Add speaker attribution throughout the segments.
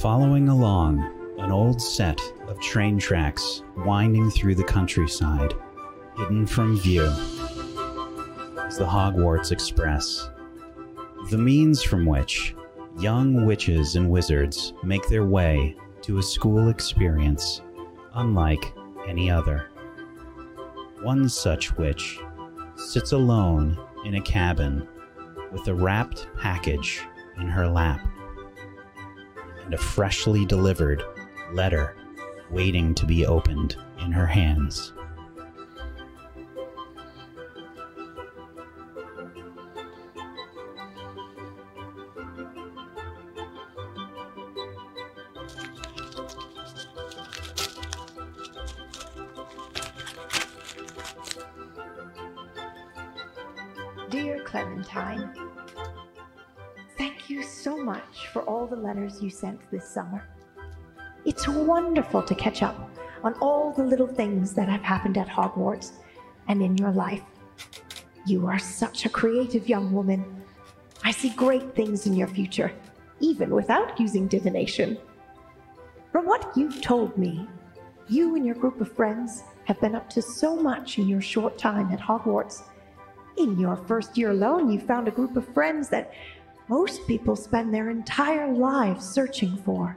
Speaker 1: Following along an old set of train tracks winding through the countryside, hidden from view, is the Hogwarts Express. The means from which young witches and wizards make their way to a school experience unlike any other. One such witch sits alone in a cabin with a wrapped package in her lap and a freshly delivered letter waiting to be opened in her hands.
Speaker 2: This summer. It's wonderful to catch up on all the little things that have happened at Hogwarts and in your life. You are such a creative young woman. I see great things in your future, even without using divination. From what you've told me, you and your group of friends have been up to so much in your short time at Hogwarts. In your first year alone, you found a group of friends that most people spend their entire lives searching for.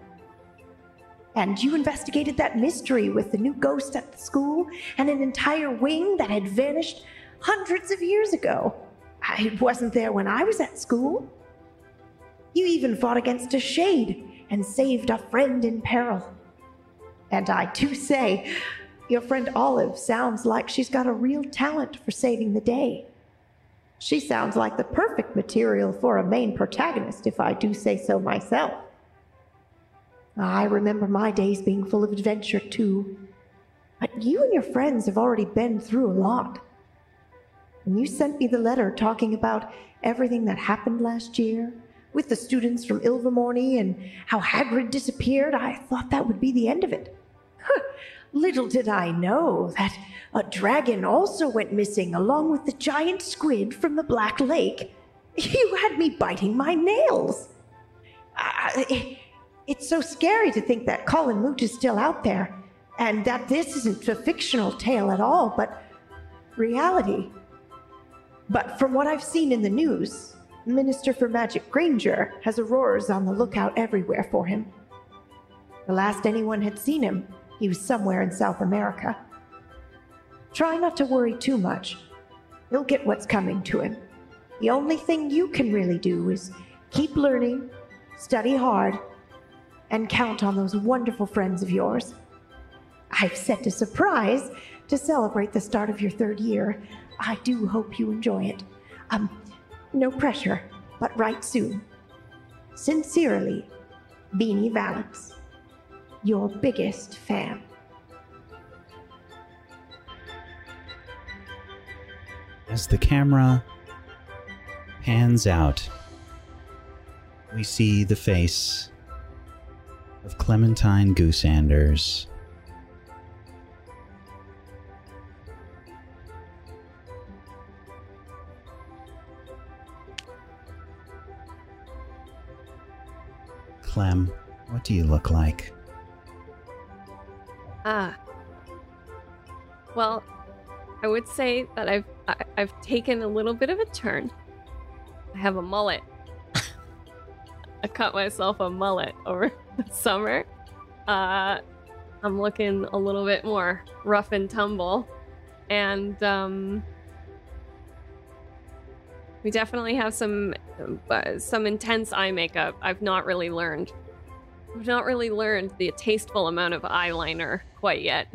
Speaker 2: And you investigated that mystery with the new ghost at the school and an entire wing that had vanished hundreds of years ago. I wasn't there when I was at school. You even fought against a shade and saved a friend in peril. And I do say, your friend Olive sounds like she's got a real talent for saving the day. She sounds like the perfect material for a main protagonist, if I do say so myself. I remember my days being full of adventure, too. But you and your friends have already been through a lot. When you sent me the letter talking about everything that happened last year, with the students from Ilvermorny and how Hagrid disappeared, I thought that would be the end of it. Little did I know that a dragon also went missing along with the giant squid from the Black Lake. You had me biting my nails. Uh, I, it's so scary to think that Colin Moot is still out there, and that this isn't a fictional tale at all, but reality. But from what I've seen in the news, Minister for Magic Granger has Aurors on the lookout everywhere for him. The last anyone had seen him, he was somewhere in South America. Try not to worry too much. He'll get what's coming to him. The only thing you can really do is keep learning, study hard, and count on those wonderful friends of yours. I've set a surprise to celebrate the start of your third year. I do hope you enjoy it. Um, no pressure, but write soon. Sincerely, Beanie Valance, your biggest fan.
Speaker 1: As the camera pans out, we see the face of Clementine Goosanders. Clem, what do you look like?
Speaker 3: Ah. Well, I would say that I've I, I've taken a little bit of a turn. I have a mullet. I cut myself a mullet over the summer. Uh, I'm looking a little bit more rough and tumble, and um, we definitely have some uh, some intense eye makeup. I've not really learned. I've not really learned the tasteful amount of eyeliner quite yet.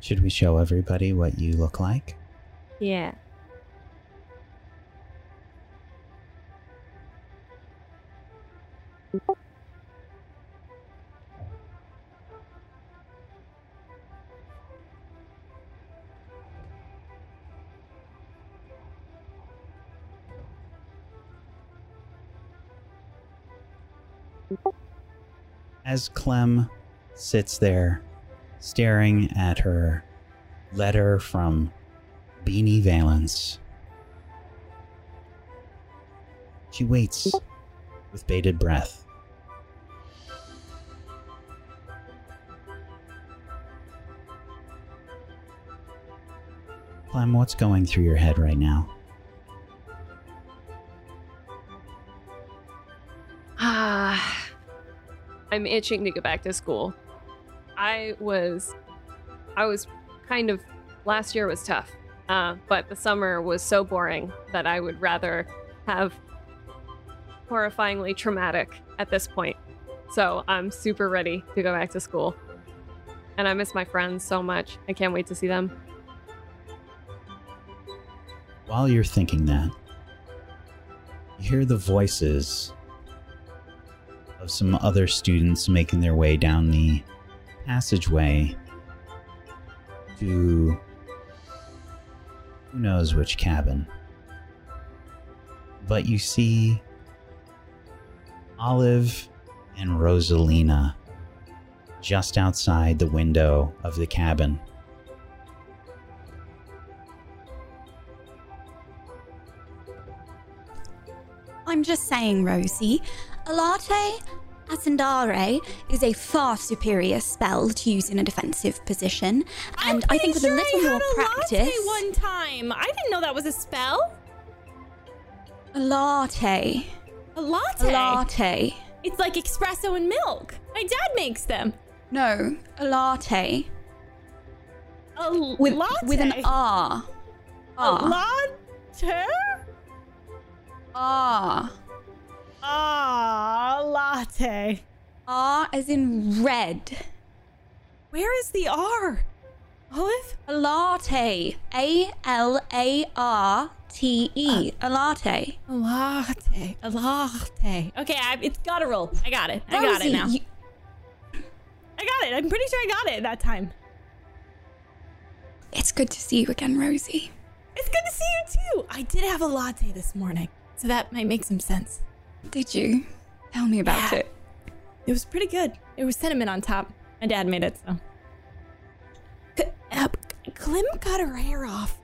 Speaker 1: Should we show everybody what you look like?
Speaker 3: Yeah.
Speaker 1: As Clem sits there, staring at her letter from Beanie Valence, she waits with bated breath. Clem, what's going through your head right now?
Speaker 3: I'm itching to go back to school. I was, I was kind of. Last year was tough, uh, but the summer was so boring that I would rather have horrifyingly traumatic at this point. So I'm super ready to go back to school, and I miss my friends so much. I can't wait to see them.
Speaker 1: While you're thinking that, you hear the voices of some other students making their way down the passageway to who knows which cabin. But you see Olive and Rosalina just outside the window of the cabin.
Speaker 4: I'm just saying, Rosie, Alarte Ascendare is a far superior spell to use in a defensive position, and I think with
Speaker 5: sure
Speaker 4: a little
Speaker 5: I
Speaker 4: more
Speaker 5: had a
Speaker 4: practice,
Speaker 5: latte one time. I didn't know that was a spell.
Speaker 4: a latte,
Speaker 5: A latte.
Speaker 4: a
Speaker 5: latte. It's like espresso and milk. My dad makes them.
Speaker 4: no, a latte
Speaker 5: A l-
Speaker 4: with
Speaker 5: latte.
Speaker 4: with an R,
Speaker 5: A
Speaker 4: R,
Speaker 5: latte.
Speaker 4: R,
Speaker 5: Ah, latte.
Speaker 4: Ah, as in red,
Speaker 5: Where is the R? Olive?
Speaker 4: a latte, A L A R T E, a latte.
Speaker 5: A latte. A latte. Okay, I, it's gotta roll. I got it. I got it now.
Speaker 4: you-
Speaker 5: I got it. I'm pretty sure I got it that time.
Speaker 4: it's good to see you again, Rosie.
Speaker 5: It's good to see you too. I did have a latte this morning, so that might make some sense.
Speaker 4: Did you? Tell me about
Speaker 5: Yeah.
Speaker 4: it.
Speaker 5: It was pretty good. It was cinnamon on top. My dad made it, so. Uh, Clem cut her hair off.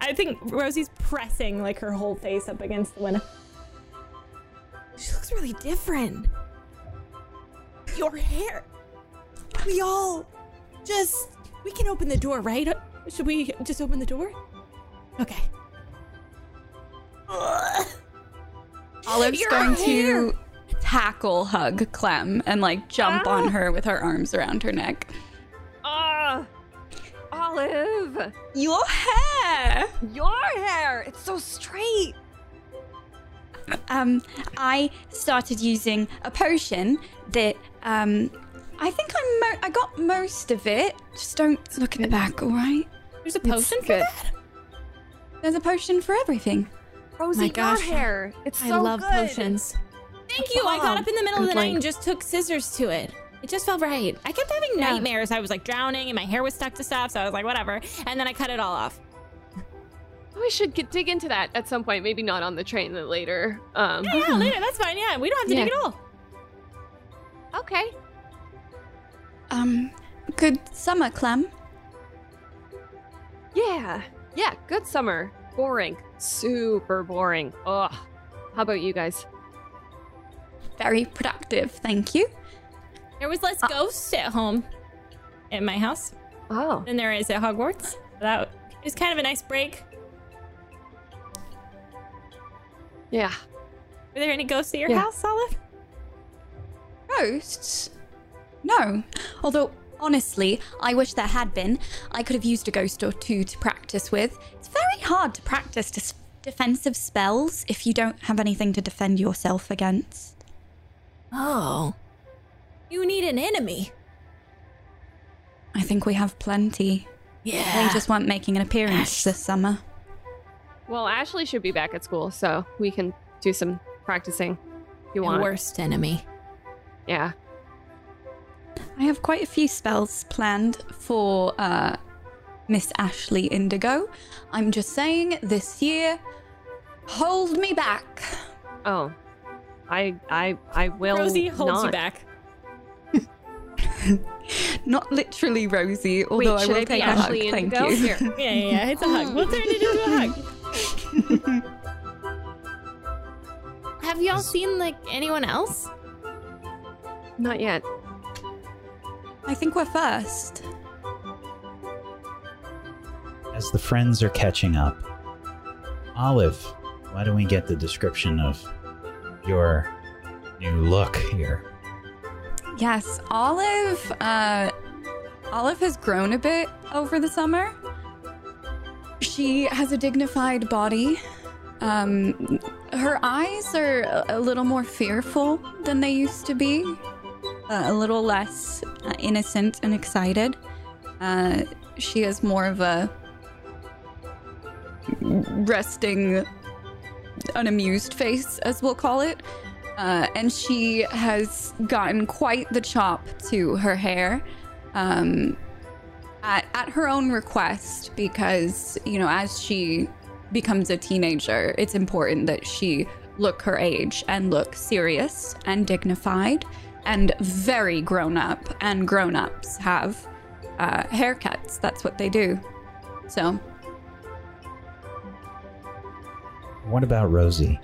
Speaker 5: I think Rosie's pressing like her whole face up against the window. She looks really different. Your hair. We all just. We can open the door, right? Should we just open the door? Okay. Ugh.
Speaker 4: Olive's
Speaker 5: Your
Speaker 4: going
Speaker 5: hair.
Speaker 4: to tackle hug Clem and like jump
Speaker 5: Ah.
Speaker 4: on her with her arms around her neck.
Speaker 3: Ah, Olive,
Speaker 4: Your hair.
Speaker 3: your hair. It's so straight.
Speaker 4: Um, I started using a potion that um, I think I mo- I got most of it. Just don't look in the back, all right?
Speaker 5: There's a potion for
Speaker 3: good.
Speaker 5: that?
Speaker 4: There's a potion for everything.
Speaker 3: Rosie,
Speaker 5: My gosh.
Speaker 3: hair. It's so
Speaker 5: I love
Speaker 3: good.
Speaker 5: potions. Thank you. I got up in the middle of the
Speaker 3: Good
Speaker 5: night
Speaker 3: link.
Speaker 5: and just took scissors to it. It just felt right. I kept having
Speaker 4: Yeah.
Speaker 5: nightmares. I was like drowning and my hair was stuck to stuff, so I was like, whatever. And then I cut it all off.
Speaker 3: We should get, dig into that at some point. Maybe not on the train, but later. Um,
Speaker 5: Yeah, yeah, later. That's fine. Yeah, we don't have to
Speaker 3: Yeah.
Speaker 5: dig it all.
Speaker 3: okay.
Speaker 4: Um, good summer, Clem.
Speaker 3: Yeah, yeah. Good summer. Boring. Super boring. Ugh. How about you guys?
Speaker 4: Very productive, thank you.
Speaker 5: There was less uh, ghosts at home at my house
Speaker 3: Oh,
Speaker 5: than there is at Hogwarts. That was kind of a nice break.
Speaker 3: yeah.
Speaker 5: Were there any ghosts at your
Speaker 3: Yeah.
Speaker 5: house, Olive?
Speaker 4: Ghosts? No. Although, honestly, I wish there had been. I could have used a ghost or two to practice with. It's very hard to practice dis- defensive spells if you don't have anything to defend yourself against.
Speaker 5: Oh. You need an enemy.
Speaker 4: I think we have plenty.
Speaker 5: Yeah.
Speaker 4: They just weren't making an appearance this summer.
Speaker 3: Well, Ashley should be back at school, so we can do some practicing. If you
Speaker 5: the
Speaker 3: want?
Speaker 5: worst enemy.
Speaker 3: Yeah.
Speaker 4: I have quite a few spells planned for uh, Miss Ashley Indigo. I'm just saying, this year, hold me back.
Speaker 3: Oh, I, I, I will.
Speaker 5: Rosie holds
Speaker 3: not.
Speaker 5: you back.
Speaker 4: Not literally Rosie, although I
Speaker 3: should
Speaker 4: will
Speaker 3: I be
Speaker 4: take a
Speaker 3: Ashley
Speaker 4: hug. Thank
Speaker 3: Indigo?
Speaker 4: you.
Speaker 3: Here.
Speaker 5: Yeah, yeah, yeah. It's a hug. We'll turn it into a hug. have y'all seen like anyone else?
Speaker 3: Not yet.
Speaker 4: I think we're first.
Speaker 1: As the friends are catching up, Olive, why don't we get the description of your new look here?
Speaker 4: Yes, Olive. Uh, Olive has grown a bit over the summer. She has a dignified body. Um, her eyes are a- little more fearful than they used to be. Uh, a little less uh, innocent and excited. Uh, she has more of a resting, unamused face, as we'll call it. Uh, and she has gotten quite the chop to her hair um, at, at her own request because, you know, as she becomes a teenager, it's important that she look her age and look serious and dignified and very grown up. And grown ups have uh, haircuts, that's what they do. So,
Speaker 1: What about Rosie?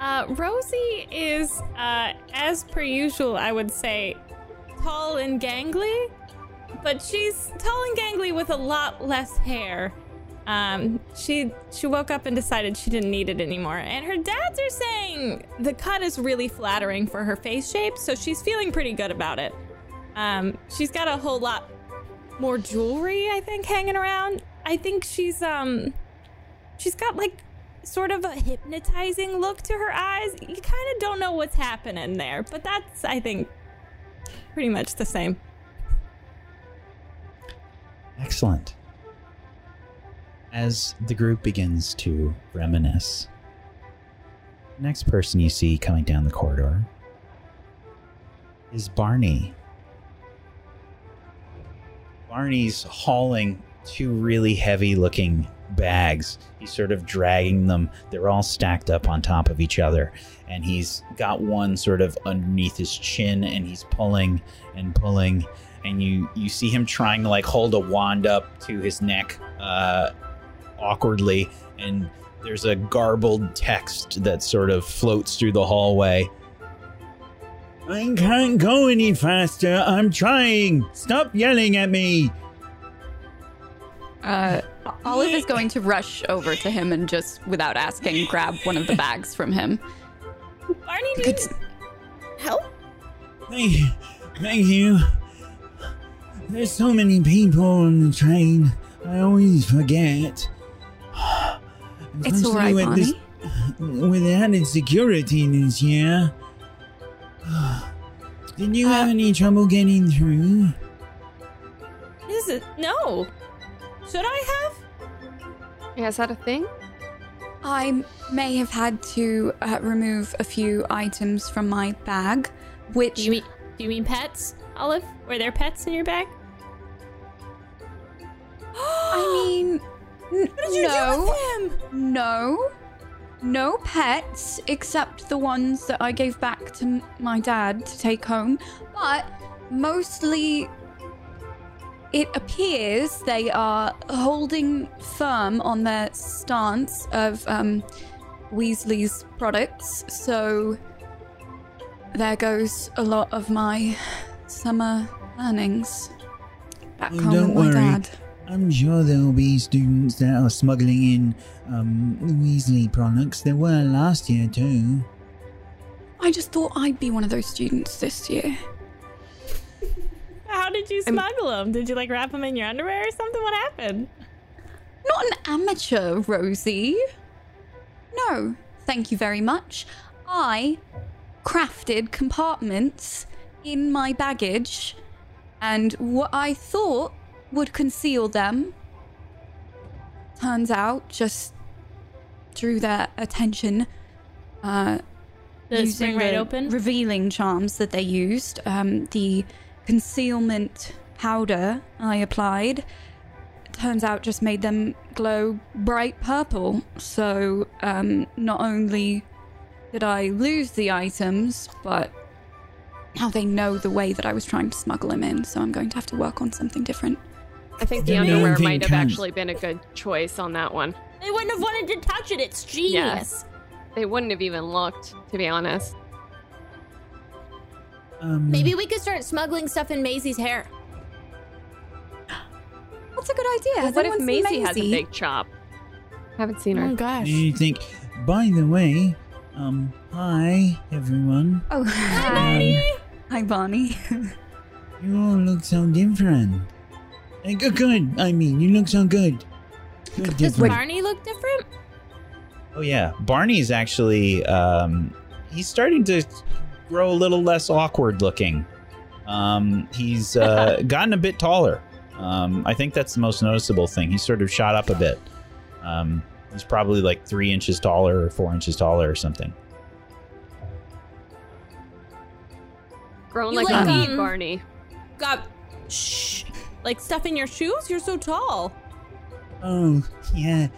Speaker 5: Uh, Rosie is, uh, as per usual, I would say, tall and gangly, but she's tall and gangly with a lot less hair. Um, she she woke up and decided she didn't need it anymore, and her dads are saying the cut is really flattering for her face shape, so she's feeling pretty good about it. Um, she's got a whole lot more jewelry, I think, hanging around. I think she's um she's got like sort of a hypnotizing look to her eyes. You kind of don't know what's happening there, but that's I think pretty much the same.
Speaker 1: Excellent. As the group begins to reminisce, the next person you see coming down the corridor is Barney. Barney's hauling two really heavy looking bags. He's sort of dragging them. They're all stacked up on top of each other. And he's got one sort of underneath his chin and he's pulling and pulling. And you, you see him trying to like hold a wand up to his neck uh, awkwardly. And there's a garbled text that sort of floats through the hallway. I can't go any faster. I'm trying. Stop yelling at me.
Speaker 4: uh, Olive is going to rush over to him and just, without asking, grab one of the bags from him.
Speaker 5: Barney, do
Speaker 4: Good.
Speaker 5: help?
Speaker 1: Thank, you. thank you. There's so many people on the train. I always forget.
Speaker 4: It's all right,
Speaker 1: Especially with this-
Speaker 4: Barney.
Speaker 1: with added security this year. Did you uh, have any trouble getting through?
Speaker 5: Is it no? Should I have?
Speaker 3: Yeah, is that a thing?
Speaker 4: I may have had to uh, remove a few items from my bag, which
Speaker 5: Do you mean do you mean pets, Olive? Were there pets in your bag?
Speaker 4: I mean, n-
Speaker 5: What did you
Speaker 4: no,
Speaker 5: do with him?
Speaker 4: no, no pets except the ones that I gave back to my dad to take home. But mostly, it appears they are holding firm on their stance of um, Weasley's products. So there goes a lot of my summer earnings back
Speaker 1: Oh,
Speaker 4: home
Speaker 1: don't
Speaker 4: with my
Speaker 1: worry.
Speaker 4: dad.
Speaker 1: I'm sure there'll be students that are smuggling in um, Weasley products. There were last year too.
Speaker 4: I just thought I'd be one of those students this year.
Speaker 5: How did you smuggle them? Did you like wrap them in your underwear or something? What happened?
Speaker 4: Not an amateur, Rosie. No, thank you very much. I crafted compartments in my baggage, and what I thought would conceal them turns out just drew their attention. Uh,
Speaker 5: it
Speaker 4: using
Speaker 5: spring right
Speaker 4: the
Speaker 5: open?
Speaker 4: Revealing charms that they used. Um, the concealment powder I applied turns out just made them glow bright purple. So um, not only did I lose the items, but now they know the way that I was trying to smuggle them in. So I'm going to have to work on something different.
Speaker 3: I think the
Speaker 1: The
Speaker 3: underwear might have
Speaker 1: comes-
Speaker 3: actually been a good choice on that one.
Speaker 5: They wouldn't have wanted to touch it. It's genius.
Speaker 3: they wouldn't have even looked, to be honest.
Speaker 1: Um,
Speaker 5: Maybe we could start smuggling stuff in Maisie's hair.
Speaker 4: That's a good idea. Has
Speaker 3: what if
Speaker 4: anyone seen
Speaker 3: Maisie has a big chop? Haven't seen her.
Speaker 5: Oh gosh.
Speaker 1: You think? By the way, um, hi everyone.
Speaker 4: Oh,
Speaker 1: Um,
Speaker 4: Hi, Barney.
Speaker 1: you all look so different. Eh, good, good. I mean, you look so good. Good,
Speaker 5: Does
Speaker 1: different.
Speaker 5: Barney look different?
Speaker 1: Oh yeah, Barney's actually um, he's starting to grow a little less awkward looking. Um, he's uh, gotten a bit taller. Um, I think that's the most noticeable thing. He's sort of shot up a bit. Um, he's probably like three inches taller or four inches taller or something.
Speaker 3: Grown
Speaker 5: You
Speaker 3: like,
Speaker 5: like,
Speaker 3: a meat
Speaker 5: um,
Speaker 3: Barney.
Speaker 5: Got shh, like stuff in your shoes. You're so tall.
Speaker 1: Oh yeah,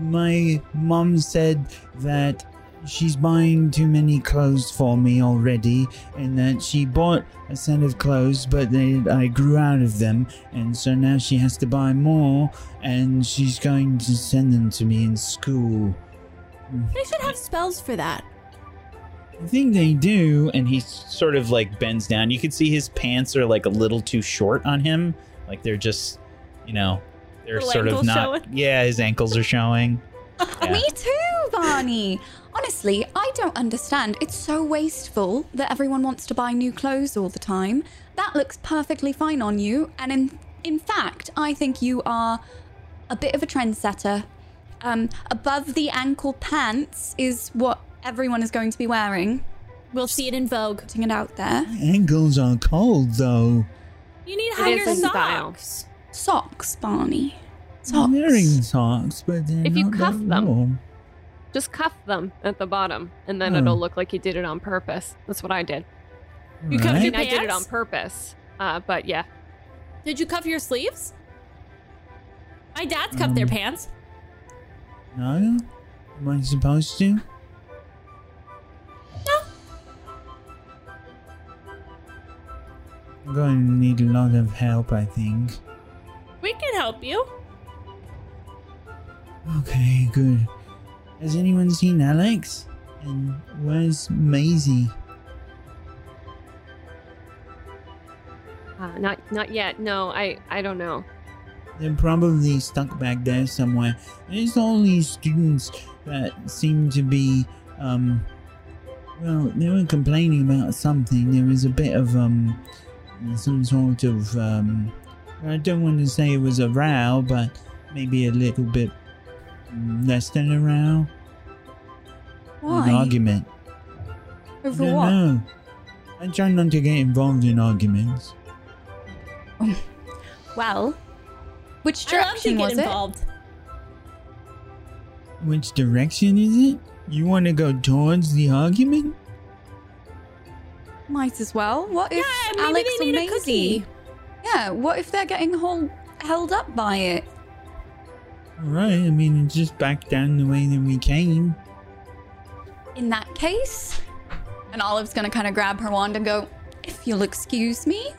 Speaker 1: my mom said that she's buying too many clothes for me already, and that she bought a set of clothes, but they, I grew out of them, and so now she has to buy more, and she's going to send them to me in school.
Speaker 5: They should have spells for that.
Speaker 1: I think they do, and he sort of like bends down. You can see his pants are like a little too short on him, like they're just, you know, they're
Speaker 5: Little
Speaker 1: sort of
Speaker 5: ankles
Speaker 1: not.
Speaker 5: showing.
Speaker 1: Yeah, his ankles are showing. Yeah.
Speaker 4: Me too, Barney. Honestly, I don't understand. It's so wasteful that everyone wants to buy new clothes all the time. That looks perfectly fine on you, and in in fact, I think you are a bit of a trendsetter. Um, above the ankle pants is what everyone is going to be wearing.
Speaker 5: We'll see it in Vogue.
Speaker 4: Putting it out there.
Speaker 1: Ankles are cold though.
Speaker 5: You need
Speaker 3: It
Speaker 5: higher
Speaker 3: is in style.
Speaker 5: socks.
Speaker 4: Socks, Barney.
Speaker 1: I'm
Speaker 4: Socks.
Speaker 1: wearing socks, but they're
Speaker 3: If you
Speaker 1: not
Speaker 3: cuff
Speaker 1: that
Speaker 3: them.
Speaker 1: Warm.
Speaker 3: Just cuff them at the bottom, and then
Speaker 1: Hmm.
Speaker 3: it'll look like you did it on purpose. That's what I did.
Speaker 5: You cuffed
Speaker 3: I
Speaker 1: Right?
Speaker 3: mean, I did it on purpose. Uh, but yeah,
Speaker 5: Did you cuff your sleeves? My dad's cuffed their
Speaker 1: Um,
Speaker 5: pants.
Speaker 1: No? Am I supposed to? No. I'm going to need a lot of help, I think.
Speaker 5: We can help you.
Speaker 1: Okay, good. Has anyone seen Alex? And where's Maisie?
Speaker 3: uh, not not yet. No, I I don't know.
Speaker 1: They're probably stuck back there somewhere. There's all these students that seem to be, um, well, they were complaining about something. There was a bit of, um, some sort of, um, I don't want to say it was a row, but maybe a little bit mm, less than a row. An argument.
Speaker 4: Over
Speaker 1: I don't
Speaker 4: what?
Speaker 1: know. I try not to get involved in arguments.
Speaker 4: Well, which
Speaker 5: I love
Speaker 4: direction
Speaker 5: get
Speaker 4: was it?
Speaker 1: Which direction is it? You want to go towards the argument?
Speaker 4: Might as well. What if
Speaker 5: Yeah, maybe
Speaker 4: Alex
Speaker 5: they
Speaker 4: or
Speaker 5: need a
Speaker 4: Maisie?
Speaker 5: cookie.
Speaker 4: Yeah, what if they're getting hold, held up by it?
Speaker 1: Alright, I mean, it's just back down the way that we came.
Speaker 4: In that case, and Olive's gonna kind of grab her wand and go, if you'll excuse me.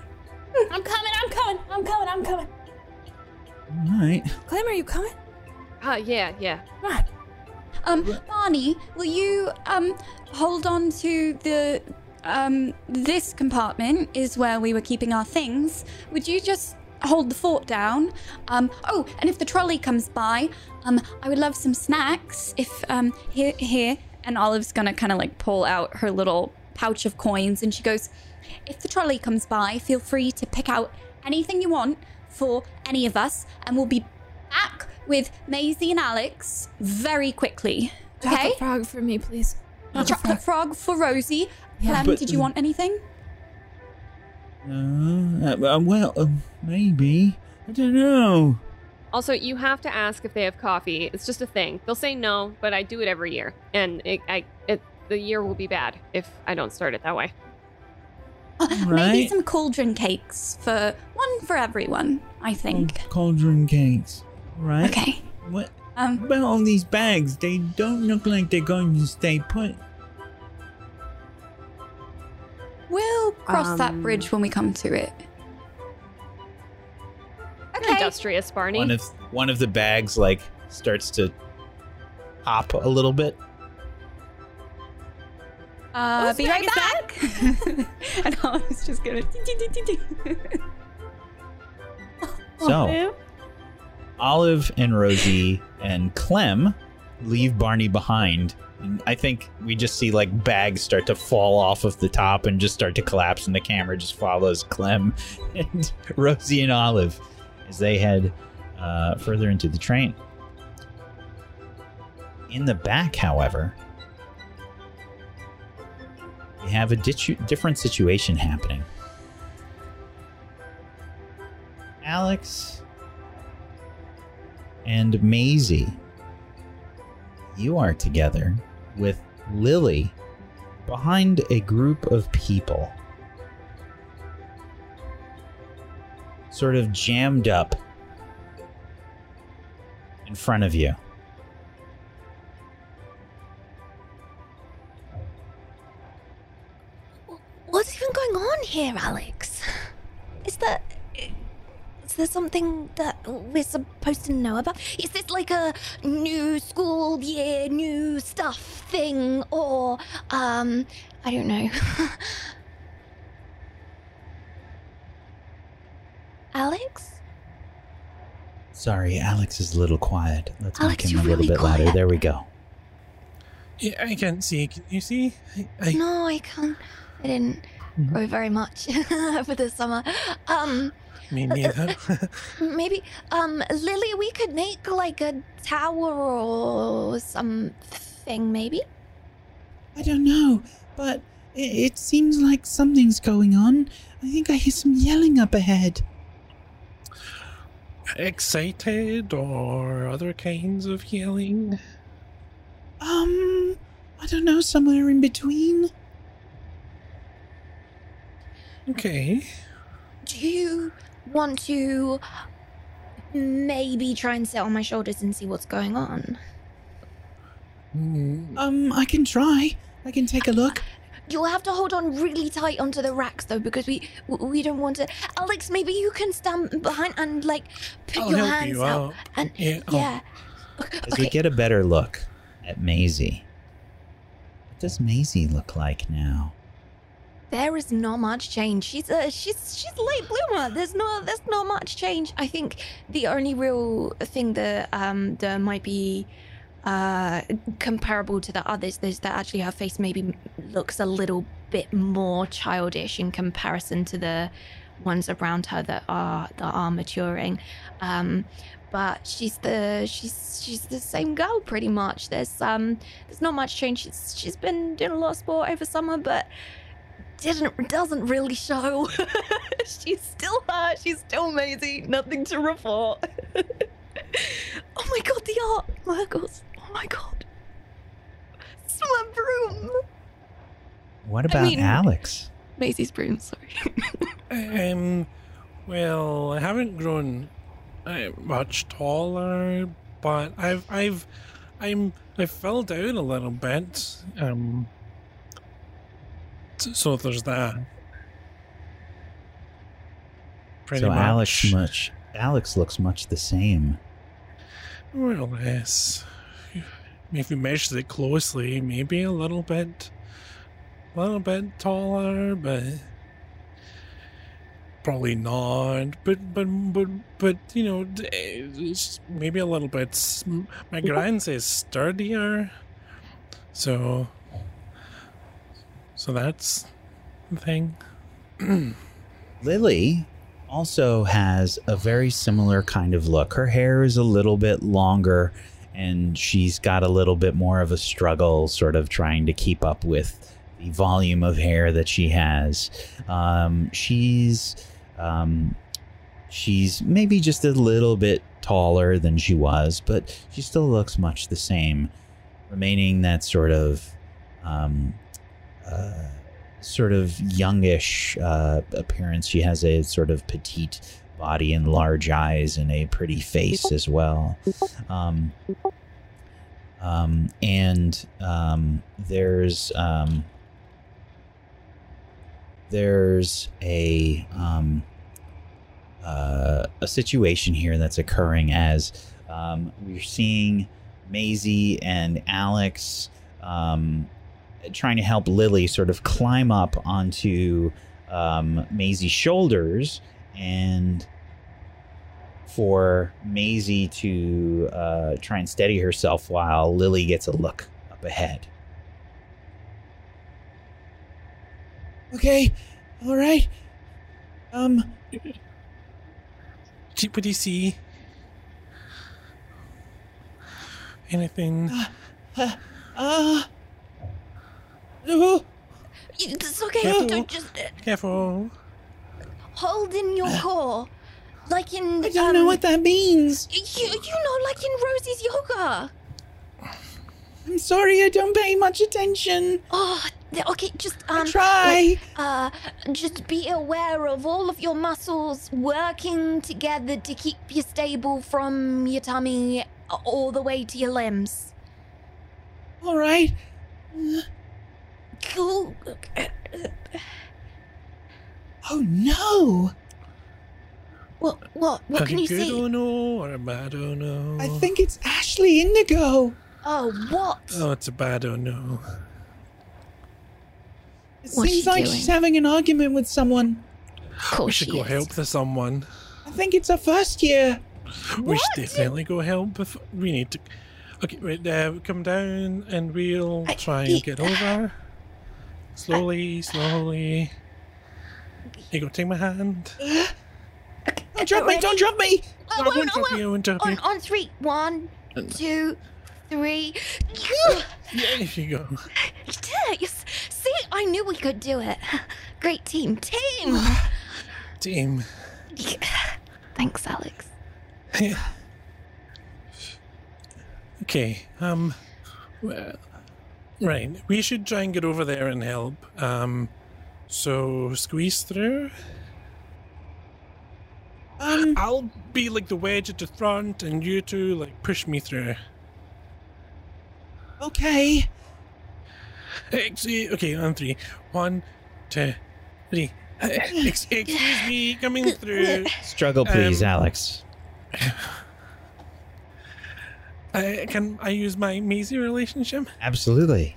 Speaker 5: I'm coming, I'm coming, I'm coming, I'm coming.
Speaker 1: Alright.
Speaker 5: Clem, are you coming?
Speaker 3: Uh, yeah, yeah.
Speaker 5: Come on.
Speaker 4: Um, Barney, will you, um, hold on to the, um, this compartment is where we were keeping our things. Would you just hold the fort down? Um, oh, and if the trolley comes by, um, I would love some snacks. If, um, here, here. And Olive's gonna kind of like pull out her little pouch of coins and she goes, if the trolley comes by, feel free to pick out anything you want for any of us, and we'll be back with Maisie and Alex very quickly. Okay?
Speaker 5: Chocolate frog for me, please.
Speaker 4: Chocolate frog for Rosie.
Speaker 5: Yeah.
Speaker 4: Clem,
Speaker 1: But-
Speaker 4: did you want anything?
Speaker 1: Uh, uh, well, uh, maybe. I don't know.
Speaker 3: Also, you have to ask if they have coffee. It's just a thing. They'll say no, but I do it every year, and it, I, it, the year will be bad if I don't start it that way.
Speaker 4: Uh, Maybe some cauldron cakes for one for everyone, I think.
Speaker 1: Oh, cauldron cakes. Right?
Speaker 4: Okay.
Speaker 1: What
Speaker 4: Um,
Speaker 1: about all these bags? They don't look like they're going to stay put.
Speaker 4: We'll cross that
Speaker 3: Um,
Speaker 4: bridge when we come to it. Okay.
Speaker 3: Industrious, Barney.
Speaker 1: One of one of the bags like starts to hop a little bit.
Speaker 4: Uh,
Speaker 5: Who's
Speaker 4: be right
Speaker 5: back
Speaker 4: back. and I was just gonna.
Speaker 1: So,
Speaker 5: Olive?
Speaker 1: Olive and Rosie and Clem leave Barney behind. I think we just see like bags start to fall off of the top and just start to collapse, and the camera just follows Clem and Rosie and Olive as they head uh, further into the train. In the back, however, we have a different situation happening. Alex and Maisie, you are together with Lily behind a group of people. Sort of jammed up in front of you.
Speaker 6: What's even going on here, Alex? Is there. Is there something that we're supposed to know about? Is this like a new school year, new stuff thing? Or, um, I don't know. Alex?
Speaker 1: Sorry, Alex is a little quiet. Let's
Speaker 6: Alex,
Speaker 1: make him a little
Speaker 6: really
Speaker 1: bit louder. There we go.
Speaker 7: Yeah, I can't see. Can you see? I, I,
Speaker 6: No, I can't. I didn't grow very much over the summer. Um,
Speaker 7: me neither.
Speaker 6: Maybe, um, Lily, we could make like a tower or something, maybe?
Speaker 1: I don't know, but it, it seems like something's going on. I think I hear some yelling up ahead.
Speaker 7: Excited or other kinds of yelling?
Speaker 1: Um, I don't know, somewhere in between.
Speaker 7: Okay.
Speaker 6: Do you want to maybe try and sit on my shoulders and see what's going on?
Speaker 7: Mm,
Speaker 1: Um, I can try. I can take a look.
Speaker 6: You'll have to hold on really tight onto the racks though, because we we don't want to. Alex, maybe you can stand behind and like put
Speaker 7: I'll
Speaker 6: your
Speaker 7: help
Speaker 6: hands
Speaker 7: you
Speaker 6: out.
Speaker 7: out.
Speaker 6: And
Speaker 7: Yeah, I'll-
Speaker 6: yeah.
Speaker 1: As we get a better look at Maisie. What does Maisie look like now?
Speaker 6: There is not much change. She's a she's she's late bloomer. There's no there's not much change. I think the only real thing that um that might be uh comparable to the others is that actually her face maybe looks a little bit more childish in comparison to the ones around her that are that are maturing. Um but she's the she's she's the same girl pretty much. There's um there's not much change. She's she's been doing a lot of sport over summer, but didn't doesn't really show. she's still her. She's still Maisie. Nothing to report. oh my god, the art, Mergles. Oh my god. It's my broom.
Speaker 1: What about
Speaker 6: mean-
Speaker 1: Alex?
Speaker 6: Maisie's broom. Sorry.
Speaker 7: Um, well, I haven't grown uh, much taller, but I've, I've, I'm, I filled out a little bit. Um, s- so there's that. Pretty
Speaker 1: so
Speaker 7: much.
Speaker 1: Alex much Alex looks much the same.
Speaker 7: Or less. If you measure it closely, maybe a little bit, a little bit taller, but probably not. But but but but you know, it's maybe a little bit. My grand says sturdier, so so that's the thing.
Speaker 1: Lily also has a very similar kind of look. Her hair is a little bit longer and she's got a little bit more of a struggle sort of trying to keep up with the volume of hair that she has. Um, she's um, she's maybe just a little bit taller than she was, but she still looks much the same, remaining that sort of um, sort of youngish uh, appearance. She has a sort of petite body and large eyes and a pretty face as well. Um, um, and um, there's um, there's a um, uh, a situation here that's occurring as um, we're seeing Maisie and Alex um, trying to help Lily sort of climb up onto um, Maisie's shoulders and for Maisie to uh, try and steady herself while Lily gets a look up ahead. Okay, all right. Um,
Speaker 7: Do- What do you see? Anything?
Speaker 1: uh, uh oh,
Speaker 6: It's okay.
Speaker 7: Careful.
Speaker 6: Don't just uh,
Speaker 7: Careful.
Speaker 6: hold in your core, like in.
Speaker 1: I don't know
Speaker 6: um,
Speaker 1: what that means.
Speaker 6: You, you know, like in Rosie's yoga.
Speaker 1: I'm sorry, I don't pay much attention.
Speaker 6: Oh, okay. Just um.
Speaker 1: I try.
Speaker 6: Uh, just be aware of all of your muscles working together to keep you stable from your tummy all the way to your limbs.
Speaker 1: All right.
Speaker 6: Cool.
Speaker 1: Oh no!
Speaker 6: What? What? What
Speaker 7: a
Speaker 6: can you
Speaker 7: good
Speaker 6: see?
Speaker 7: oh no or a bad oh no?
Speaker 1: I think it's Ashley Indigo.
Speaker 6: Oh, what?
Speaker 7: Oh, it's a bad oh no.
Speaker 1: It
Speaker 6: What's
Speaker 1: seems
Speaker 6: she
Speaker 1: like
Speaker 6: doing?
Speaker 1: she's having an argument with someone.
Speaker 6: Of course
Speaker 7: We should
Speaker 6: she
Speaker 7: go
Speaker 6: is.
Speaker 7: help the someone.
Speaker 1: I think it's her first year.
Speaker 7: We should definitely go help. If we need to. Okay, wait. Uh, come down, and we'll
Speaker 6: I-
Speaker 7: try and get over. Slowly, slowly. You go take my hand.
Speaker 1: Don't drop me! Don't drop me!
Speaker 6: I
Speaker 7: I
Speaker 6: won't,
Speaker 7: won't
Speaker 6: I
Speaker 7: drop
Speaker 6: won't.
Speaker 7: you, I won't drop
Speaker 6: On,
Speaker 7: you.
Speaker 6: on three. One, two, three.
Speaker 7: Yeah, you go.
Speaker 6: You did it. You see, I knew we could do it. Great team. Team.
Speaker 7: Team.
Speaker 6: Thanks, Alex.
Speaker 7: Okay, um, well, right. We should try and get over there and help. Um, so squeeze through.
Speaker 1: Um,
Speaker 7: I'll be like the wedge at the front, and you two like push me through.
Speaker 1: okay.
Speaker 7: Ex- okay, on three. One, two, three. Ex- excuse me, coming through.
Speaker 1: Struggle, please,
Speaker 7: Um,
Speaker 1: Alex.
Speaker 7: Uh, can I use my Maisie relationship?
Speaker 1: Absolutely.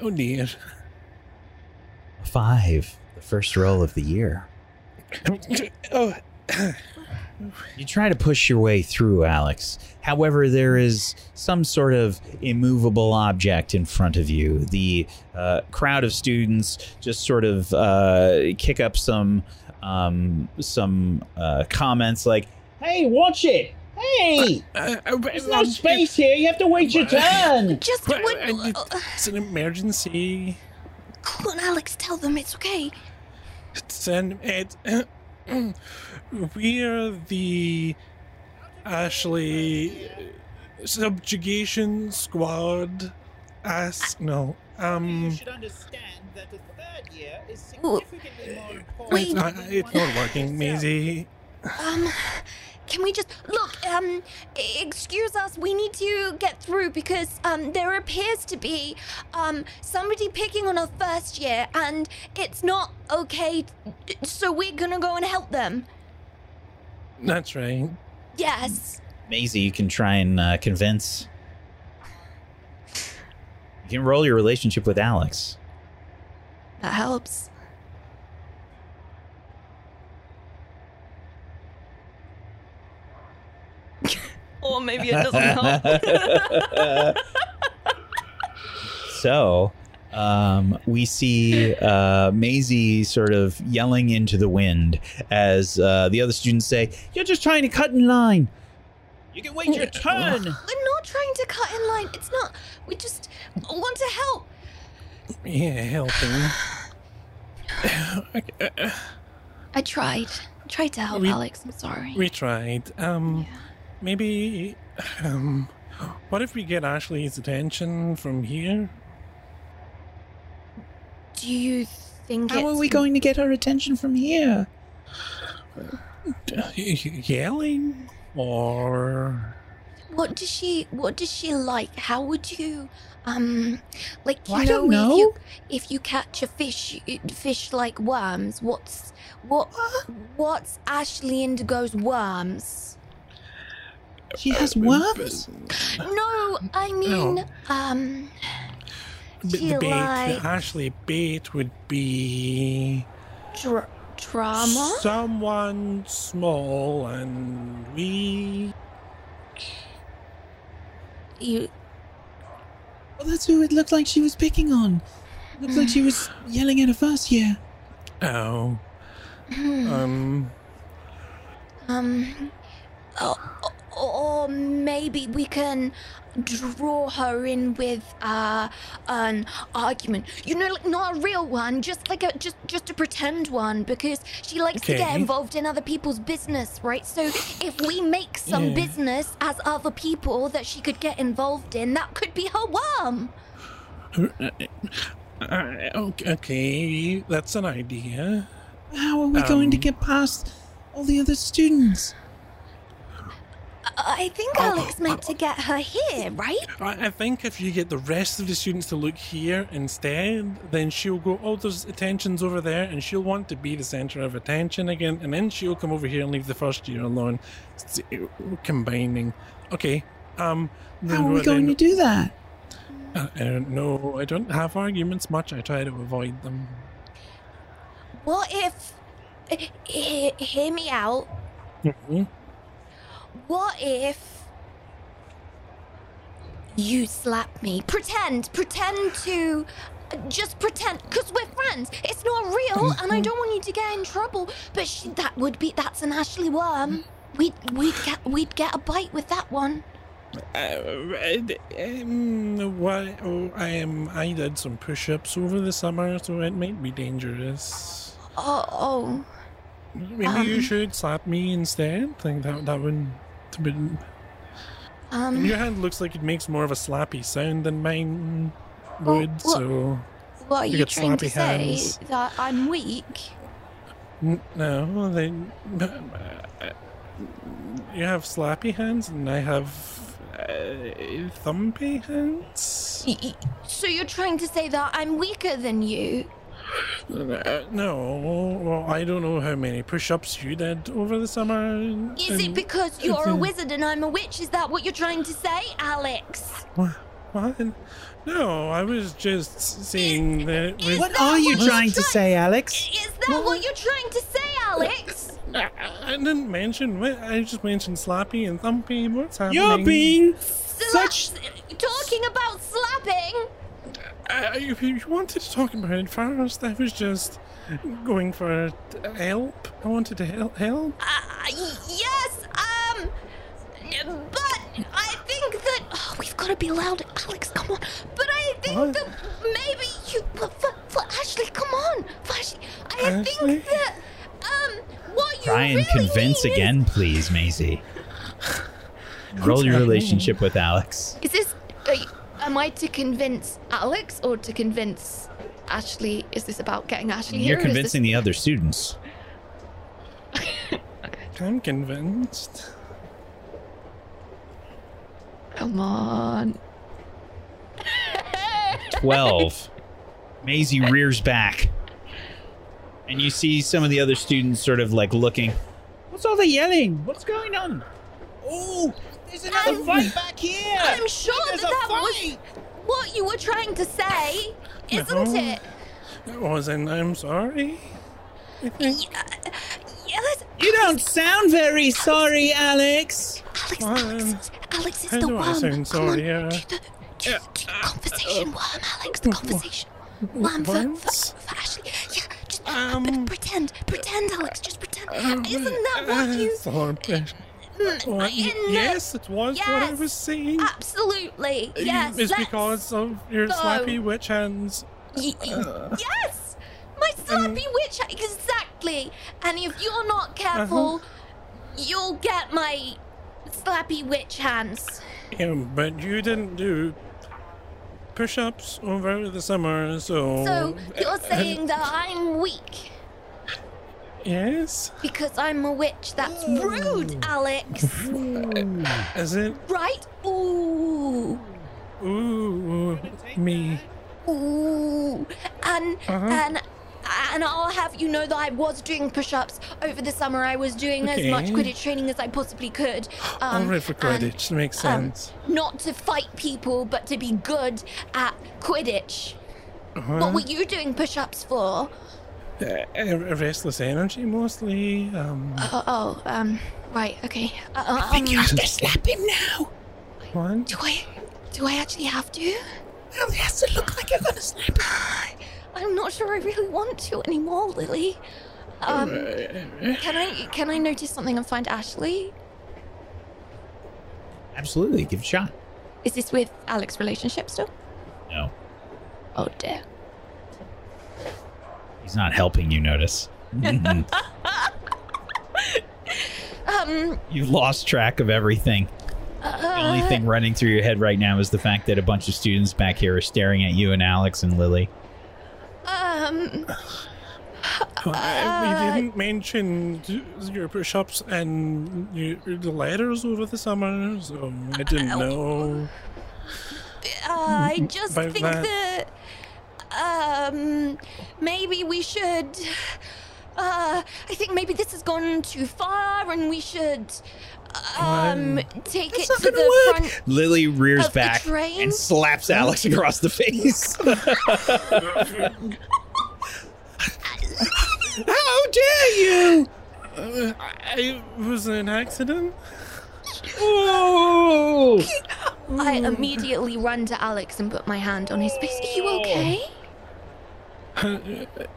Speaker 7: Oh dear.
Speaker 1: Five. The first roll of the year.
Speaker 7: Oh,
Speaker 1: You try to push your way through, Alex. However, there is some sort of immovable object in front of you. The uh, crowd of students just sort of uh, kick up some um, some uh, comments like, "Hey, watch it! Hey,
Speaker 7: uh, uh,
Speaker 1: there's no space here. You have to wait your turn."
Speaker 6: Just
Speaker 7: Well,
Speaker 6: when, uh,
Speaker 7: it's an emergency.
Speaker 6: come on, Alex. Tell them it's okay.
Speaker 7: It's an it. We're the Ashley subjugation squad. Ask no. Um,
Speaker 1: understand that the third year is
Speaker 6: significantly
Speaker 1: more
Speaker 6: Wait.
Speaker 7: it's not, it's not working, Maisie.
Speaker 6: Um, can we just look? Um, excuse us. We need to get through because um, there appears to be um somebody picking on a first year, and it's not okay. So we're gonna go and help them.
Speaker 7: That's right.
Speaker 6: Yes.
Speaker 1: Maisie, you can try and uh, convince. You can roll your relationship with Alex.
Speaker 6: That helps. Or maybe it doesn't help.
Speaker 1: so, um, we see uh, Maisie sort of yelling into the wind as uh, the other students say, "You're just trying to cut in line. You can wait your turn."
Speaker 6: We're not trying to cut in line. It's not. We just want to help.
Speaker 7: Yeah, helping. Okay, uh,
Speaker 6: I tried. Tried to help
Speaker 7: We-
Speaker 6: Alex. I'm sorry.
Speaker 7: we tried. Um,
Speaker 6: Yeah.
Speaker 7: Maybe. Um, what if we get Ashley's attention from here?
Speaker 6: Do you think
Speaker 1: How
Speaker 6: it's
Speaker 1: are we going to get her attention from here?
Speaker 7: Y- y- Yelling or
Speaker 6: What does she? What does she like? How would you, um, like you
Speaker 1: I
Speaker 6: know,
Speaker 1: don't know.
Speaker 6: If, you, if you catch a fish, fish like worms. What's what? What's Ashley Indigo's worms?
Speaker 1: She has worms?
Speaker 6: No, I mean, um,
Speaker 7: But the bait,
Speaker 6: like-
Speaker 7: the Ashley bait would be
Speaker 6: dra- drama.
Speaker 7: someone small and weak.
Speaker 6: You,
Speaker 1: Well, that's who it looked like she was picking on. Looks like she was yelling at her first year.
Speaker 7: Oh. Um.
Speaker 6: um, or, or maybe we can draw her in with uh an argument. You know, like not a real one, just like a just just a pretend one, because she likes to get involved in other people's business, right? So if we make some
Speaker 7: Yeah.
Speaker 6: business as other people that she could get involved in, that could be her worm.
Speaker 7: Uh, okay, okay, that's an idea.
Speaker 1: How are we going to
Speaker 7: Um,
Speaker 1: get past all the other students?
Speaker 6: I think Alex meant to get her here, right?
Speaker 7: I, I think if you get the rest of the students to look here instead, then she'll go, oh, there's attention's over there, and she'll want to be the center of attention again, and then she'll come over here and leave the first year alone. It's, uh, combining. Okay. Um.
Speaker 1: How are we
Speaker 7: what
Speaker 1: going to do that?
Speaker 7: Uh, I don't know. I don't have arguments much. I try to avoid them.
Speaker 6: What if. he- he- hear me out.
Speaker 7: Mhm.
Speaker 6: What if. You slap me? Pretend. Pretend to. Just pretend, because we're friends. It's not real, and I don't want you to get in trouble. But she, that would be. That's an Ashley worm. We'd, we'd, get, we'd get a bite with that one.
Speaker 7: Uh, um, why, oh, I am. I did some push-ups over the summer, so it might be dangerous.
Speaker 6: Oh, oh.
Speaker 7: Maybe you
Speaker 6: Um.
Speaker 7: should slap me instead. Think that that would.
Speaker 6: Um.
Speaker 7: Your hand looks like it makes more of a slappy sound than mine would. so
Speaker 6: What are
Speaker 7: You
Speaker 6: you,
Speaker 7: get
Speaker 6: trying to
Speaker 7: slappy
Speaker 6: say?
Speaker 7: hands.
Speaker 6: That I'm weak?
Speaker 7: N- no, they. You have slappy hands, and I have uh, thumpy hands.
Speaker 6: So you're trying to say that I'm weaker than you?
Speaker 7: Uh, no, well, I don't know how many push-ups you did over the summer.
Speaker 6: Is
Speaker 7: and-
Speaker 6: it because you're a wizard and I'm a witch? Is that what you're trying to say, Alex?
Speaker 7: What? what? No, I was just saying that. It was,
Speaker 1: What
Speaker 6: that
Speaker 1: are you
Speaker 6: what you're
Speaker 1: trying to say, Alex?
Speaker 6: Is that what you're trying to say, Alex?
Speaker 7: I, I didn't mention. what- I just mentioned slappy and thumpy. What's happening?
Speaker 1: You're being
Speaker 6: Sla-
Speaker 1: such.
Speaker 6: talking about slapping?
Speaker 7: Uh, if you wanted to talk about it first, I was just going for help. I wanted to help. help.
Speaker 6: Uh, yes, um, but I think that oh, we've got to be loud, Alex. Come on. But I think
Speaker 7: What?
Speaker 6: that maybe you for, for, for Ashley. Come on, for Ashley. I
Speaker 7: Ashley?
Speaker 6: think that um, what you
Speaker 1: Try and
Speaker 6: really
Speaker 1: convince
Speaker 6: need is-
Speaker 1: again, please, Maisie. Roll your relationship with Alex.
Speaker 6: Is this? Are you, am I to convince Alex or to convince Ashley? Is this about getting Ashley here?
Speaker 1: You're
Speaker 6: or is this-
Speaker 1: convincing the other students.
Speaker 7: I'm convinced.
Speaker 6: Come on.
Speaker 1: 12. Maisie rears back. And you see some of the other students sort of like looking. What's all the yelling? What's going on? Oh, there's another
Speaker 6: I'm-
Speaker 1: fight back here.
Speaker 6: I'm sure
Speaker 1: There's
Speaker 6: that
Speaker 1: a
Speaker 6: that was what you were trying to say, isn't
Speaker 7: No.
Speaker 6: it?
Speaker 7: That wasn't. I'm sorry. I.
Speaker 6: Yeah, yes.
Speaker 1: You don't sound very sorry, Alex.
Speaker 6: Alex,
Speaker 7: Fine.
Speaker 6: Alex, Alex is the
Speaker 7: do I
Speaker 6: worm.
Speaker 7: sound
Speaker 6: Come on,
Speaker 7: sorry, uh,
Speaker 6: do the, do, do the conversation worm, Alex. The conversation worm for, for, for Ashley. Yeah, just uh,
Speaker 7: Um,
Speaker 6: p- pretend, pretend, Alex. Just pretend. Isn't that
Speaker 7: Uh,
Speaker 6: what you?
Speaker 7: Sorry. What?
Speaker 6: in the-
Speaker 7: Yes, it was what I was saying.
Speaker 6: Absolutely. Yes.
Speaker 7: it's because of your
Speaker 6: go.
Speaker 7: slappy witch hands.
Speaker 6: Y- y- uh. yes! My slappy witch hat, exactly! And if you're not uh-huh. careful, you'll get my slappy witch hands.
Speaker 7: Yeah, but you didn't do push-ups over the summer, so.
Speaker 6: So you're saying that I'm weak
Speaker 7: Yes.
Speaker 6: because I'm a witch? That's rude, Alex!
Speaker 7: Is it?
Speaker 6: Right? Ooh.
Speaker 7: Ooh, me.
Speaker 6: Ooh. And
Speaker 7: Uh-huh.
Speaker 6: and and I'll have you know that I was doing push-ups over the summer. I was doing as much Quidditch training as I possibly could.
Speaker 7: All
Speaker 6: Um,
Speaker 7: right for
Speaker 6: and,
Speaker 7: Quidditch. makes
Speaker 6: um,
Speaker 7: sense.
Speaker 6: not to fight people, but to be good at Quidditch.
Speaker 7: Uh-huh.
Speaker 6: What were you doing push-ups for?
Speaker 7: Uh, uh, restless energy mostly. Um,
Speaker 6: Oh, oh um, right, okay. Uh, uh,
Speaker 8: I think you
Speaker 6: um,
Speaker 8: have to slap him now.
Speaker 7: what?
Speaker 6: do I, do I actually have to?
Speaker 8: Well, it has to look like you're gonna slap him.
Speaker 6: I'm not sure I really want to anymore, Lily. Um, can I can I notice something and find Ashley?
Speaker 1: Absolutely, give it a shot.
Speaker 6: Is this with Alex' relationship still?
Speaker 1: No,
Speaker 6: Oh dear.
Speaker 1: He's not helping you notice.
Speaker 6: Um,
Speaker 1: You've lost track of everything. The only
Speaker 6: uh,
Speaker 1: thing running through your head right now is the fact that a bunch of students back here are staring at you and Alex and Lily.
Speaker 6: um,
Speaker 7: Uh,
Speaker 6: Uh,
Speaker 7: we didn't mention d- your push-ups and your, the letters over the summer, so I didn't know.
Speaker 6: I just
Speaker 7: By
Speaker 6: think
Speaker 7: that-
Speaker 6: that, um, maybe we should. Uh, I think maybe this has gone too far, and we should, um, take it to the
Speaker 8: work.
Speaker 6: front.
Speaker 1: Lily rears
Speaker 6: Of the
Speaker 1: back
Speaker 6: train?
Speaker 1: and slaps Alex across the face. How dare you!
Speaker 7: Uh, I was an accident.
Speaker 1: Oh!
Speaker 6: I immediately run to Alex and put my hand on his face. Are you okay?
Speaker 7: Uh,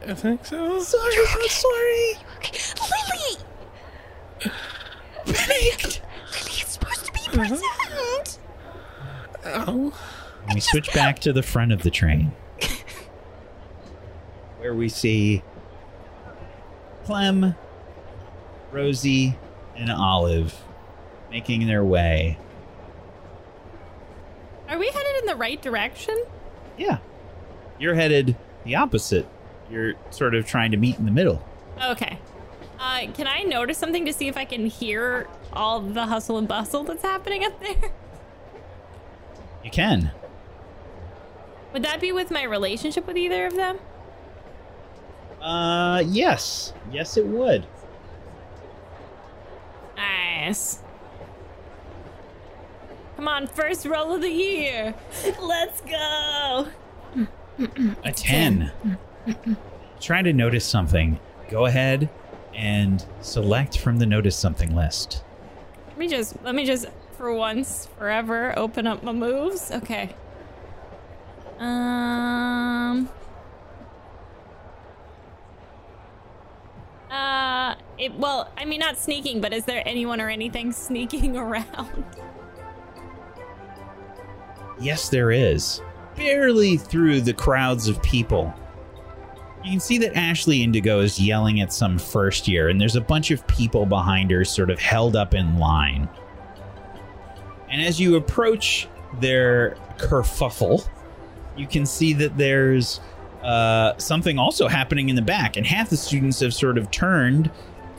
Speaker 7: I think so.
Speaker 8: Sorry, I'm sorry.
Speaker 6: Okay, Lily.
Speaker 8: Panicked.
Speaker 6: Lily is supposed to be present.
Speaker 7: Ow.
Speaker 1: We switch back to the front of the train, where we see Clem, Rosie, and Olive making their way.
Speaker 5: Are we headed in the right direction?
Speaker 1: Yeah, you're headed the opposite. You're sort of trying to meet in the middle.
Speaker 5: Okay. Uh, can I notice something to see if I can hear all the hustle and bustle that's happening up there?
Speaker 1: You can.
Speaker 5: Would that be with my relationship with either of them?
Speaker 1: Uh, yes, yes, it would.
Speaker 5: Nice. Come on, first roll of the year. Let's go.
Speaker 1: A 10. Trying to notice something. Go ahead and select from the notice something list.
Speaker 5: Let me just let me just for once forever open up my moves. Okay. Um Uh it well, I mean not sneaking, but is there anyone or anything sneaking around?
Speaker 1: Yes, there is. Barely through the crowds of people. You can see that Ashley Indigo is yelling at some first year, and there's a bunch of people behind her sort of held up in line. And as you approach their kerfuffle, you can see that there's uh, something also happening in the back, and half the students have sort of turned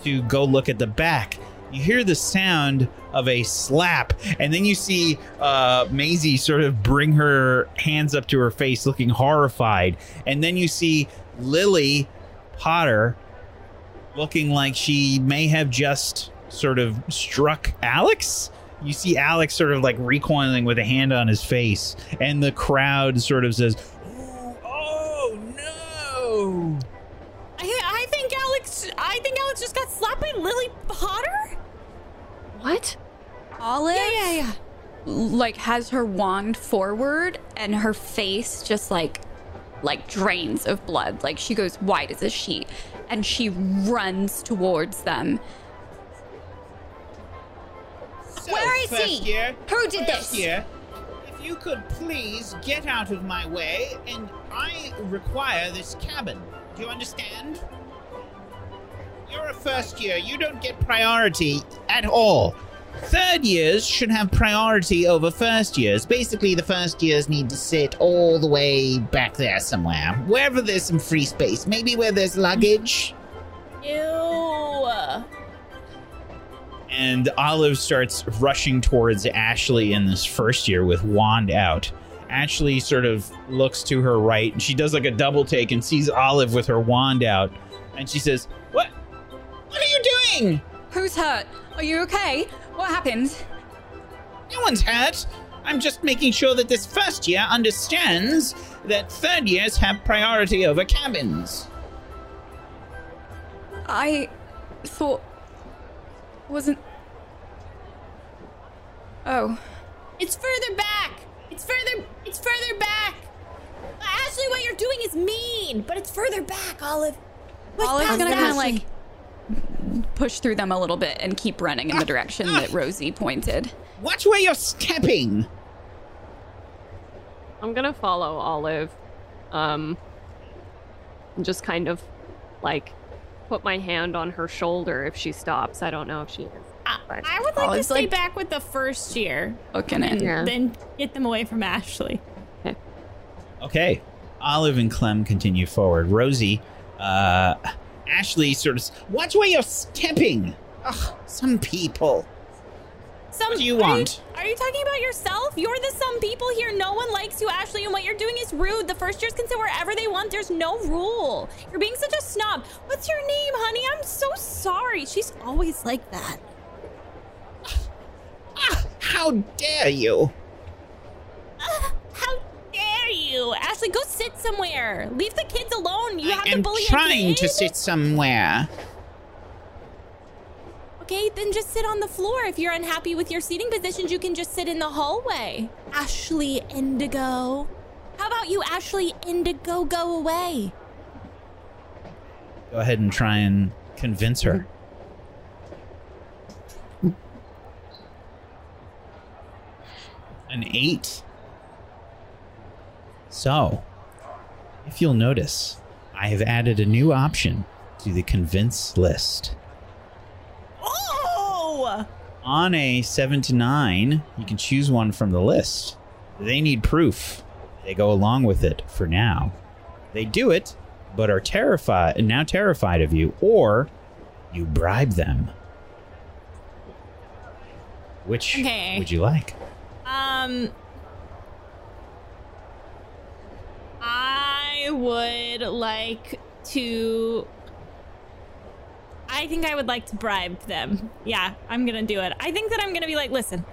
Speaker 1: to go look at the back. You hear the sound of a slap, and then you see uh, Maisie sort of bring her hands up to her face, looking horrified. And then you see Lily Potter looking like she may have just sort of struck Alex. You see Alex sort of like recoiling with a hand on his face, and the crowd sort of says, "Oh, no!"
Speaker 5: I think Alex I think Alex just got slapped by Lily Potter?
Speaker 6: What?
Speaker 4: Olive
Speaker 5: Yeah, yeah, yeah.
Speaker 4: like has her wand forward and her face just like like drains of blood. Like she goes white as a sheet and she runs towards them.
Speaker 6: Where is he? Who did this?
Speaker 8: Year, if you could please get out of my way, and I require this cabin. Do you understand? First year. You don't get priority at all. Third years should have priority over first years. Basically, the first years need to sit all the way back there somewhere. Wherever there's some free space. Maybe where there's luggage.
Speaker 5: Ew.
Speaker 1: and Olive starts rushing towards Ashley in this first year with wand out. Ashley sort of looks to her right and she does like a double take and sees Olive with her wand out. And she says, What? What are you doing?
Speaker 4: Who's hurt? Are you okay? What happened?
Speaker 8: No one's hurt. I'm just making sure that this first year understands that third years have priority over cabins.
Speaker 4: I thought. Wasn't. Oh.
Speaker 5: It's further back. It's further. It's further back. Ashley, what you're doing is mean, but it's further back, Olive. Push
Speaker 4: Olive's gonna kind of like push through them a little bit and keep running in the direction that Rosie pointed.
Speaker 8: Watch where you're stepping.
Speaker 3: I'm gonna follow Olive. Um, and just kind of like put my hand on her shoulder if she stops. I don't know if she is. but-
Speaker 5: I would like
Speaker 4: Olive's
Speaker 5: to stay
Speaker 4: like-
Speaker 5: back with the first year,
Speaker 4: Looking in.
Speaker 3: Yeah.
Speaker 5: then get them away from Ashley.
Speaker 1: Okay. Olive and Clem continue forward. Rosie, uh,
Speaker 8: Ashley sort of. Watch where you're stepping. Ugh, some people.
Speaker 5: Some,
Speaker 8: What do you
Speaker 5: are
Speaker 8: want?
Speaker 5: are you talking about yourself? You're the some people here. No one likes you, Ashley, and what you're doing is rude. The first years can sit wherever they want. There's no rule. You're being such a snob. What's your name, honey? I'm so sorry. She's always like that.
Speaker 8: Ah, how dare you?
Speaker 5: Ah, how dare you? Ashley, go sit somewhere. Leave the kids alone. You have
Speaker 8: I
Speaker 5: to
Speaker 8: am
Speaker 5: bully a
Speaker 8: trying to sit somewhere.
Speaker 5: Okay, then just sit on the floor. If you're unhappy with your seating positions, you can just sit in the hallway. Ashley Indigo. How about you, Ashley Indigo, go away?
Speaker 1: go ahead and try and convince her. An eight. So, if you'll notice, I have added a new option to the convince list.
Speaker 5: Oh!
Speaker 1: On a seven to nine, you can choose one from the list. They need proof. They go along with it for now. They do it, but are terrified now terrified of you, or you bribe them. Which
Speaker 5: Okay.
Speaker 1: would you like?
Speaker 5: Um. I would like to. I think I would like to bribe them. Yeah, I'm gonna do it. I think that I'm gonna be like, listen,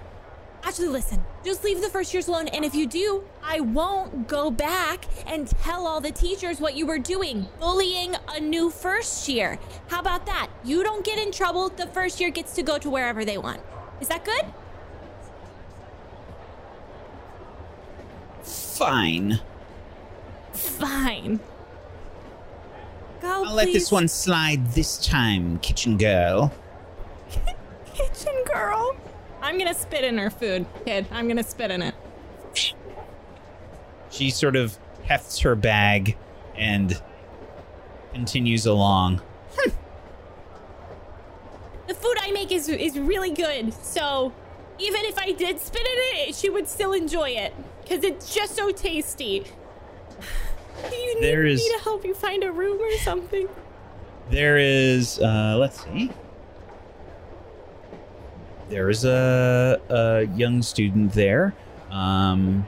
Speaker 5: actually, listen, just leave the first years alone. And if you do, I won't go back and tell all the teachers what you were doing, bullying a new first year. How about that? You don't get in trouble. The first year gets to go to wherever they want. Is that good?
Speaker 8: Fine.
Speaker 5: Fine. Go,
Speaker 8: I'll let this one slide this time, kitchen girl.
Speaker 5: kitchen girl. I'm gonna spit in her food, kid. I'm gonna spit in it.
Speaker 1: She sort of hefts her bag and continues along. Hmm.
Speaker 5: The food I make is is really good. So even if I did spit in it, she would still enjoy it because it's just so tasty. Do you need
Speaker 1: There
Speaker 5: me
Speaker 1: is-
Speaker 5: to help you find a room or something?
Speaker 1: There is, uh, let's see. There is a, a young student there um,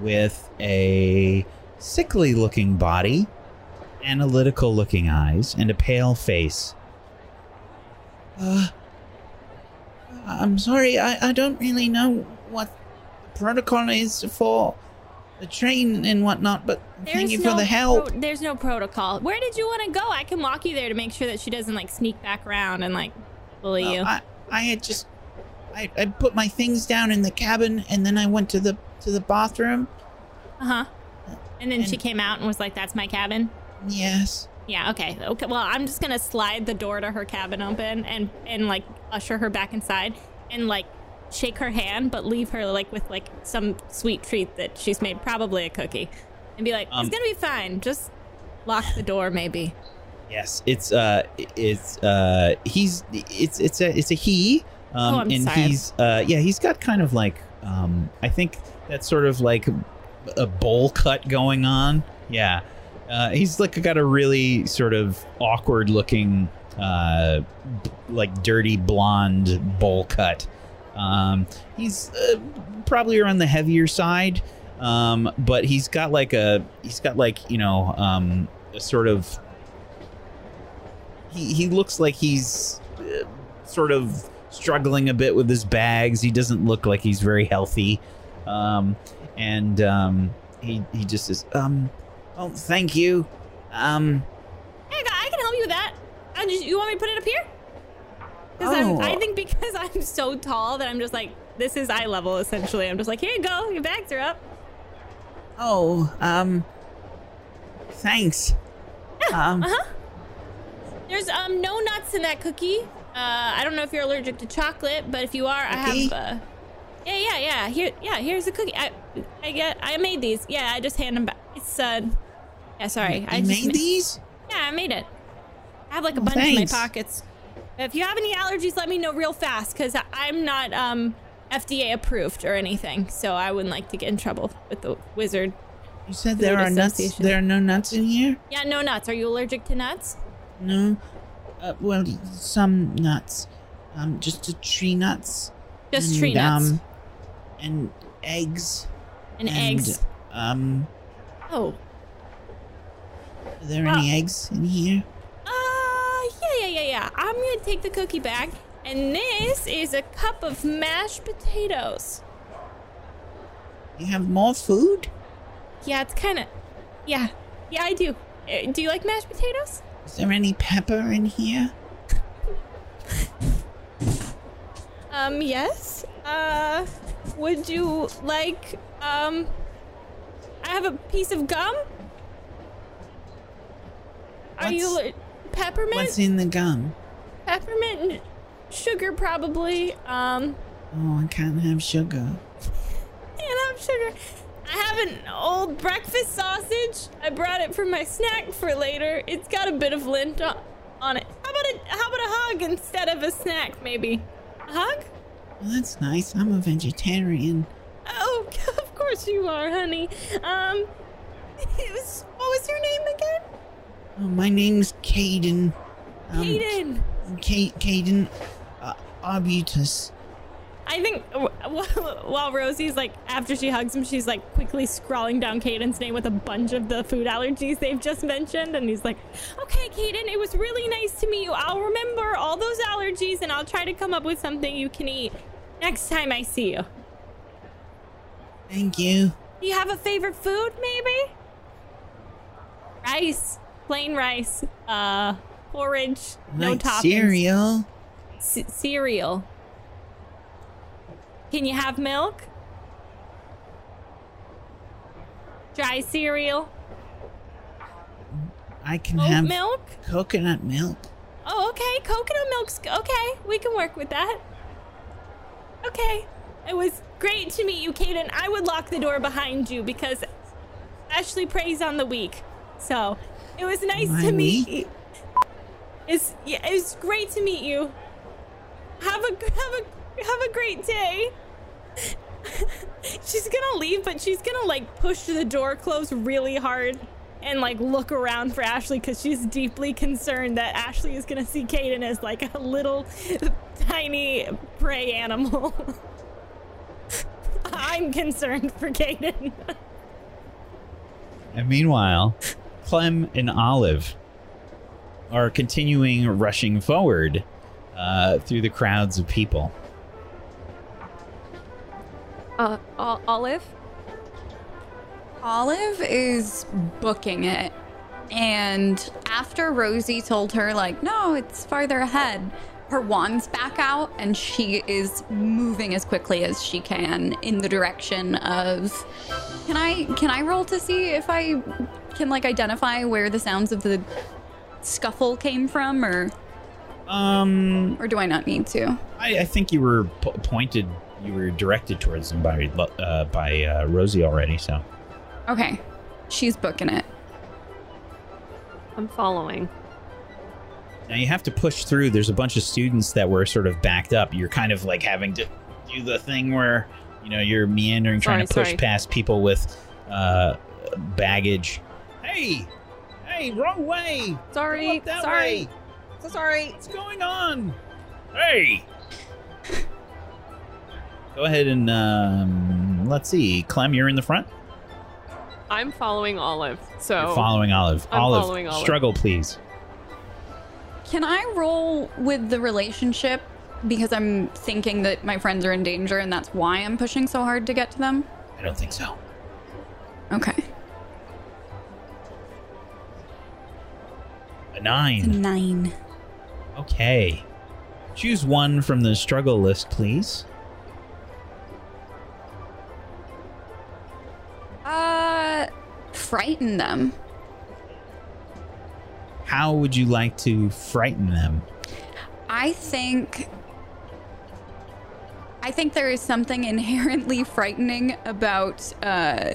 Speaker 1: with a sickly looking body, analytical looking eyes, and a pale face. Uh, I'm sorry, I, I don't really know what protocol is for the train and whatnot, but thank you for the help.
Speaker 5: pro- there's no protocol. Where did you want to go? I can walk you there to make sure that she doesn't like sneak back around and like bully
Speaker 8: Well,
Speaker 5: you.
Speaker 8: I, I had just I, I put my things down in the cabin and then I went to the to the bathroom.
Speaker 5: Uh huh. And then she came out and was like, "That's my cabin."
Speaker 8: Yes.
Speaker 5: Yeah, okay. Okay. Well, I'm just gonna slide the door to her cabin open and and like usher her back inside and like shake her hand, but leave her like with like some sweet treat that she's made, probably a cookie, and be like,
Speaker 1: Um,
Speaker 5: "It's gonna be fine. Just lock the door, maybe."
Speaker 1: Yes, it's uh, it's uh, he's it's it's a it's a he. Um,
Speaker 5: Oh, I'm
Speaker 1: and
Speaker 5: sorry.
Speaker 1: he's uh, yeah, he's got kind of like um, I think that's sort of like a bowl cut going on. Yeah, uh, he's like got a really sort of awkward looking, uh, b- like dirty blonde bowl cut. Um, he's uh, probably around the heavier side, um, but he's got like a he's got like you know um, a sort of he he looks like he's uh, sort of struggling a bit with his bags. He doesn't look like he's very healthy, um, and um, he he just says, um, "Oh, thank you." Um,
Speaker 5: Hey, I can help you with that. I just, you want me to put it up here?
Speaker 1: Oh.
Speaker 5: I think because I'm so tall that I'm just like, this is eye level essentially. I'm just like, here you go, your bags are up.
Speaker 1: oh, um, thanks. Um,
Speaker 5: Uh-huh. There's um no nuts in that cookie. Uh, I don't know if you're allergic to chocolate, but if you are, I have. Uh, yeah, yeah, yeah. Here, yeah. Here's a cookie. I, I get. I made these. Yeah, I just hand them back. It's uh, yeah. Sorry, I
Speaker 1: you
Speaker 5: just
Speaker 1: made
Speaker 5: ma-
Speaker 1: these?
Speaker 5: Yeah, I made it. I have like a
Speaker 1: Oh,
Speaker 5: bunch
Speaker 1: thanks.
Speaker 5: in my pockets. If you have any allergies, let me know real fast, cause I- I'm not um FDA approved or anything, so I wouldn't like to get in trouble with the wizard.
Speaker 1: You said there are nuts. There are no nuts in here.
Speaker 5: Yeah, no nuts. Are you allergic to nuts?
Speaker 1: No. Uh, well, some nuts. Um, just the tree nuts.
Speaker 5: Just
Speaker 1: and,
Speaker 5: tree nuts
Speaker 1: Um, and eggs.
Speaker 5: and, eggs.
Speaker 1: Um,
Speaker 5: Oh,
Speaker 1: are there any eggs in here?
Speaker 5: Yeah, yeah, yeah. I'm gonna take the cookie back. and this is a cup of mashed potatoes.
Speaker 1: You have more food?
Speaker 5: Yeah, it's kind of, yeah, yeah, I do. Uh, do you like mashed potatoes?
Speaker 1: Is there any pepper in here?
Speaker 5: Um, yes. Uh, would you like, um, I have a piece of gum. Are you
Speaker 1: What's-
Speaker 5: peppermint?
Speaker 1: What's in the gum?
Speaker 5: peppermint and sugar, probably. Um.
Speaker 1: Oh, I can't have sugar.
Speaker 5: And I'm sugar. I have an old breakfast sausage. I brought it for my snack for later. It's got a bit of lint on, on it. How about a how about a hug instead of a snack, maybe? A hug?
Speaker 1: Well, that's nice. I'm a vegetarian.
Speaker 5: Oh, of course you are, honey. Um, it was what was your name again?
Speaker 1: Oh, my name's Caden. Um,
Speaker 5: Hayden.
Speaker 1: Ca- Caden uh, Arbutus.
Speaker 5: I think while Rosie's like, after she hugs him, she's like quickly scrawling down Caden's name with a bunch of the food allergies they've just mentioned. And he's like, okay, Caden, it was really nice to meet you. I'll remember all those allergies and I'll try to come up with something you can eat next time I see you.
Speaker 1: Thank you.
Speaker 5: Do you have a favorite food, maybe? Rice. Plain rice. Uh, porridge. No
Speaker 1: like
Speaker 5: toppings.
Speaker 1: cereal.
Speaker 5: C- cereal. Can you have milk? Dry cereal?
Speaker 1: I can
Speaker 5: Oat
Speaker 1: have
Speaker 5: milk?
Speaker 1: coconut milk.
Speaker 5: Oh, okay. Coconut milk's okay. We can work with that. Okay. It was great to meet you, Kaden. I would lock the door behind you because Ashley preys on the weak. So it was nice to meet you. It's yeah, it was great to meet you. Have a have a have a great day. she's gonna leave, but she's gonna like push the door closed really hard and like look around for Ashley because she's deeply concerned that Ashley is gonna see Kaden as like a little tiny prey animal. I'm concerned for Kaden.
Speaker 1: And meanwhile, Clem and Olive are continuing rushing forward uh, through the crowds of people.
Speaker 3: Uh, O- Olive?
Speaker 4: Olive is booking it. And after Rosie told her, like, no, it's farther ahead, her wand's back out and she is moving as quickly as she can in the direction of Can I can I roll to see if I can like identify where the sounds of the scuffle came from or
Speaker 1: Um,
Speaker 4: or do I not need to?
Speaker 1: I, I think you were po- pointed, you were directed towards them by uh, by uh, Rosie already. So
Speaker 4: Okay. She's booking it.
Speaker 3: I'm following.
Speaker 1: Now you have to push through. There's a bunch of students that were sort of backed up. You're kind of like having to do the thing where you know you're meandering, trying
Speaker 3: Sorry,
Speaker 1: to push
Speaker 3: sorry.
Speaker 1: past people with uh, baggage.
Speaker 8: Hey! Hey, wrong way!
Speaker 3: Sorry, sorry.
Speaker 8: way.
Speaker 3: So sorry.
Speaker 8: What's going on?
Speaker 1: Hey, Go ahead and um, let's see. Clem, you're in the front.
Speaker 3: I'm following Olive. So
Speaker 1: You're following Olive.
Speaker 3: I'm
Speaker 1: Olive,
Speaker 3: following Olive.
Speaker 1: struggle, please.
Speaker 4: Can I roll with the relationship because I'm thinking that my friends are in danger and that's why I'm pushing so hard to get to them?
Speaker 1: I don't think so.
Speaker 4: Okay.
Speaker 1: A nine.
Speaker 4: A Nine.
Speaker 1: Okay. Choose one from the struggle list, please.
Speaker 4: Uh, frighten them.
Speaker 1: How would you like to frighten them?
Speaker 4: I think. I think there is something inherently frightening about uh,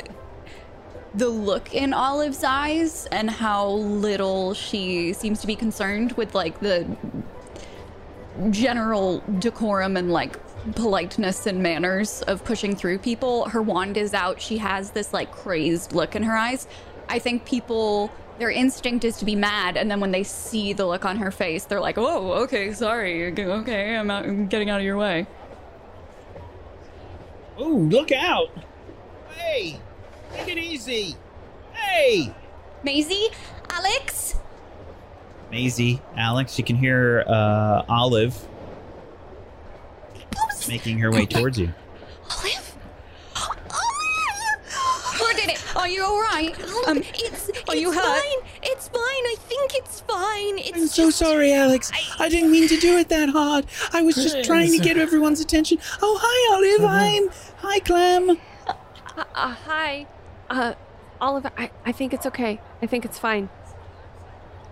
Speaker 4: the look in Olive's eyes and how little she seems to be concerned with, like, the general decorum and, like, politeness and manners of pushing through people. Her wand is out. She has this, like, crazed look in her eyes. I think people. Their instinct is to be mad, and then when they see the look on her face, they're like, "Oh, okay, sorry, okay, I'm, out, I'm getting out of your way."
Speaker 1: Oh, look out!
Speaker 8: Hey, take it easy. Hey,
Speaker 4: Maisie, Alex,
Speaker 1: Maisie, Alex, you can hear uh, Olive making her way towards you.
Speaker 6: Olive?
Speaker 4: who did it? Are you all right? Um,
Speaker 6: it's
Speaker 4: are you
Speaker 6: it's
Speaker 4: hurt?
Speaker 6: fine. It's fine. I think it's fine. It's
Speaker 7: I'm so sorry, Alex. I didn't mean to do it that hard. I was just trying to get everyone's attention. Oh, hi, Olive. I'm. Hi, Clem.
Speaker 3: Uh, uh, hi. Uh, Oliver, I, I think it's okay. I think it's fine.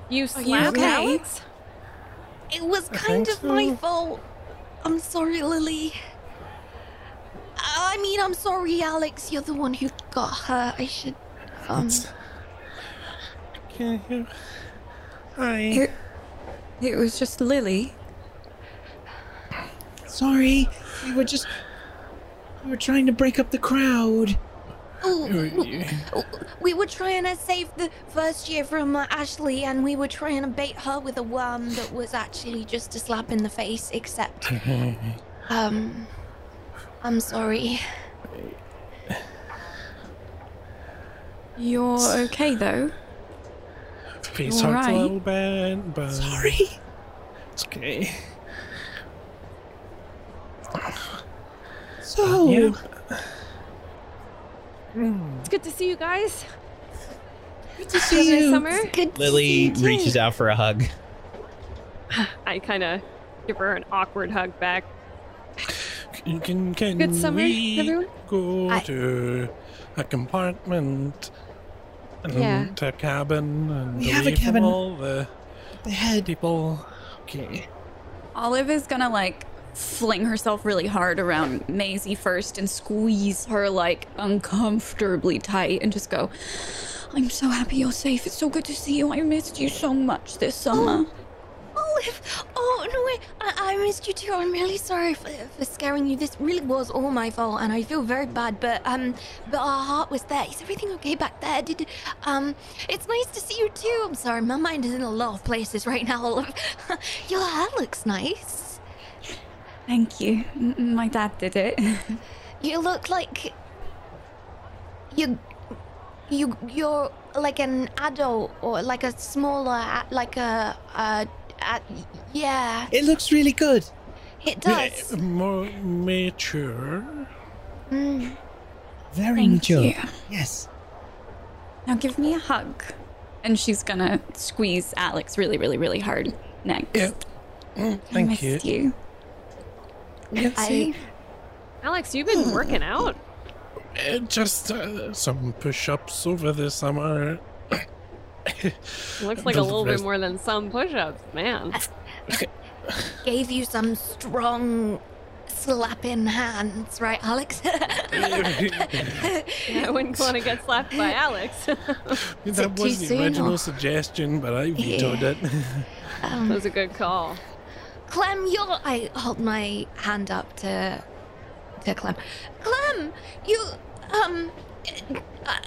Speaker 3: You
Speaker 4: you
Speaker 3: slapped
Speaker 4: okay?
Speaker 3: Alex?
Speaker 6: It was kind
Speaker 7: think
Speaker 6: of my fault. I'm sorry, Lily. I mean, I'm sorry, Alex. You're the one who got hurt. I should. Um.
Speaker 7: Can you? Hi.
Speaker 4: It, it was just Lily.
Speaker 7: Sorry. We were just. We were trying to break up the crowd.
Speaker 6: Oh, we were trying to save the first year from uh, Ashley, and we were trying to bait her with a worm that was actually just a slap in the face. Except, um, I'm sorry.
Speaker 4: You're okay though.
Speaker 7: Face
Speaker 4: All
Speaker 7: hurts
Speaker 4: right.
Speaker 7: a little bit, but.
Speaker 1: Sorry.
Speaker 7: It's okay.
Speaker 1: So, uh,
Speaker 7: Yeah.
Speaker 3: It's good to see you guys.
Speaker 1: good to see
Speaker 3: nice
Speaker 1: you.
Speaker 3: summer.
Speaker 6: Good. to
Speaker 1: Lily
Speaker 6: see you too.
Speaker 1: reaches out for a hug.
Speaker 3: I kind of give her an awkward hug back.
Speaker 7: Can, can, can
Speaker 3: Good summer,
Speaker 7: we
Speaker 3: everyone?
Speaker 7: go
Speaker 6: I-
Speaker 7: to a compartment and
Speaker 3: Yeah.
Speaker 7: to a cabin and
Speaker 1: We have a cabin.
Speaker 7: all the
Speaker 1: The head.
Speaker 7: people? Okay.
Speaker 4: Olive is gonna like fling herself really hard around Maisie first and squeeze her like uncomfortably tight and just go, I'm so happy you're safe. It's so good to see you. I missed you so much this summer.
Speaker 6: Olive! Oh, no, wait. I, I missed you too. I'm really sorry for, for scaring you. This really was all my fault, and I feel very bad, but, um, but our heart was there. Is everything okay back there? Did, um, it's nice to see you too. I'm sorry. My mind is in a lot of places right now, Olive. Your hair looks nice.
Speaker 4: Thank you. M- My dad did it.
Speaker 6: You look like. You. You, you're like an adult or like a smaller, like a, uh, uh, yeah,
Speaker 1: It looks really good.
Speaker 6: it
Speaker 7: Yeah,
Speaker 6: does.
Speaker 7: more mature.
Speaker 6: Mm.
Speaker 1: Very
Speaker 4: Thank
Speaker 1: mature.
Speaker 4: you.
Speaker 1: Yes.
Speaker 4: Now give me a hug. And she's gonna squeeze Alex really, really, really hard next.
Speaker 7: Yeah. Mm,
Speaker 4: I
Speaker 7: Thank
Speaker 4: missed
Speaker 7: you.
Speaker 4: you.
Speaker 6: I,
Speaker 3: Alex, you've been working out.
Speaker 7: Uh, just uh, some push-ups over the summer.
Speaker 3: Looks like a little bit more than some push-ups, man.
Speaker 6: gave you some strong slapping hands, right, Alex?
Speaker 3: I wouldn't want to get slapped by Alex. that
Speaker 7: that was the original
Speaker 6: or-
Speaker 7: suggestion, but I vetoed
Speaker 6: Yeah.
Speaker 7: it.
Speaker 6: um,
Speaker 3: was a good call.
Speaker 6: Clem, you're. I hold my hand up to to Clem. Clem, you. Um. uh,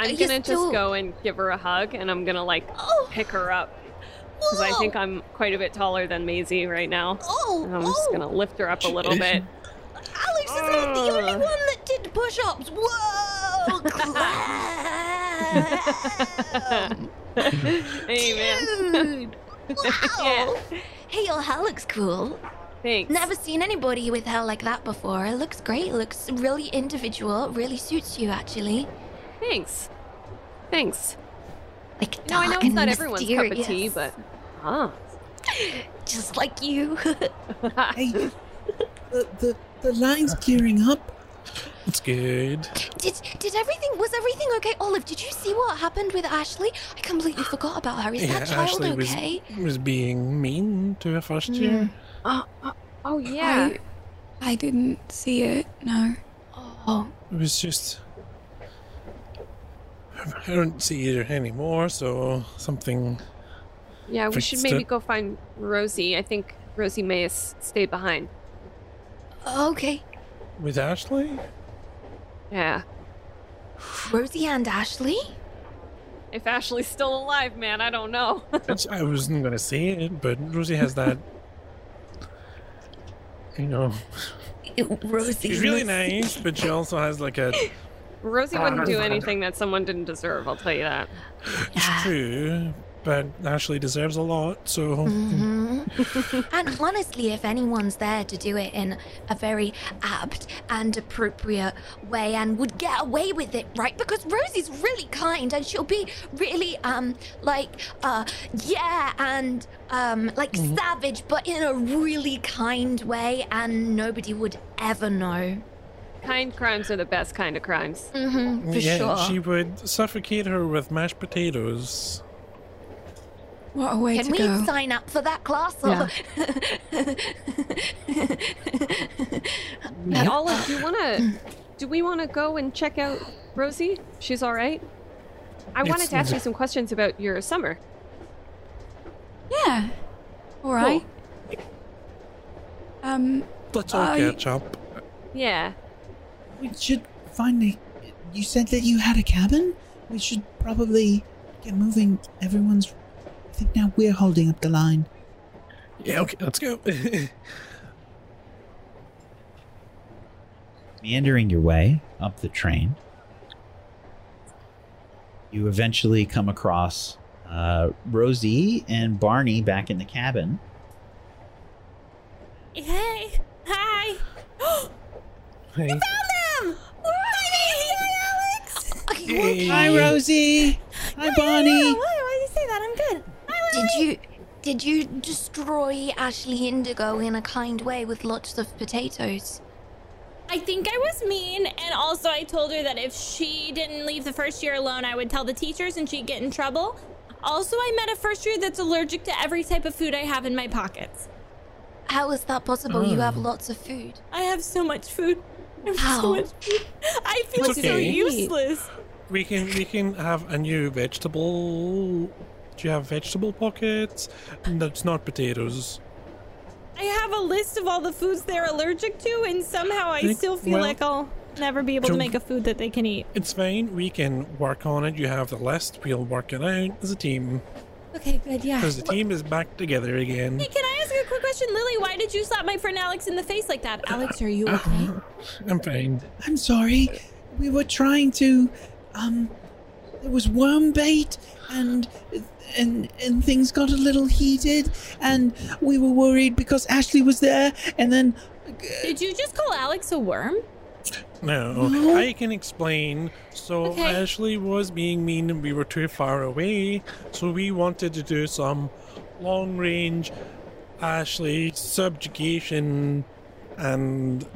Speaker 3: I'm gonna
Speaker 6: still-
Speaker 3: just go and give her a hug, and I'm gonna like
Speaker 6: oh,
Speaker 3: pick her up oh. because I think I'm quite a bit taller than Maisie right now.
Speaker 6: Oh,
Speaker 3: And I'm just
Speaker 6: oh,
Speaker 3: gonna lift her up a little bit.
Speaker 6: Alex is not the ah. only one that did push-ups. Whoa, Clem!
Speaker 3: hey man.
Speaker 6: Dude! Wow! Hey, your hair looks cool.
Speaker 3: Thanks.
Speaker 6: Never seen anybody with hair like that before. It looks great. It looks really individual. It really suits you, actually.
Speaker 3: Thanks. Thanks.
Speaker 6: Like
Speaker 3: You know, I know
Speaker 6: dark
Speaker 3: it's
Speaker 6: and
Speaker 3: not everyone's cup of tea, but ah.
Speaker 6: just like you.
Speaker 9: Hey, the, the, the line's clearing up.
Speaker 7: It's good.
Speaker 6: did did everything was everything okay? Olive, did you see what happened with Ashley? I completely forgot about her. Is
Speaker 7: yeah,
Speaker 6: that child
Speaker 7: Ashley was
Speaker 6: okay?
Speaker 7: was being mean to her first year.
Speaker 3: oh, oh, oh yeah.
Speaker 4: I, I didn't see it, no.
Speaker 6: Oh,
Speaker 7: It was just. I don't see her anymore, so something.
Speaker 3: Yeah, we should maybe
Speaker 7: it.
Speaker 3: go find Rosie. I think Rosie may have stayed behind.
Speaker 6: okay.
Speaker 7: With Ashley?
Speaker 3: Yeah.
Speaker 6: Rosie and Ashley.
Speaker 3: If Ashley's still alive, man, I don't know.
Speaker 7: I wasn't gonna say it, but Rosie has that. You know,
Speaker 6: Rosie.
Speaker 7: she's really
Speaker 6: looks-
Speaker 7: nice, but she also has like a.
Speaker 3: Rosie wouldn't do anything that someone didn't deserve, I'll tell you that.
Speaker 7: It's true, but Ashley deserves a lot, so.
Speaker 6: Mhm. and honestly, if anyone's there to do it in a very apt and appropriate way and would get away with it, right? Because Rosie's really kind and she'll be really, um, like, uh, yeah, and, um, like savage, but in a really kind way, and nobody would ever know.
Speaker 3: Kind crimes are the best kind of crimes.
Speaker 6: Mm-hmm, for
Speaker 7: yeah,
Speaker 6: sure.
Speaker 7: she would suffocate her with mashed potatoes.
Speaker 4: What a way
Speaker 6: Can
Speaker 4: to go.
Speaker 6: Can we sign up for that class? Or...
Speaker 3: Hey, Olive, do you wanna do we wanna go and check out Rosie? She's alright? I wanted to ask you some questions about your summer.
Speaker 4: Yeah. All right. Um,
Speaker 7: Let's all
Speaker 4: I-
Speaker 7: catch up.
Speaker 3: Yeah.
Speaker 9: We should find a. You said that you had a cabin? We should probably get moving. Everyone's. I think now we're holding up the line.
Speaker 7: Yeah, okay, let's go.
Speaker 1: Meandering your way up the train, you eventually come across uh, Rosie and Barney back in the cabin.
Speaker 5: Hey, hi.
Speaker 7: Hey.
Speaker 5: them! Hi, Alex.
Speaker 7: Hey.
Speaker 9: Hi, Rosie. Hi, Bonnie.
Speaker 5: Why, why did you say that? I'm good. Hi,
Speaker 6: Did you did you destroy Ashley Indigo in a kind way with lots of potatoes?
Speaker 5: I think I was mean, and also I told her that if she didn't leave the first year alone, I would tell the teachers and she'd get in trouble. Also, I met a first year that's allergic to every type of food I have in my pockets.
Speaker 6: How is that possible? You have hmm. lots of food.
Speaker 5: I have so much food. I have
Speaker 6: How?
Speaker 5: so much food. I feel
Speaker 7: It's
Speaker 5: so useless.
Speaker 7: We can we can have a new vegetable. Do you have vegetable pockets? That's not potatoes.
Speaker 5: I have a list of all the foods they're allergic to, and somehow I
Speaker 7: Think-
Speaker 5: still feel
Speaker 7: well,
Speaker 5: like I'll never be able to make a food that they can eat.
Speaker 7: It's fine. We can work on it. You have the list. We'll work it out as a team.
Speaker 5: Okay, good, yeah.
Speaker 7: Because the team is back together again.
Speaker 5: Hey, can I ask you a quick question? Lily, why did you slap my friend Alex in the face like that? Alex, are you uh, okay?
Speaker 7: I'm fine.
Speaker 9: I'm sorry. We were trying to. Um. There was worm bait, and and and things got a little heated, and we were worried because Ashley was there, and then.
Speaker 5: Did you just call Alex a worm?
Speaker 7: No,
Speaker 9: No.
Speaker 7: I can explain. So
Speaker 5: Okay.
Speaker 7: Ashley was being mean and we were too far away. So we wanted to do some long range Ashley subjugation and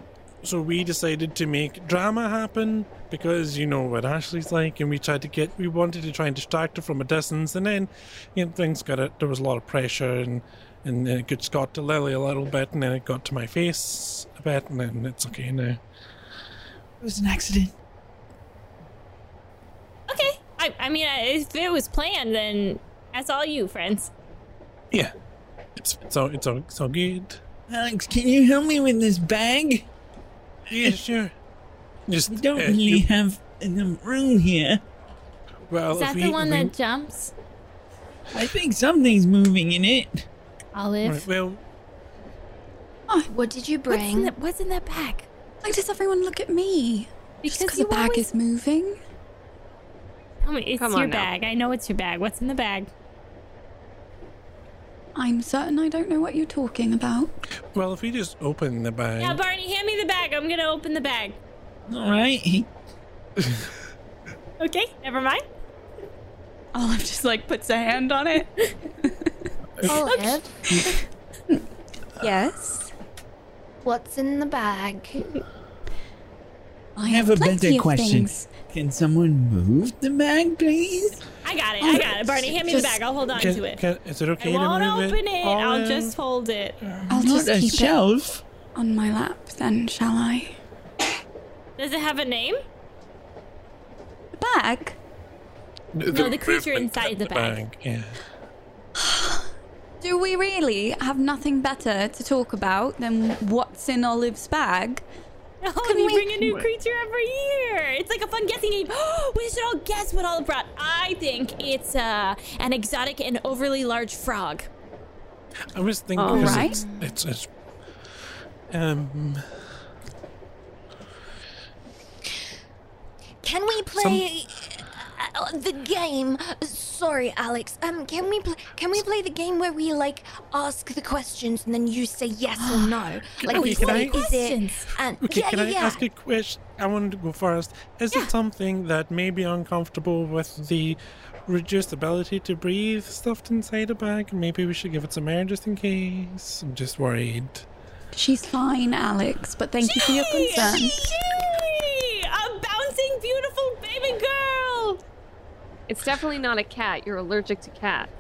Speaker 7: so we decided to make drama happen because you know what Ashley's like and we tried to get we wanted to try and distract her from a distance and then you know things got it there was a lot of pressure and and then it just got to Lily a little bit and then it got to my face a bit and then it's okay now.
Speaker 9: It was an accident.
Speaker 5: Okay. I, I mean, if it was planned, then that's all you, friends.
Speaker 7: Yeah. It's, it's all it's all it's all good.
Speaker 9: Alex, can you help me with this bag?
Speaker 7: Yeah, sure. Just
Speaker 9: We don't
Speaker 7: uh,
Speaker 9: really
Speaker 7: you-
Speaker 9: have enough room here.
Speaker 7: well,
Speaker 5: Is that
Speaker 7: we,
Speaker 5: the one
Speaker 7: we-
Speaker 5: that jumps?
Speaker 9: I think something's moving in it.
Speaker 5: Olive.
Speaker 7: right, well,
Speaker 6: What did you
Speaker 5: What's in,
Speaker 6: bring?
Speaker 5: that, what's in that bag?
Speaker 4: Why does everyone look at me?
Speaker 5: Because
Speaker 4: Just because the bag
Speaker 5: always-
Speaker 4: is moving?
Speaker 5: Tell me, it's
Speaker 3: Come
Speaker 5: your
Speaker 3: on now.
Speaker 5: bag. I know it's your bag. What's in the bag?
Speaker 4: I'm certain I don't know what you're talking about.
Speaker 7: Well, if we just open the bag.
Speaker 5: Yeah, Barney, hand me the bag. I'm gonna open the bag.
Speaker 9: All right.
Speaker 5: Okay, never mind.
Speaker 4: Olive just like puts a hand on it.
Speaker 6: Oh, Olive. yes. What's in the bag?
Speaker 4: I
Speaker 9: have a better question.
Speaker 4: things.
Speaker 9: Can someone move the bag, please?
Speaker 5: I got it. I got it. Barney, hand me the bag. I'll hold on
Speaker 7: Can-
Speaker 5: to it.
Speaker 7: can- is it
Speaker 5: I
Speaker 7: okay to
Speaker 5: won't open it. I'll just hold it.
Speaker 4: I'll
Speaker 9: Not
Speaker 4: just
Speaker 9: a
Speaker 4: keep it
Speaker 9: shelf.
Speaker 4: on my lap then, shall I?
Speaker 5: Does it have a name?
Speaker 4: The bag?
Speaker 5: No, the creature inside the bag.
Speaker 7: Yeah.
Speaker 4: Do we really have nothing better to talk about than what's in Olive's bag?
Speaker 5: Oh,
Speaker 4: Can
Speaker 5: you
Speaker 4: we-
Speaker 5: bring a new creature every year. It's like a fun guessing game. we should all guess what Olive brought. I think it's uh, an exotic and overly large frog.
Speaker 7: I was thinking
Speaker 4: All
Speaker 7: 'cause
Speaker 4: right.
Speaker 7: it's, it's it's um
Speaker 6: Can we play uh, the game? Sorry, Alex. Um, can we play? Can we play the game where we like ask the questions and then you say yes or no? Like,
Speaker 7: Okay,
Speaker 6: we
Speaker 7: can
Speaker 6: say,
Speaker 7: I-
Speaker 6: is it? And
Speaker 7: Okay,
Speaker 6: yeah,
Speaker 7: can
Speaker 6: yeah,
Speaker 7: I
Speaker 6: yeah.
Speaker 7: ask a question? I want to go first. Is it something that may be uncomfortable with the reduced ability to breathe stuffed inside a bag? Maybe we should give it some air just in case. I'm just worried.
Speaker 4: She's fine, Alex, but thank you for your concern.
Speaker 5: Yay! A bouncing, beautiful baby girl.
Speaker 3: It's definitely not a cat. You're allergic to cats.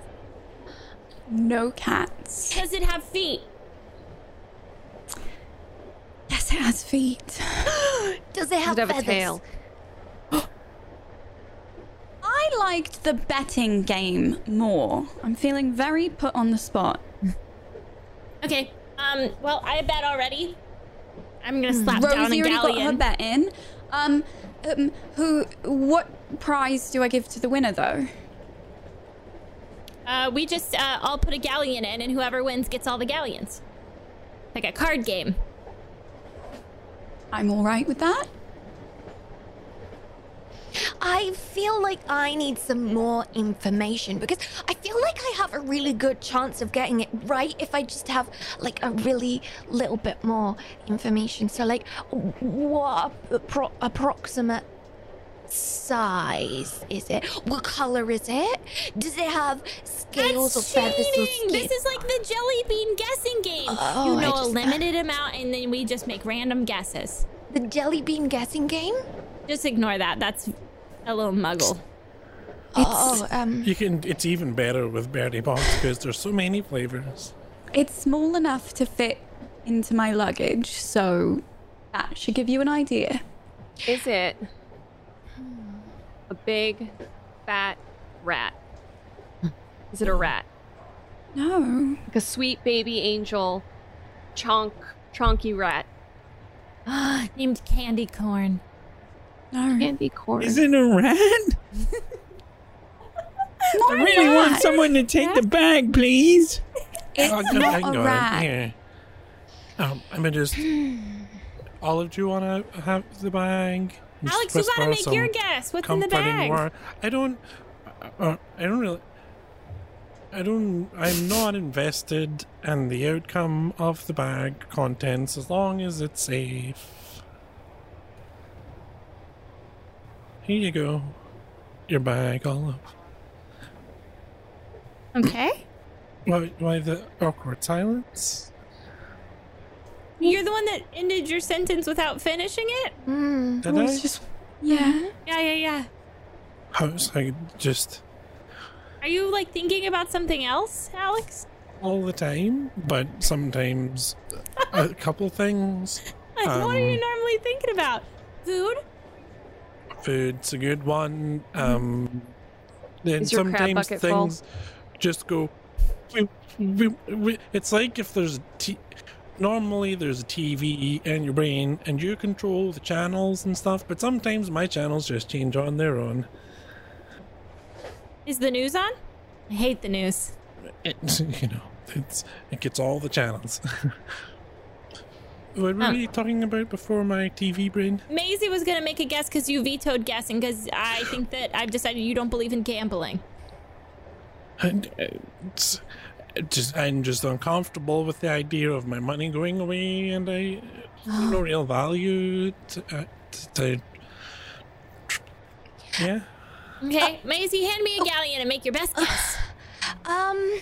Speaker 4: No cats.
Speaker 5: Does it have feet?
Speaker 4: Yes, it has feet.
Speaker 6: Does it have
Speaker 3: Does it have
Speaker 6: feathers?
Speaker 3: a tail?
Speaker 4: I liked the betting game more. I'm feeling very put on the spot.
Speaker 5: Okay. Um. Well, I bet already. I'm gonna slap down
Speaker 4: Rosie already got her bet in. Um, um, who? What prize do I give to the winner, though?
Speaker 5: Uh, we just uh, all put a galleon in, and whoever wins gets all the galleons. Like a card game.
Speaker 4: I'm all right with that.
Speaker 6: I feel like I need some more information because I feel like I have a really good chance of getting it right if I just have like a really little bit more information. So, like, what appro- approximate size is it? What color is it? Does it have scales
Speaker 5: That's
Speaker 6: or feathers or skin?
Speaker 5: This is like the jelly bean guessing game.
Speaker 6: Oh,
Speaker 5: you
Speaker 6: I
Speaker 5: know a
Speaker 6: just-
Speaker 5: limited amount, and then we just make random guesses.
Speaker 6: the jelly bean guessing game?
Speaker 5: Just ignore that. That's a little muggle.
Speaker 6: Oh, um,
Speaker 7: You can. It's even better with Bertie Bott's because there's so many flavors.
Speaker 4: It's small enough to fit into my luggage, so that should give you an idea.
Speaker 3: Is it a big, fat rat? Is it a rat?
Speaker 4: No.
Speaker 3: Like a sweet baby angel, chonk, chonky rat.
Speaker 5: Named Candy Corn.
Speaker 4: No.
Speaker 3: Candy corn.
Speaker 9: Is it a rat? I really want someone to take the bag, please.
Speaker 4: It's
Speaker 7: Oh,
Speaker 4: not
Speaker 7: hang
Speaker 4: a rat.
Speaker 7: Here. Um, I'm gonna just. Olive, do you want to have the bag? Just
Speaker 5: Alex, you gotta
Speaker 7: whisper
Speaker 5: make your guess. What's in the bag?
Speaker 7: word. I don't. Uh, I don't really. I don't. I'm not invested in the outcome of the bag contents as long as it's safe. Here you go. Your bag, Olive.
Speaker 5: Okay.
Speaker 7: Why, why the awkward silence?
Speaker 5: You're the one that ended your sentence without finishing it?
Speaker 6: hmm.
Speaker 7: Did
Speaker 4: I
Speaker 7: I?
Speaker 4: was just. Yeah.
Speaker 5: Yeah, yeah, yeah.
Speaker 7: I was like, just
Speaker 5: Are you like thinking about something else, Alex?
Speaker 7: all the time, but sometimes a couple things.
Speaker 5: Like, what are you
Speaker 7: Um,
Speaker 5: normally thinking about? Food?
Speaker 7: Food's a good one. Um, then
Speaker 3: Is your crab
Speaker 7: sometimes
Speaker 3: bucket full?
Speaker 7: things just go. we- we- we- It's like if there's a t- normally there's a TV in your brain and you control the channels and stuff, but sometimes my channels just change on their own.
Speaker 5: Is the news on? I hate the news.
Speaker 7: It, you know, it's it gets all the channels. what were
Speaker 5: Oh.
Speaker 7: we talking about before my TV brain?
Speaker 5: Maisie was gonna make a guess because you vetoed guessing because I think that I've decided you don't believe in gambling.
Speaker 7: And, uh, it's- just I'm just uncomfortable with the idea of my money going away, and I uh, no real value to, uh, to, to yeah.
Speaker 5: Okay, Maisie, hand me a galleon and make your best guess.
Speaker 6: Um,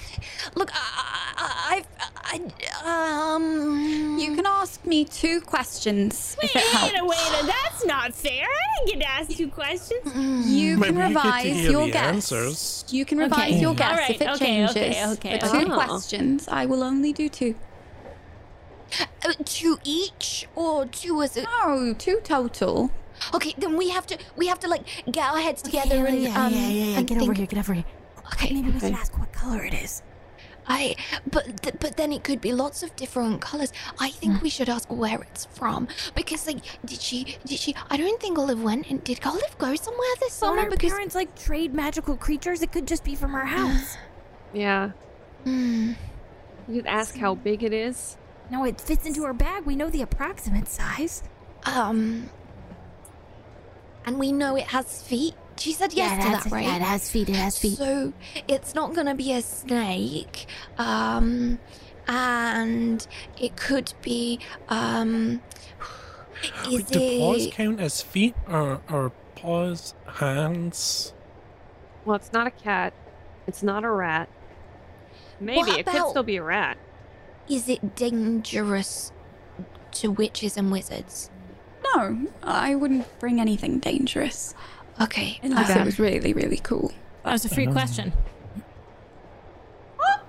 Speaker 6: look, I, I, I've, um,
Speaker 4: You can ask me two questions if it
Speaker 5: Wait a
Speaker 4: helps.
Speaker 5: wait, that's not fair. I didn't get to ask two questions.
Speaker 4: You
Speaker 7: Maybe
Speaker 4: can
Speaker 7: you get to
Speaker 4: revise
Speaker 7: hear
Speaker 4: your
Speaker 7: the
Speaker 4: guess.
Speaker 7: answers.
Speaker 4: You can revise
Speaker 5: Okay.
Speaker 4: your
Speaker 5: All
Speaker 4: guess
Speaker 5: right,
Speaker 4: if it
Speaker 5: okay,
Speaker 4: changes.
Speaker 5: okay, okay,
Speaker 4: For two
Speaker 3: okay.
Speaker 4: questions, I will only do two.
Speaker 6: uh, two each or two as a.
Speaker 4: No, two total.
Speaker 6: Okay, then we have to, we have to like get our heads together and um, and
Speaker 5: Get over here, get over here.
Speaker 6: Okay,
Speaker 5: Maybe we should ask what color it is.
Speaker 6: I, but th- but then it could be lots of different colors. I think we should ask where it's from because like, did she, did she? I don't think Olive went. And did Olive go somewhere this
Speaker 5: Well,
Speaker 6: summer?
Speaker 5: our
Speaker 6: Because
Speaker 5: parents like trade magical creatures. It could just be from our house.
Speaker 3: Yeah.
Speaker 6: Hmm.
Speaker 3: You could ask how big it is.
Speaker 5: no, it fits into our bag. We know the approximate size.
Speaker 6: um, and we know it has feet. She said yes to that, right?
Speaker 5: Yeah, it has feet. It has feet.
Speaker 6: So it's not gonna be a snake. Um, and it could be um. Is
Speaker 7: Wait, do paws count as feet or or paws hands?
Speaker 3: Well, it's not a cat. It's not a rat. Maybe
Speaker 6: What
Speaker 3: it could still be a rat.
Speaker 6: Is it dangerous to witches and wizards?
Speaker 4: No, I wouldn't bring anything dangerous
Speaker 6: Okay.
Speaker 4: unless it was really, really cool.
Speaker 5: That was a free uh-huh. question. Oh!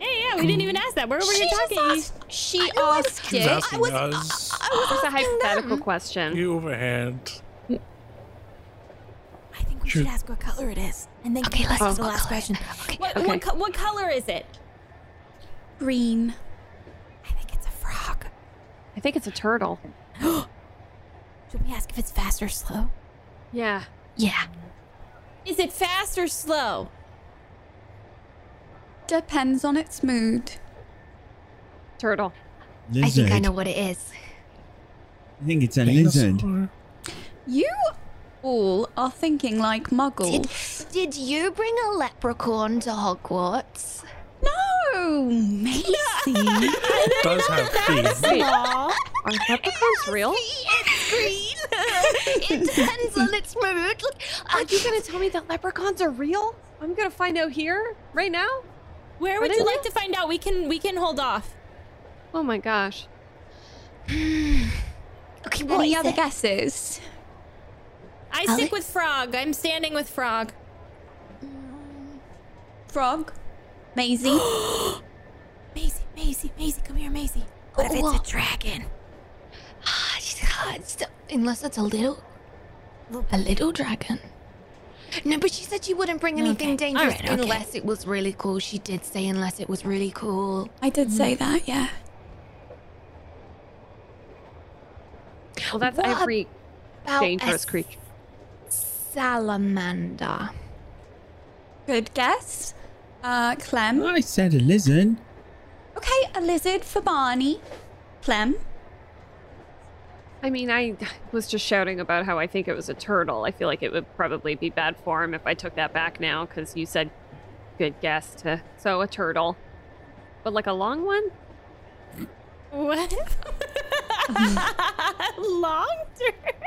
Speaker 5: Yeah, yeah, we didn't even ask that. Where were over here
Speaker 6: She just
Speaker 5: talking.
Speaker 6: asked-
Speaker 4: She
Speaker 6: I
Speaker 4: asked
Speaker 7: She's
Speaker 4: it.
Speaker 7: asking
Speaker 6: was-
Speaker 7: us.
Speaker 6: I was
Speaker 3: It's a hypothetical
Speaker 6: them.
Speaker 3: question.
Speaker 7: You overheard.
Speaker 5: I think we
Speaker 7: Shoot.
Speaker 5: should ask what color it is, and then
Speaker 6: Okay, let's
Speaker 5: ask
Speaker 6: ask
Speaker 5: the last
Speaker 6: color
Speaker 5: question.
Speaker 6: Okay.
Speaker 5: What,
Speaker 3: Okay.
Speaker 5: what, co- what color is it?
Speaker 4: Green.
Speaker 5: I think it's a frog.
Speaker 3: I think it's a turtle.
Speaker 5: Should we ask if it's fast or slow?
Speaker 3: Yeah.
Speaker 6: Yeah.
Speaker 5: Is it fast or slow?
Speaker 4: Depends on its mood.
Speaker 3: Turtle.
Speaker 9: Lizard.
Speaker 6: I think I know what it is.
Speaker 9: I think it's a lizard.
Speaker 4: You all are thinking like
Speaker 6: Did,
Speaker 4: muggles.
Speaker 6: did you bring a leprechaun to Hogwarts?
Speaker 4: No, Maisie.
Speaker 7: It does have feet.
Speaker 3: Are leprechauns real?
Speaker 6: It's green. it depends on its mood. Look,
Speaker 3: Are you gonna tell me that leprechauns are real? I'm gonna find out here, right now.
Speaker 5: Where would
Speaker 3: they
Speaker 5: you
Speaker 3: real?
Speaker 5: like to find out? We can we can hold off.
Speaker 3: Oh my gosh.
Speaker 6: okay, what
Speaker 4: Any
Speaker 6: is
Speaker 4: other
Speaker 6: it?
Speaker 4: guesses?
Speaker 5: I stick with frog. I'm standing with frog.
Speaker 4: Frog. Maisie.
Speaker 5: Maisie, Maisie, Maisie, come here, Maisie. What if it's
Speaker 6: What?
Speaker 5: a dragon?
Speaker 6: Ah, she's- it's still- Unless it's a little, a little dragon. No, but she said she wouldn't bring anything
Speaker 5: Okay.
Speaker 6: dangerous
Speaker 5: Alright, okay.
Speaker 6: unless it was really cool. She did say unless it was really cool.
Speaker 4: I did say that, yeah.
Speaker 3: Well, that's
Speaker 6: What
Speaker 3: every dangerous
Speaker 6: a
Speaker 3: creature.
Speaker 6: Salamander.
Speaker 4: Good guess. Uh, Clem.
Speaker 9: I said a lizard.
Speaker 4: Okay, a lizard for Barney. Clem.
Speaker 3: I mean, I was just shouting about how I think it was a turtle. I feel like it would probably be bad form if I took that back now because you said good guess to. So a turtle. But like a long one?
Speaker 5: What? Long turtle.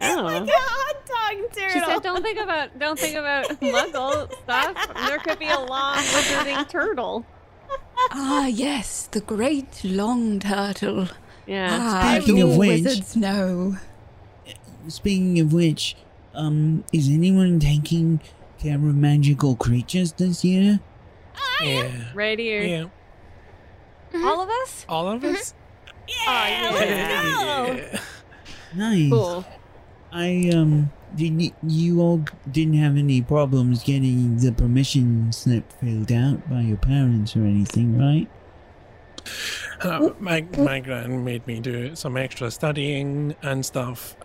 Speaker 3: Oh.
Speaker 5: Like a hot dog turtle.
Speaker 3: She said, "Don't think about, don't think about Muggle stuff. There could be a long, wizarding turtle."
Speaker 4: Ah, yes, the great long turtle.
Speaker 3: Yeah.
Speaker 4: Ah,
Speaker 9: Speaking of which-
Speaker 4: wizards know.
Speaker 9: Speaking of which, um, is anyone taking care of magical creatures this year?
Speaker 7: Yeah.
Speaker 3: Right here.
Speaker 7: Yeah.
Speaker 3: All of us?
Speaker 7: All of us?
Speaker 5: yeah, let's go.
Speaker 7: Yeah.
Speaker 9: Nice.
Speaker 3: Cool.
Speaker 9: I um, did y- you all didn't have any problems getting the permission slip filled out by your parents or anything, right?
Speaker 7: Uh, my my gran made me do some extra studying and stuff.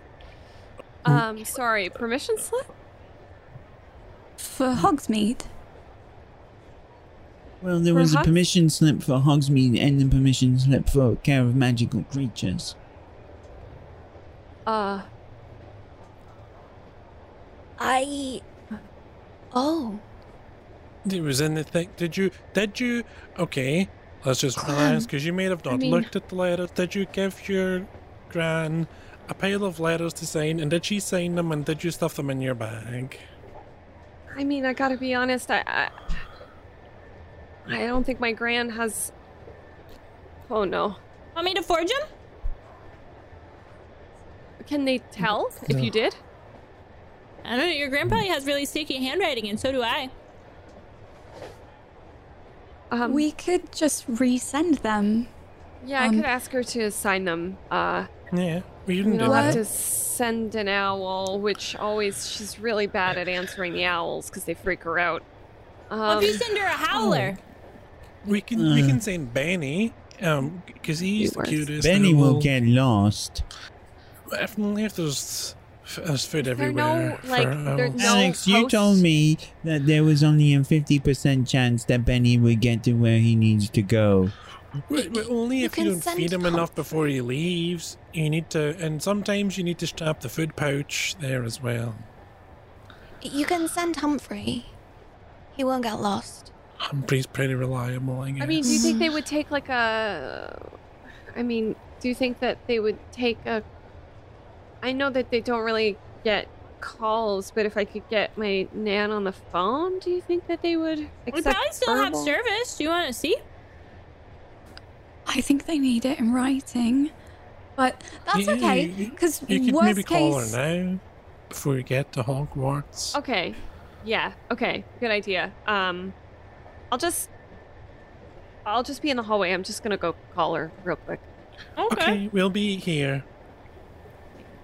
Speaker 3: Um, sorry. Permission slip?
Speaker 4: For Hogsmeade.
Speaker 9: Well, there
Speaker 3: For
Speaker 9: was a permission slip for Hogsmeade and a permission slip for Care of Magical Creatures.
Speaker 3: Uh,
Speaker 6: I. Oh.
Speaker 7: It was in the thing. Did you? Did you? Okay, let's just
Speaker 6: Clem,
Speaker 7: relax because you may have not
Speaker 3: mean-
Speaker 7: looked at the letters. Did you give your gran a pile of letters to sign, and did she sign them, and did you stuff them in your bag?
Speaker 3: I mean, I gotta be honest. I, I, I don't think my gran has. Oh no.
Speaker 5: Want me to forge them?
Speaker 3: Can they tell if you did?
Speaker 5: I don't know. Your grandpa has really sticky handwriting, and so do I.
Speaker 3: Um,
Speaker 4: we could just resend them.
Speaker 3: yeah, I
Speaker 4: um,
Speaker 3: could ask her to sign them. Uh,
Speaker 7: Yeah, we
Speaker 3: you
Speaker 7: didn't
Speaker 3: know,
Speaker 7: do
Speaker 3: I'll have to send an owl, which always she's really bad at answering the owls because they freak her out. Um,
Speaker 5: What if you send her a howler?
Speaker 7: We can we
Speaker 9: Uh.
Speaker 7: can send Benny, um, because he's the cutest.
Speaker 9: Benny will get lost.
Speaker 7: If, if there's f- uh, there's food everywhere.
Speaker 3: no, like,
Speaker 7: for
Speaker 3: there- no-
Speaker 9: Alex, you told me that there was only a 50% chance that Benny would get to where he needs to go.
Speaker 7: But, but only
Speaker 6: You
Speaker 7: if you don't feed him
Speaker 6: Tom-
Speaker 7: enough before he leaves. You need to, and sometimes you need to strap the food pouch there as well.
Speaker 6: You can send Humphrey. He won't get lost.
Speaker 7: Humphrey's pretty reliable, I guess.
Speaker 3: I mean, do you think they would take like a? I mean, do you think that they would take a? I know that they don't really get calls, but if I could get my nan on the phone, do you think that they would?
Speaker 5: We probably still have service. Do you want to see?
Speaker 4: I think they need it in writing. But that's
Speaker 7: Yeah,
Speaker 4: okay,
Speaker 7: you-
Speaker 4: because
Speaker 7: you could
Speaker 4: worst
Speaker 7: maybe call
Speaker 4: case,
Speaker 7: her now before you get to Hogwarts.
Speaker 3: Okay, yeah, okay, good idea. Um, I'll just, I'll just be in the hallway. I'm just gonna go call her real quick.
Speaker 7: Okay, we'll be here.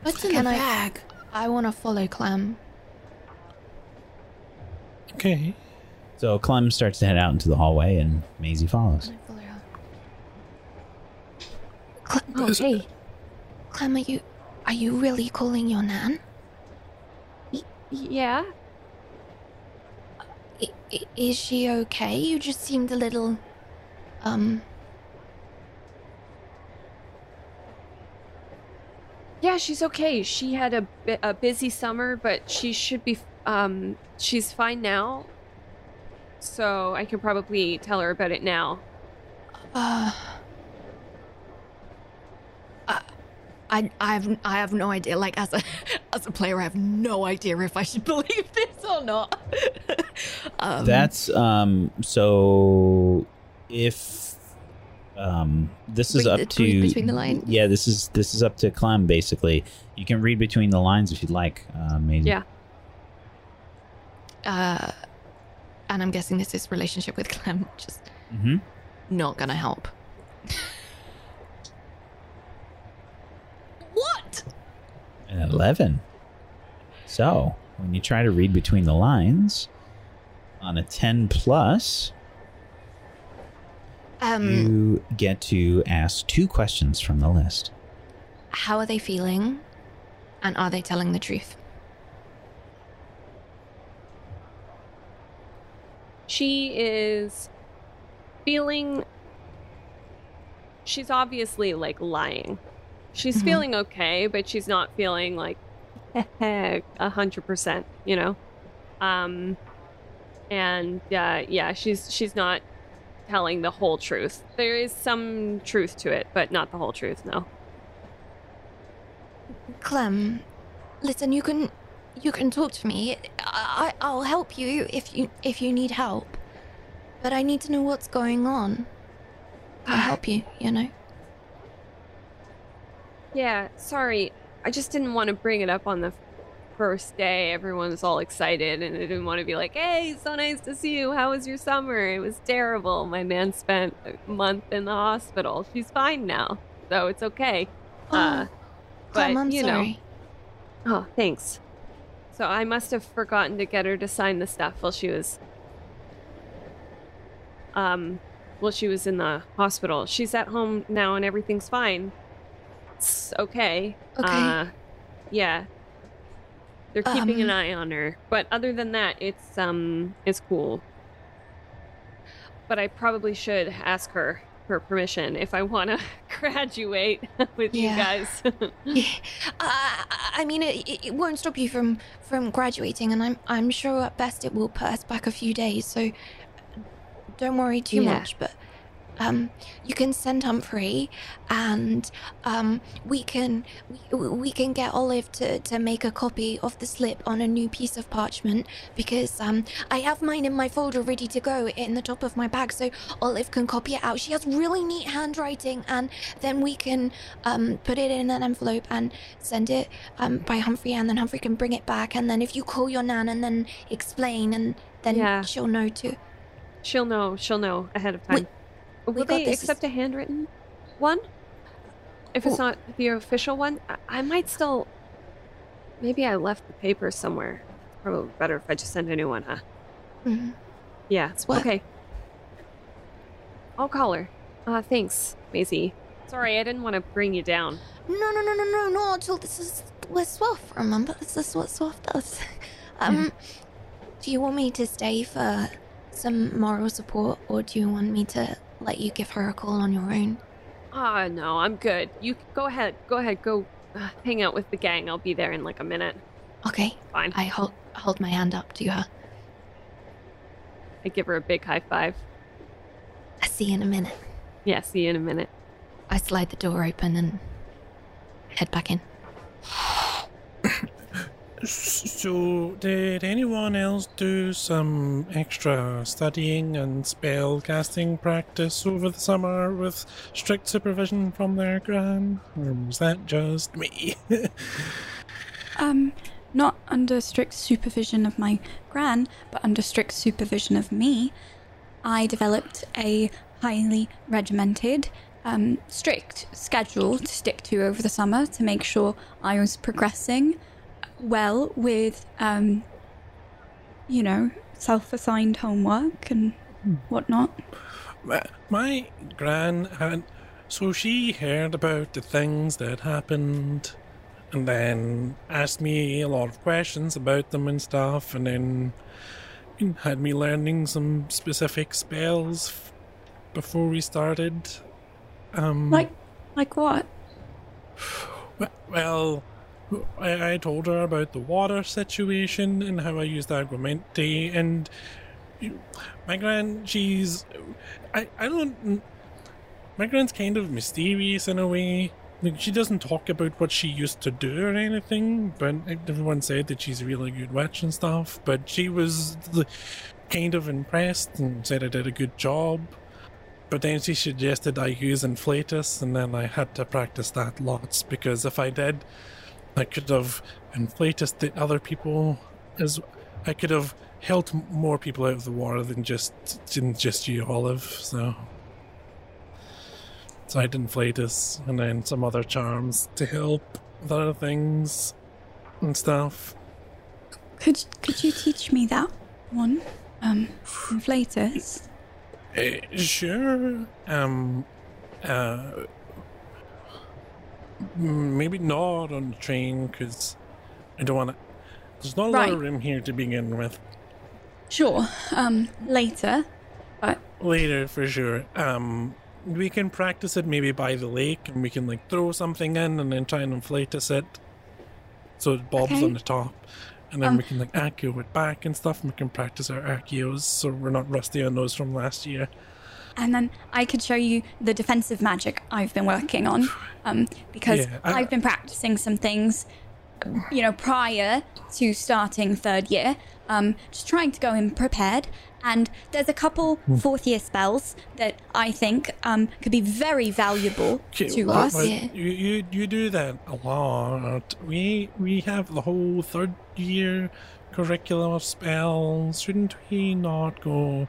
Speaker 6: What's in
Speaker 2: Can
Speaker 6: the
Speaker 2: I-
Speaker 6: bag? I want to follow Clem.
Speaker 7: Okay.
Speaker 1: So Clem starts to head out into the hallway, and Maisie follows.
Speaker 6: I follow her. Oh, hey. Clem, are you, are you really calling your nan?
Speaker 3: Yeah.
Speaker 6: I, i- is she okay? You just seemed a little, um,
Speaker 3: Yeah, she's okay. She had a, a busy summer, but she should be. Um, she's fine now. So I can probably tell her about it now.
Speaker 6: uh. I, I, I have, I have no idea. Like as a, as a player, I have no idea if I should believe this or not. um,
Speaker 1: That's um. So if um, this is
Speaker 6: Read
Speaker 1: up to
Speaker 6: between the lines?
Speaker 1: Yeah, this is this is up to Clem. Basically, you can read between the lines if you'd like. Uh, Maisie.
Speaker 3: Yeah.
Speaker 6: Uh, and I'm guessing this is relationship with Clem, just
Speaker 1: Mm-hmm.
Speaker 6: not gonna help. what?
Speaker 1: An eleven. So when you try to read between the lines, on a ten plus,
Speaker 6: Um,
Speaker 1: you get to ask two questions from the list.
Speaker 6: how are they feeling? And are they telling the truth?
Speaker 3: She is feeling. She's obviously like lying. She's
Speaker 6: Mhm.
Speaker 3: feeling okay, but she's not feeling like a hundred percent. You know, um, and uh, yeah, she's she's not telling the whole truth. There is some truth to it, but not the whole truth. No.
Speaker 6: Clem, listen, you can you can talk to me. I, I'll help you if you if you need help. But I need to know what's going on. I'll help you, you know.
Speaker 3: Yeah, sorry. I just didn't want to bring it up on the first day. Everyone was all excited, and I didn't want to be like, hey, so nice to see you. How was your summer? It was terrible. My man spent a month in the hospital. She's fine now, so it's okay. Uh, but,
Speaker 6: I'm
Speaker 3: you know.
Speaker 6: sorry.
Speaker 3: Oh, thanks. So I must have forgotten to get her to sign the stuff while she was. Um, while she was in the hospital. She's at home now and everything's fine. It's okay.
Speaker 6: Okay.
Speaker 3: Uh, yeah. They're keeping an
Speaker 6: Um,
Speaker 3: eye on her, but other than that, it's um, it's cool. but I probably should ask her her permission if I want to graduate with
Speaker 6: Yeah.
Speaker 3: you guys.
Speaker 6: Yeah. Uh, I mean, it, it- it won't stop you from from graduating, and I'm I'm sure at best it will put us back a few days. So don't worry too
Speaker 3: Yeah.
Speaker 6: much. But um, you can send Humphrey, and um, we can we, we can get Olive to to make a copy of the slip on a new piece of parchment because um I have mine in my folder ready to go in the top of my bag, so Olive can copy it out. She has really neat handwriting, and then we can um, put it in an envelope and send it um, by Humphrey, and then Humphrey can bring it back. And then if you call your nan and then explain, and then
Speaker 3: Yeah.
Speaker 6: she'll know too.
Speaker 3: she'll know. She'll know ahead of time. Will they accept a handwritten one? If it's not the official one, I, I might still. Maybe I left the paper somewhere. Probably better if I just send a new one, huh?
Speaker 6: Mhm.
Speaker 3: Yeah.
Speaker 6: what-
Speaker 3: Okay. I'll call her. Uh, thanks, Maisie. Sorry, I didn't want to bring you down.
Speaker 6: No, no, no, no, no, no. Until this is what Swaff. Remember, this is what Swaff does. Um, do you want me to stay for some moral support, or do you want me to let you give her a call on your own?
Speaker 3: Ah, no, I'm good. You go ahead. Go ahead. Go uh, hang out with the gang. I'll be there in like a minute.
Speaker 6: Okay,
Speaker 3: Fine.
Speaker 6: I hold hold my hand up to her.
Speaker 3: I give her a big high five.
Speaker 6: I see you in a minute.
Speaker 3: Yeah, see you in a minute.
Speaker 6: I slide the door open and head back in.
Speaker 7: So, did anyone else do some extra studying and spell casting practice over the summer with strict supervision from their gran? Or was that just me?
Speaker 4: Um, not under strict supervision of my gran, but under strict supervision of me. I developed a highly regimented, um, strict schedule to stick to over the summer to make sure I was progressing well with, um, you know, self assigned homework and whatnot.
Speaker 7: my, my gran had. So she heard about the things that happened and then asked me a lot of questions about them and stuff, and then had me learning some specific spells f- before we started. Um,
Speaker 4: Like, like what?
Speaker 7: Well, I, I told her about the water situation and how I used Aguamenti, and my gran, she's. I, I don't. My gran's kind of mysterious in a way. Like, she doesn't talk about what she used to do or anything, but everyone said that she's a really good witch and stuff. But she was kind of impressed and said I did a good job. But then she suggested I use Inflatus, and then I had to practice that lots because if I did, I could have Inflatus the other people as I could have helped more people out of the water than just than just you, Olive. So, so I did Inflatus, and then some other charms to help with other things and stuff.
Speaker 4: Could could you teach me that one? Um, Inflatus.
Speaker 7: Uh, sure. Um. Uh. M- Maybe not on the train because I don't want to. There's not a lot of room here to begin with.
Speaker 4: Sure. Um, later. But
Speaker 7: Later, for sure. Um. We can practice it maybe by the lake, and we can like throw something in and then try and inflate us it, so it bobs
Speaker 4: Okay.
Speaker 7: on the top, and then
Speaker 4: Um,
Speaker 7: we can like accio it back and stuff. And we can practice our accios, so we're not rusty on those from last year.
Speaker 4: And then I could show you the defensive magic I've been working on. Um, because
Speaker 7: Yeah, I-
Speaker 4: I've been practicing some things, you know, prior to starting third year. Um, just trying to go in prepared. And there's a couple
Speaker 7: Hmm.
Speaker 4: fourth year spells that I think um, could be very valuable
Speaker 7: Okay,
Speaker 4: to
Speaker 7: well,
Speaker 4: us.
Speaker 7: well,
Speaker 6: Yeah.
Speaker 7: You, you you do that a lot. We we have the whole third year curriculum of spells. Shouldn't we not go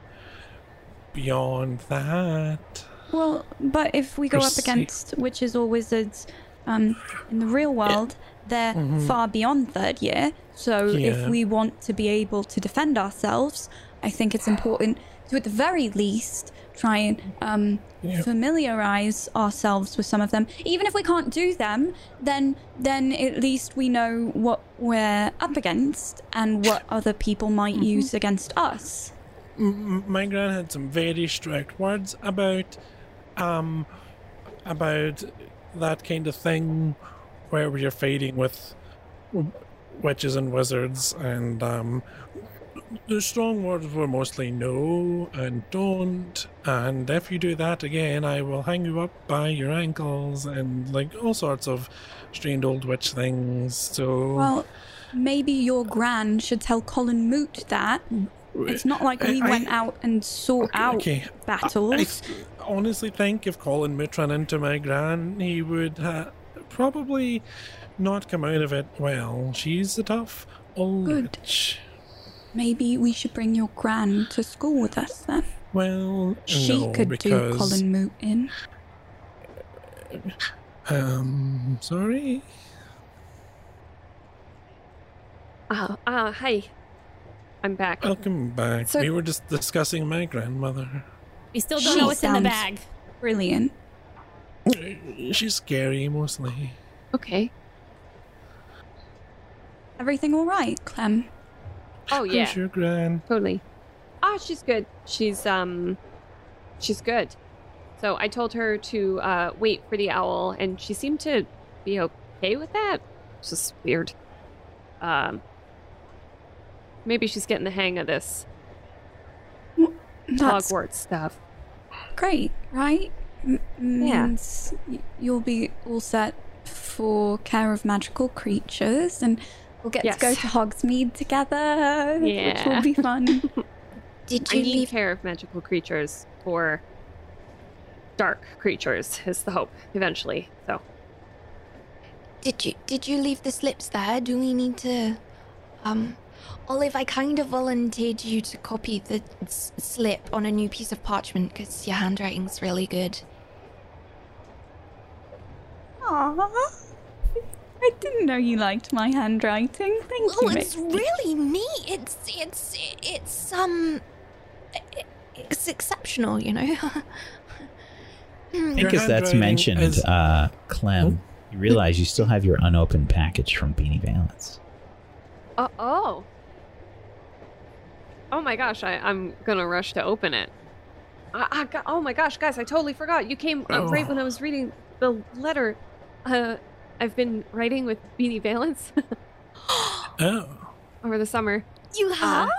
Speaker 7: beyond that?
Speaker 4: Well, but if we go up against witches or wizards um, in the real world, they're far beyond third year. So
Speaker 7: Mm-hmm. Yeah.
Speaker 4: if we want to be able to defend ourselves, I think it's important to, at the very least, try and um,
Speaker 7: Yeah.
Speaker 4: familiarize ourselves with some of them. Even if we can't do them, then then at least we know what we're up against and what other people might
Speaker 7: Mm-hmm.
Speaker 4: use against us.
Speaker 7: My gran had some very strict words about, um, about that kind of thing, where you're fighting with witches and wizards, and um, the strong words were mostly no and don't, and if you do that again, I will hang you up by your ankles, and like all sorts of strange old witch things. So
Speaker 4: Well, maybe your gran should tell Colin Moot that. It's not like we
Speaker 7: I-
Speaker 4: went out and sought out
Speaker 7: okay.
Speaker 4: battles.
Speaker 7: I th- honestly think if Colin Moot ran into my gran, he would uh, probably not come out of it well. She's a tough old
Speaker 4: Good.
Speaker 7: witch.
Speaker 4: Maybe we should bring your gran to school with us then.
Speaker 7: Well,
Speaker 4: She
Speaker 7: no,
Speaker 4: could
Speaker 7: because,
Speaker 4: do Colin Moot in.
Speaker 7: Um, sorry.
Speaker 3: Uh, uh, hi. I'm back.
Speaker 7: Welcome back.
Speaker 3: So-
Speaker 7: we were just discussing my grandmother.
Speaker 5: We still don't
Speaker 4: She
Speaker 5: know what's in the bag.
Speaker 4: Brilliant.
Speaker 7: She's scary, mostly.
Speaker 3: Okay.
Speaker 4: Everything all right, Clem?
Speaker 3: Oh yeah,
Speaker 7: How's your gran?
Speaker 3: totally. Ah, she's good. She's um, she's good. So I told her to uh, wait for the owl, and she seemed to be okay with that. It's just weird. Um, maybe she's getting the hang of this
Speaker 4: That's
Speaker 3: Hogwarts stuff.
Speaker 4: great, right? M-
Speaker 3: Yeah.
Speaker 4: means y- you'll be all set for care of magical creatures, and we'll get
Speaker 3: Yes.
Speaker 4: to go to Hogsmeade together,
Speaker 3: yeah.
Speaker 4: which will be fun.
Speaker 6: Did
Speaker 3: I
Speaker 6: you
Speaker 3: need
Speaker 6: leave?
Speaker 3: care of magical creatures for dark creatures is the hope eventually. So
Speaker 6: Did you did you leave the slips there? Do we need to um Olive, I kind of volunteered you to copy the s- slip on a new piece of parchment because your handwriting's really good.
Speaker 4: Aww. I didn't know you liked my handwriting. Thank
Speaker 6: Oh,
Speaker 4: you.
Speaker 6: it's
Speaker 4: Mixie.
Speaker 6: really neat. It's it's it's um it's exceptional, you know.
Speaker 1: I think as that's mentioned,
Speaker 7: is-
Speaker 1: uh, Clem, you realize you still have your unopened package from Beanie Valence.
Speaker 3: Uh, oh. Oh my gosh, I, I'm gonna rush to open it. I, I got, oh my gosh, guys, I totally forgot. You came uh, right when I was reading the letter. Uh, I've been writing with Beanie Valence
Speaker 7: Oh.
Speaker 3: over the summer.
Speaker 6: you have?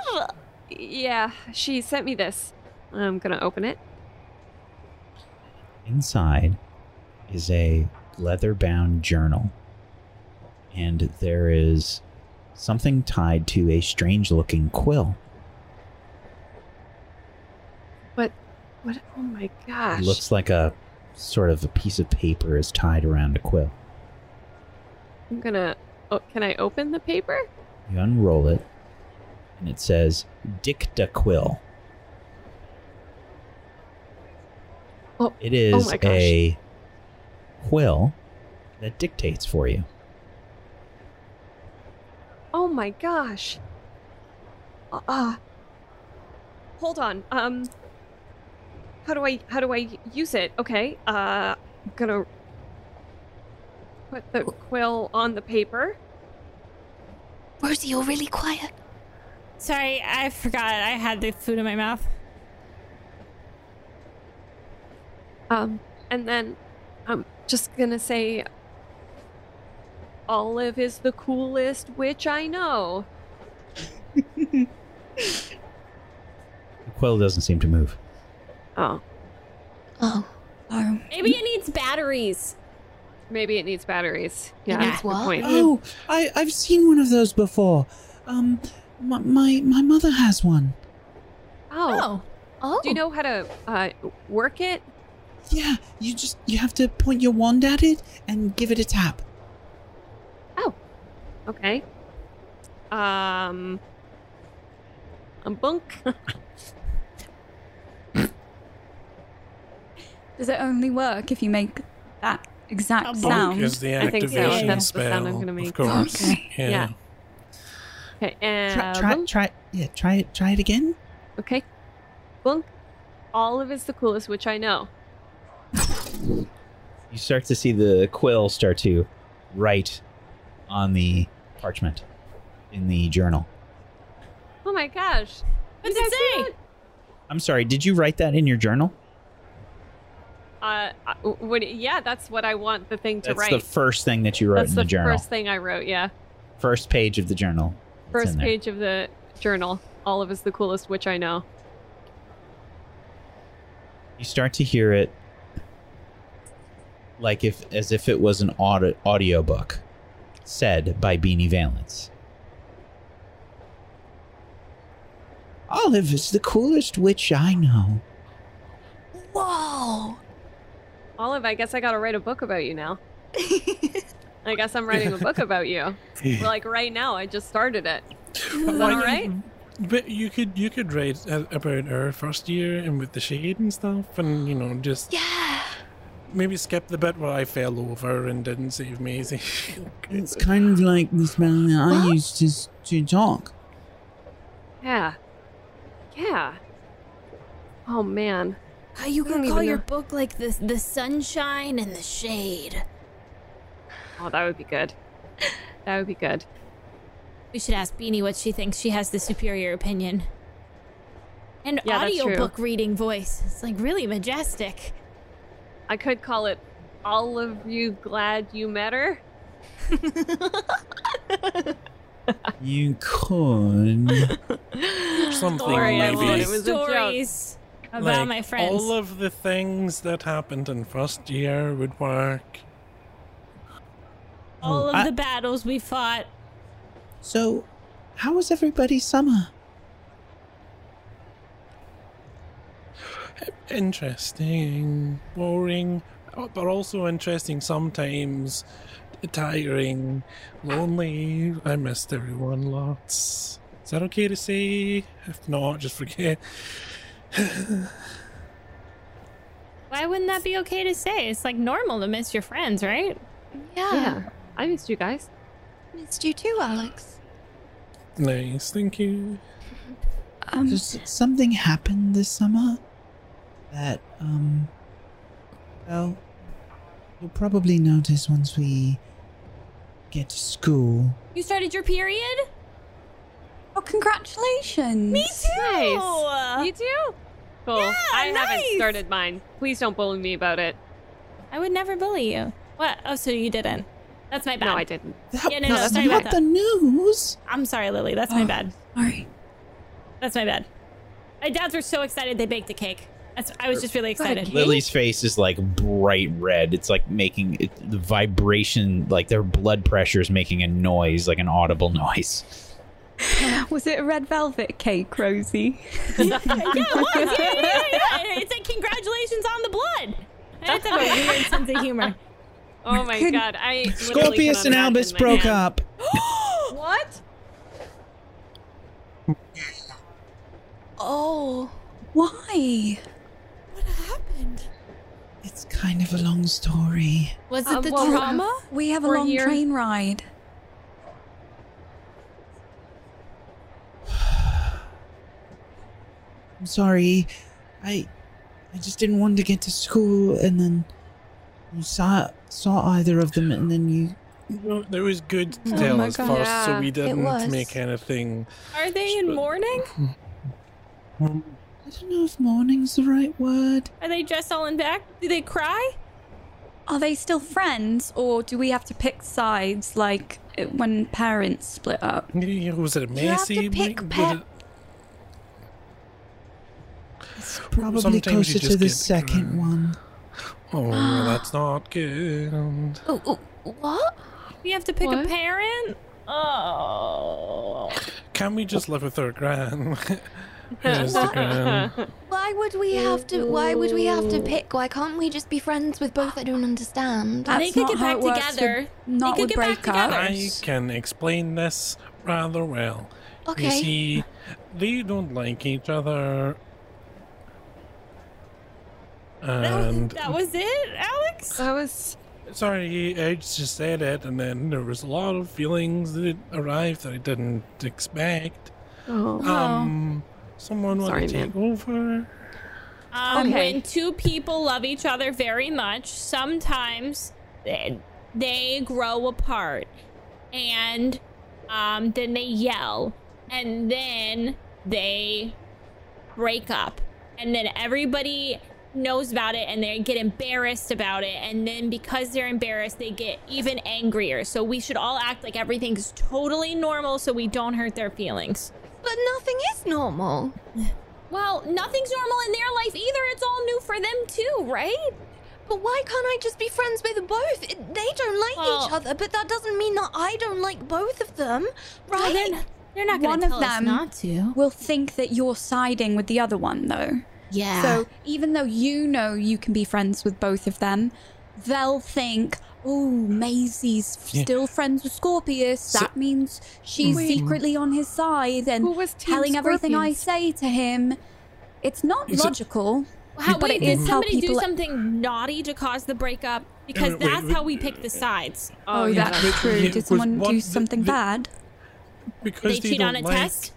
Speaker 3: Yeah, she sent me this. I'm gonna open it.
Speaker 1: Inside is a leather bound journal, and there is something tied to a strange looking quill.
Speaker 3: What? Oh my gosh.
Speaker 1: It looks like a sort of a piece of paper is tied around a quill.
Speaker 3: I'm gonna. Oh, can I open the paper?
Speaker 1: You unroll it, and it says Dicta Quill.
Speaker 3: Oh,
Speaker 1: It is
Speaker 3: gosh.
Speaker 1: a quill that dictates for you.
Speaker 3: Oh my gosh. Uh, uh hold on. Um how do I how do I use it? Okay. Uh I'm gonna put the quill on the paper.
Speaker 6: Rosie, you're really quiet.
Speaker 5: Sorry, I forgot I had the food in my mouth.
Speaker 3: Um and then I'm just gonna say Olive is the coolest witch I know.
Speaker 1: The quill doesn't seem to move.
Speaker 3: Oh.
Speaker 6: Oh,
Speaker 4: Oh,
Speaker 5: Maybe it needs batteries.
Speaker 3: Maybe it needs batteries. Yeah,
Speaker 6: needs
Speaker 3: that's a
Speaker 6: what?
Speaker 3: point.
Speaker 9: Oh, I, I've seen one of those before. Um, my, my, my mother has one.
Speaker 3: Oh.
Speaker 6: oh.
Speaker 3: Do you know how to uh, work it?
Speaker 9: Yeah, you just, you have to point your wand at it and give it a tap. Oh.
Speaker 3: Okay. Um. A bunk.
Speaker 4: does it only work if you make that exact
Speaker 5: A
Speaker 7: Bunk
Speaker 4: sound?
Speaker 7: is the
Speaker 3: I think so.
Speaker 7: activation
Speaker 3: That's the
Speaker 7: spell,
Speaker 3: sound I'm gonna make.
Speaker 7: of course.
Speaker 4: Okay.
Speaker 7: Yeah.
Speaker 3: Yeah. okay. And
Speaker 9: Try, try,
Speaker 3: bunk.
Speaker 9: try, yeah, try it, try it again.
Speaker 3: Okay. Bunk. Olive is the coolest, which I know.
Speaker 1: You start to see the quill start to write on the parchment in the journal.
Speaker 3: Oh my gosh.
Speaker 5: What's
Speaker 3: You
Speaker 5: it
Speaker 3: see
Speaker 5: say?
Speaker 3: that?
Speaker 1: I'm sorry. Did you write that in your journal?
Speaker 3: Uh, uh, what? Yeah, that's what I want the thing to
Speaker 1: That's
Speaker 3: write.
Speaker 1: That's the first thing that you wrote
Speaker 3: that's
Speaker 1: in
Speaker 3: the
Speaker 1: the, journal.
Speaker 3: first thing I wrote. Yeah,
Speaker 1: First page of the journal. It's
Speaker 3: first page of the journal. Olive is the coolest witch I know.
Speaker 1: You start to hear it like if as if it was an audio audiobook said by Beanie Valence.
Speaker 9: Olive is the coolest witch I know.
Speaker 6: Whoa!
Speaker 3: Olive, I guess I gotta write a book about you now. I guess I'm writing a book about you. like right now, I just started it. Is that all right?
Speaker 7: But you could you could write a- about our first year and with the shade and stuff, and you know just
Speaker 6: Yeah.
Speaker 7: maybe skip the bit where I fell over and didn't save Maisie.
Speaker 9: It's kind of like the spell that I
Speaker 6: What?
Speaker 9: used to, to talk.
Speaker 3: Yeah. Yeah. Oh man.
Speaker 5: Uh, you
Speaker 3: I
Speaker 5: could call your
Speaker 3: know.
Speaker 5: book like the the sunshine and the shade.
Speaker 3: Oh, that would be good. That would be good.
Speaker 5: We should ask Beanie what she thinks. She has the superior opinion. And
Speaker 3: Yeah,
Speaker 5: audiobook reading voice. It's like really majestic.
Speaker 3: I could call it all of you glad you met her.
Speaker 9: You could.
Speaker 7: Something
Speaker 3: Sorry, I
Speaker 7: maybe.
Speaker 3: won't. It was a joke.
Speaker 5: Stories about
Speaker 7: Like,
Speaker 5: my friends.
Speaker 7: All of the things that happened in first year would work.
Speaker 5: all of
Speaker 9: I-
Speaker 5: the battles we fought.
Speaker 9: So, how was everybody's summer?
Speaker 7: Interesting, boring, uh, but also interesting sometimes. Tiring, lonely. I missed everyone lots. Is that okay to say? If not, just forget.
Speaker 5: Why wouldn't that be okay to say? It's like normal to miss your friends, right?
Speaker 6: Yeah.
Speaker 3: Yeah. I missed you guys.
Speaker 6: Missed you too, Alex.
Speaker 7: Nice, thank you.
Speaker 4: Um,
Speaker 9: Does something happened this summer that, um, well, you'll probably notice once we get to school.
Speaker 5: You started your period?
Speaker 4: Oh, congratulations!
Speaker 5: Me too.
Speaker 3: Nice. You too? Cool.
Speaker 5: Yeah,
Speaker 3: I
Speaker 5: nice.
Speaker 3: haven't started mine. Please don't bully me about it.
Speaker 5: I would never bully you. What? Oh, so you didn't? That's my bad.
Speaker 3: No, I didn't.
Speaker 9: That
Speaker 5: Yeah, no, no,
Speaker 9: was
Speaker 5: sorry
Speaker 9: not
Speaker 5: about
Speaker 9: the news.
Speaker 5: I'm sorry, Lily. That's my
Speaker 4: Oh.
Speaker 5: bad.
Speaker 4: Sorry.
Speaker 5: That's my bad. My dads were so excited they baked a cake. That's, I was just really excited.
Speaker 1: Lily's face is like bright red. It's like making it, the vibration, like their blood pressure is making a noise, like an audible noise.
Speaker 4: Was it a red velvet cake, Rosie?
Speaker 5: yeah, it was. Yeah, yeah, yeah, yeah. It said congratulations on the blood. I just have a weird sense of humor.
Speaker 3: Oh my
Speaker 4: Couldn't-
Speaker 3: god. I
Speaker 9: Scorpius and Albus
Speaker 3: my
Speaker 9: broke
Speaker 3: hand.
Speaker 9: up.
Speaker 3: What?
Speaker 6: Oh.
Speaker 4: Why?
Speaker 5: What happened?
Speaker 9: It's kind of a long story.
Speaker 5: Was
Speaker 3: Uh,
Speaker 5: it the
Speaker 3: well,
Speaker 5: trauma?
Speaker 4: We have a
Speaker 3: We're
Speaker 4: long
Speaker 3: here-
Speaker 4: train ride.
Speaker 9: I'm sorry. I I just didn't want to get to school and then you saw saw either of them and then you
Speaker 7: No, there was good to
Speaker 5: Oh
Speaker 7: tell
Speaker 5: my
Speaker 7: us
Speaker 5: God.
Speaker 7: first, so we didn't make anything.
Speaker 5: Are they in mourning?
Speaker 9: I don't know if mourning's the right word.
Speaker 5: Are they dressed all in black? Do they cry?
Speaker 4: Are they still friends, or do we have to pick sides like when parents split up?
Speaker 7: Yeah, Was it a
Speaker 6: You have to
Speaker 7: messy?
Speaker 6: pick pa-
Speaker 7: it-
Speaker 9: It's probably
Speaker 7: Sometimes
Speaker 9: closer to the second
Speaker 7: cry.
Speaker 9: one.
Speaker 7: Oh, that's not good.
Speaker 6: Oh, oh, what?
Speaker 5: We have to pick
Speaker 3: What?
Speaker 5: a parent? Oh.
Speaker 7: Can we just live with our gran? Where's?
Speaker 6: Why would we have to? Why would we have to pick? Why can't we just be friends with both? I don't understand.
Speaker 4: That's
Speaker 5: they could get back together.
Speaker 4: with- not
Speaker 5: they could
Speaker 4: with
Speaker 5: get back
Speaker 4: breakups.
Speaker 5: together.
Speaker 7: I can explain this rather well.
Speaker 6: Okay.
Speaker 7: You see, they don't like each other. And
Speaker 5: that was it, Alex?
Speaker 3: That was
Speaker 7: sorry, I just said it, and then there was a lot of feelings that arrived that I didn't expect.
Speaker 3: oh.
Speaker 7: Um, someone want
Speaker 3: Sorry,
Speaker 7: to take
Speaker 3: man.
Speaker 7: over?
Speaker 5: Um,
Speaker 3: Okay.
Speaker 5: When two people love each other very much, sometimes they, they grow apart, and um, then they yell, and then they break up, and then everybody knows about it and they get embarrassed about it and then because they're embarrassed they get even angrier so we should all act like everything's totally normal so we don't hurt their feelings
Speaker 6: But nothing is normal.
Speaker 5: well nothing's normal in their life either it's all new for them too right
Speaker 6: But why can't I just be friends with both? It- They don't like
Speaker 5: Well-
Speaker 6: each other, but that doesn't mean that I don't like both of them,
Speaker 5: Well,
Speaker 6: right?
Speaker 5: they're, they're not
Speaker 4: One
Speaker 5: gonna
Speaker 4: of
Speaker 5: tell us
Speaker 4: them
Speaker 5: not to
Speaker 4: will think that you're siding with the other one, though.
Speaker 5: Yeah
Speaker 4: So even though you know you can be friends with both of them, they'll think, oh, Maisie's
Speaker 7: Yeah.
Speaker 4: still friends with Scorpius.
Speaker 7: So-
Speaker 4: that means she's
Speaker 3: Wait.
Speaker 4: secretly on his side and
Speaker 3: Who was Team
Speaker 4: telling everything I say to him. It's not
Speaker 7: Is it-
Speaker 4: logical.
Speaker 5: How,
Speaker 4: But
Speaker 5: wait,
Speaker 4: it
Speaker 5: did
Speaker 4: is how
Speaker 5: somebody do
Speaker 4: people-
Speaker 5: something naughty to cause the breakup? Because
Speaker 7: wait, wait,
Speaker 5: that's
Speaker 7: wait.
Speaker 5: how we pick the sides.
Speaker 4: Oh, oh
Speaker 3: yeah,
Speaker 4: that's
Speaker 7: but-
Speaker 4: true.
Speaker 7: yeah,
Speaker 4: Did someone
Speaker 7: one-
Speaker 4: do something
Speaker 7: the-
Speaker 4: bad?
Speaker 7: Because
Speaker 5: They cheat on a
Speaker 7: like,
Speaker 5: test?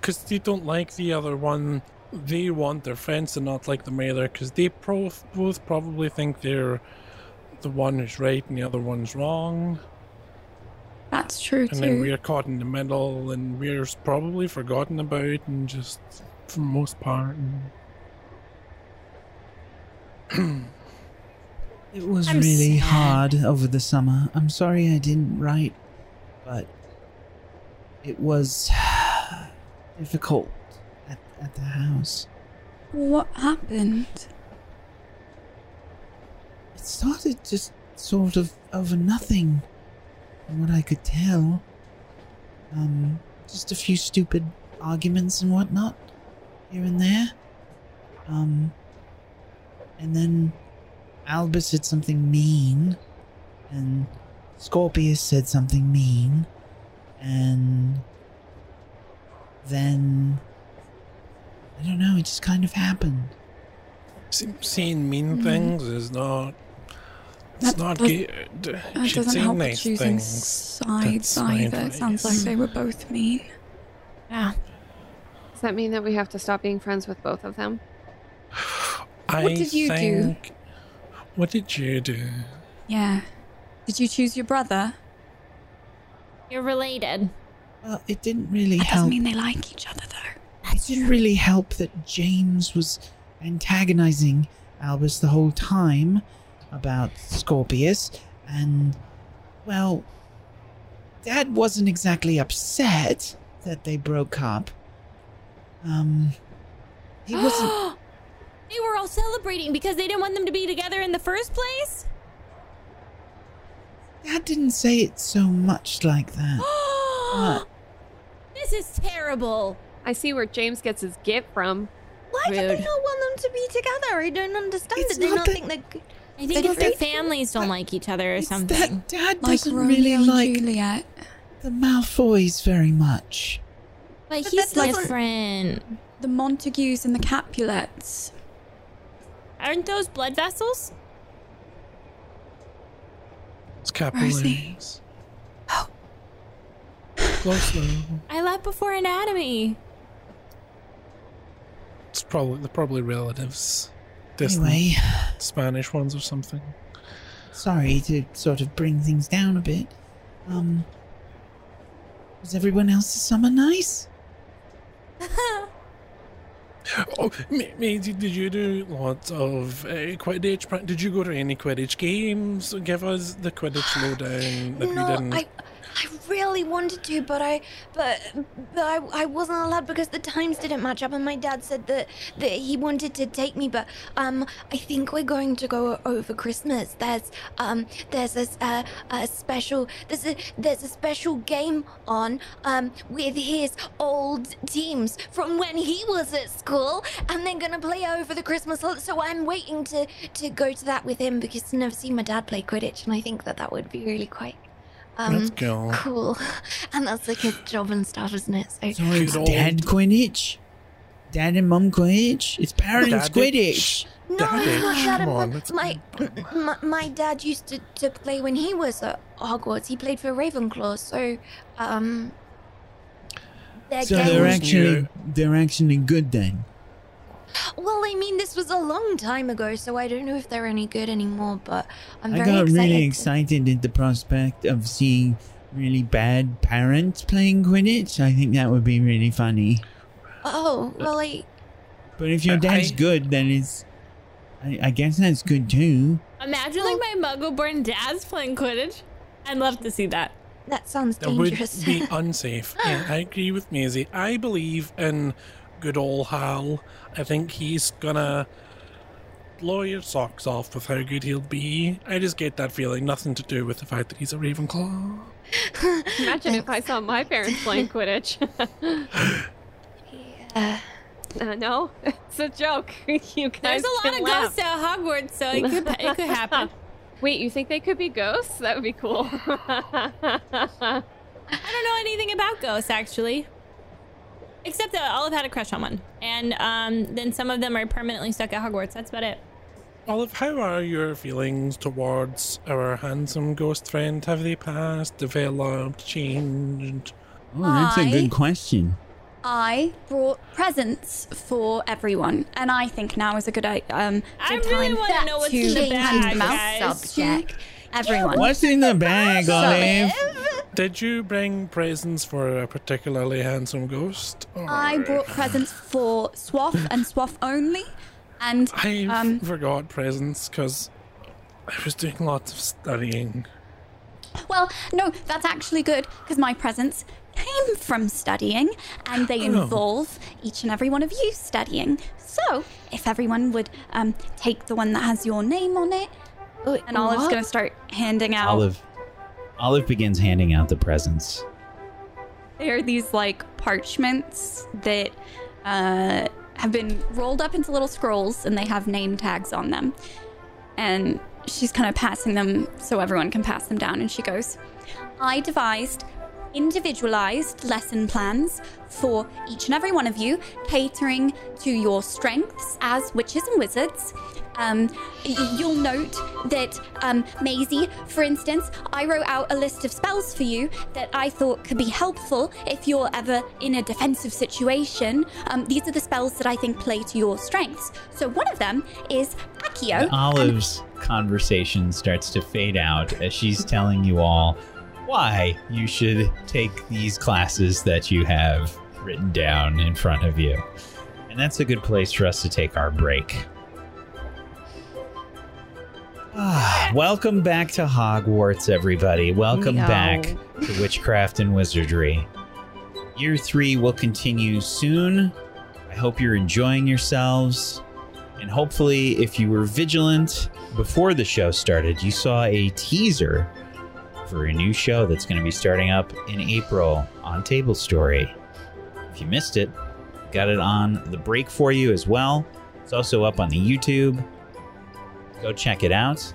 Speaker 7: Because they don't like the other one. They want their friends to not like them either. Because they pro- both probably think they're the one who's right and the other one's wrong.
Speaker 4: That's true
Speaker 7: And then we're caught in the middle and we're probably forgotten about and just, for the most part. And
Speaker 1: It was
Speaker 5: I'm
Speaker 1: really
Speaker 5: sad.
Speaker 1: hard over the summer. I'm sorry I didn't write, but it was difficult at, the house.
Speaker 4: What happened?
Speaker 1: It started just sort of over nothing, from what I could tell. Um, just a few stupid arguments and whatnot, here and there. Um, and then Albus said something mean, and Scorpius said something mean, and then I don't know. It just kind of happened.
Speaker 7: se- saying mean mm-hmm. things is not. It's
Speaker 4: That
Speaker 7: not
Speaker 4: does-
Speaker 7: good. You
Speaker 4: That
Speaker 7: should
Speaker 4: doesn't help
Speaker 7: nice
Speaker 4: choosing
Speaker 7: things.
Speaker 4: sides either. It sounds like they were both mean.
Speaker 5: Yeah.
Speaker 3: Does that mean that we have to stop being friends with both of them?
Speaker 7: I
Speaker 4: did you do?
Speaker 7: What did you do?
Speaker 4: Yeah. Did you choose your brother?
Speaker 5: You're related.
Speaker 1: Well, it didn't really
Speaker 4: That
Speaker 1: help.
Speaker 4: doesn't mean they like each other, though.
Speaker 1: It didn't really help that James was antagonizing Albus the whole time about Scorpius, and, well, Dad wasn't exactly upset that they broke up. Um, he wasn't.
Speaker 5: they were all celebrating because they didn't want them to be together in the first place?
Speaker 1: Dad didn't say it so much like that. But
Speaker 5: this is terrible.
Speaker 3: I see where James gets his gift from.
Speaker 6: Why do they not want them to be together? I don't understand
Speaker 1: It's
Speaker 6: it. They
Speaker 1: not
Speaker 6: not
Speaker 1: that-
Speaker 6: think they're good.
Speaker 5: I think
Speaker 1: They-
Speaker 5: it's their families don't like each other or
Speaker 1: it's
Speaker 5: something.
Speaker 1: that Dad
Speaker 4: Like
Speaker 1: doesn't
Speaker 4: Romeo
Speaker 1: really
Speaker 4: and
Speaker 1: like
Speaker 4: Juliet.
Speaker 1: the Malfoys very much.
Speaker 5: But
Speaker 6: But
Speaker 5: he's
Speaker 6: that doesn't-
Speaker 5: different.
Speaker 4: The Montagues and the Capulets.
Speaker 5: Aren't those blood vessels?
Speaker 7: It's
Speaker 4: Rosie.
Speaker 7: capillaries. Close though.
Speaker 5: I left before anatomy.
Speaker 7: It's probably they're probably relatives. Distant
Speaker 1: Anyway,
Speaker 7: Spanish ones or something.
Speaker 1: sorry to sort of bring things down a bit. Um, was everyone else's summer nice?
Speaker 7: Oh, Ma- Maisie, did you do lots of uh, Quidditch? Did you go to any Quidditch games? Give us the Quidditch lowdown that we didn't.
Speaker 6: I, I really wanted to, but I, but, but I, I wasn't allowed because the times didn't match up, and my dad said that that he wanted to take me, but um, I think we're going to go over Christmas. There's um, there's a, a, a special, there's a there's a special game on um with his old teams from when he was at school, and they're gonna play over the Christmas. So I'm waiting to to go to that with him because I've never seen my dad play Quidditch, and I think that that would be really quite. Um,
Speaker 7: Let's go.
Speaker 6: Cool. And that's like a job and stuff, isn't it? So,
Speaker 1: So it's
Speaker 7: Good
Speaker 1: Dad
Speaker 7: old-
Speaker 1: Quidditch? Dad and Mum Quidditch? It's parents
Speaker 7: Daddy-
Speaker 1: Quidditch.
Speaker 6: no,
Speaker 7: Daddy,
Speaker 6: it's not that.
Speaker 7: come on,
Speaker 6: My, my, my my dad used to, to play when he was at Hogwarts. He played for Ravenclaw, so um. Their
Speaker 1: So they're actually
Speaker 7: new.
Speaker 1: they're actually good then.
Speaker 6: Well, I mean, this was a long time ago, so I don't know if they're any good anymore. But I'm
Speaker 1: I
Speaker 6: very
Speaker 1: got
Speaker 6: excited.
Speaker 1: really
Speaker 6: to-
Speaker 1: excited at the prospect of seeing really bad parents playing Quidditch. I think that would be really funny.
Speaker 6: Oh well, I
Speaker 9: But if your
Speaker 7: I-
Speaker 9: dad's
Speaker 7: I-
Speaker 9: good, then it's. I, I guess that's good too.
Speaker 5: Imagine like my Muggle-born dad's playing Quidditch. I'd love to see that.
Speaker 6: That sounds
Speaker 7: That would
Speaker 6: dangerous.
Speaker 7: be unsafe. Yeah, I agree with Maisie. I believe in good old Hal. I think he's gonna blow your socks off with how good he'll be. I just get that feeling. Nothing to do with the fact that he's a Ravenclaw.
Speaker 3: Imagine if I saw my parents playing Quidditch.
Speaker 6: Uh,
Speaker 3: Uh, no, it's a joke. you guys
Speaker 5: There's a lot of
Speaker 3: laugh.
Speaker 5: ghosts at Hogwarts, so it could it could happen.
Speaker 3: Wait, you think they could be ghosts? That would be cool.
Speaker 5: I don't know anything about ghosts actually. Except that Olive had a crush on one. And um, then some of them are permanently stuck at Hogwarts. That's about it.
Speaker 7: Olive, how are your feelings towards our handsome ghost friend? Have they passed, developed, changed?
Speaker 9: Oh, that's a
Speaker 4: I-
Speaker 9: good question.
Speaker 4: I brought presents for everyone, and I think now is a good i- um
Speaker 5: I really
Speaker 4: time
Speaker 5: wanna know what's in the
Speaker 4: hand
Speaker 5: bag,
Speaker 4: them out
Speaker 5: guys.
Speaker 4: to everyone.
Speaker 9: What's in the bag, Olive?
Speaker 7: Did you bring presents for a particularly handsome ghost?
Speaker 4: I brought presents for Swaff and Swaff only, and
Speaker 7: I
Speaker 4: um,
Speaker 7: forgot presents because I was doing lots of studying.
Speaker 4: well, no, that's actually good because my presents came from studying, and they
Speaker 7: Oh.
Speaker 4: involve each and every one of you studying. So, if everyone would um take the one that has your name on it,
Speaker 6: wait,
Speaker 4: and Olive's
Speaker 6: what?
Speaker 4: gonna start handing out.
Speaker 1: Olive. Olive begins handing out the presents.
Speaker 4: They're these like parchments that uh, have been rolled up into little scrolls and they have name tags on them. And she's kind of passing them so everyone can pass them down. And she goes, I devised individualized lesson plans for each and every one of you, catering to your strengths as witches and wizards. Um, you'll note that um, Maisie, for instance, I wrote out a list of spells for you that I thought could be helpful if you're ever in a defensive situation. Um, these are the spells that I think play to your strengths. So one of them is Accio.
Speaker 1: And Olive's conversation starts to fade out as she's telling you all why you should take these classes that you have written down in front of you. And that's a good place for us to take our break. Ah, welcome back to Hogwarts, everybody. Welcome back to Witchcraft and Wizardry. Year three will continue soon. I hope you're enjoying yourselves. And hopefully, if you were vigilant before the show started, you saw a teaser for a new show that's going to be starting up in April on Table Story. If you missed it, got it on the break for you as well. It's also up on the YouTube. Go check it out.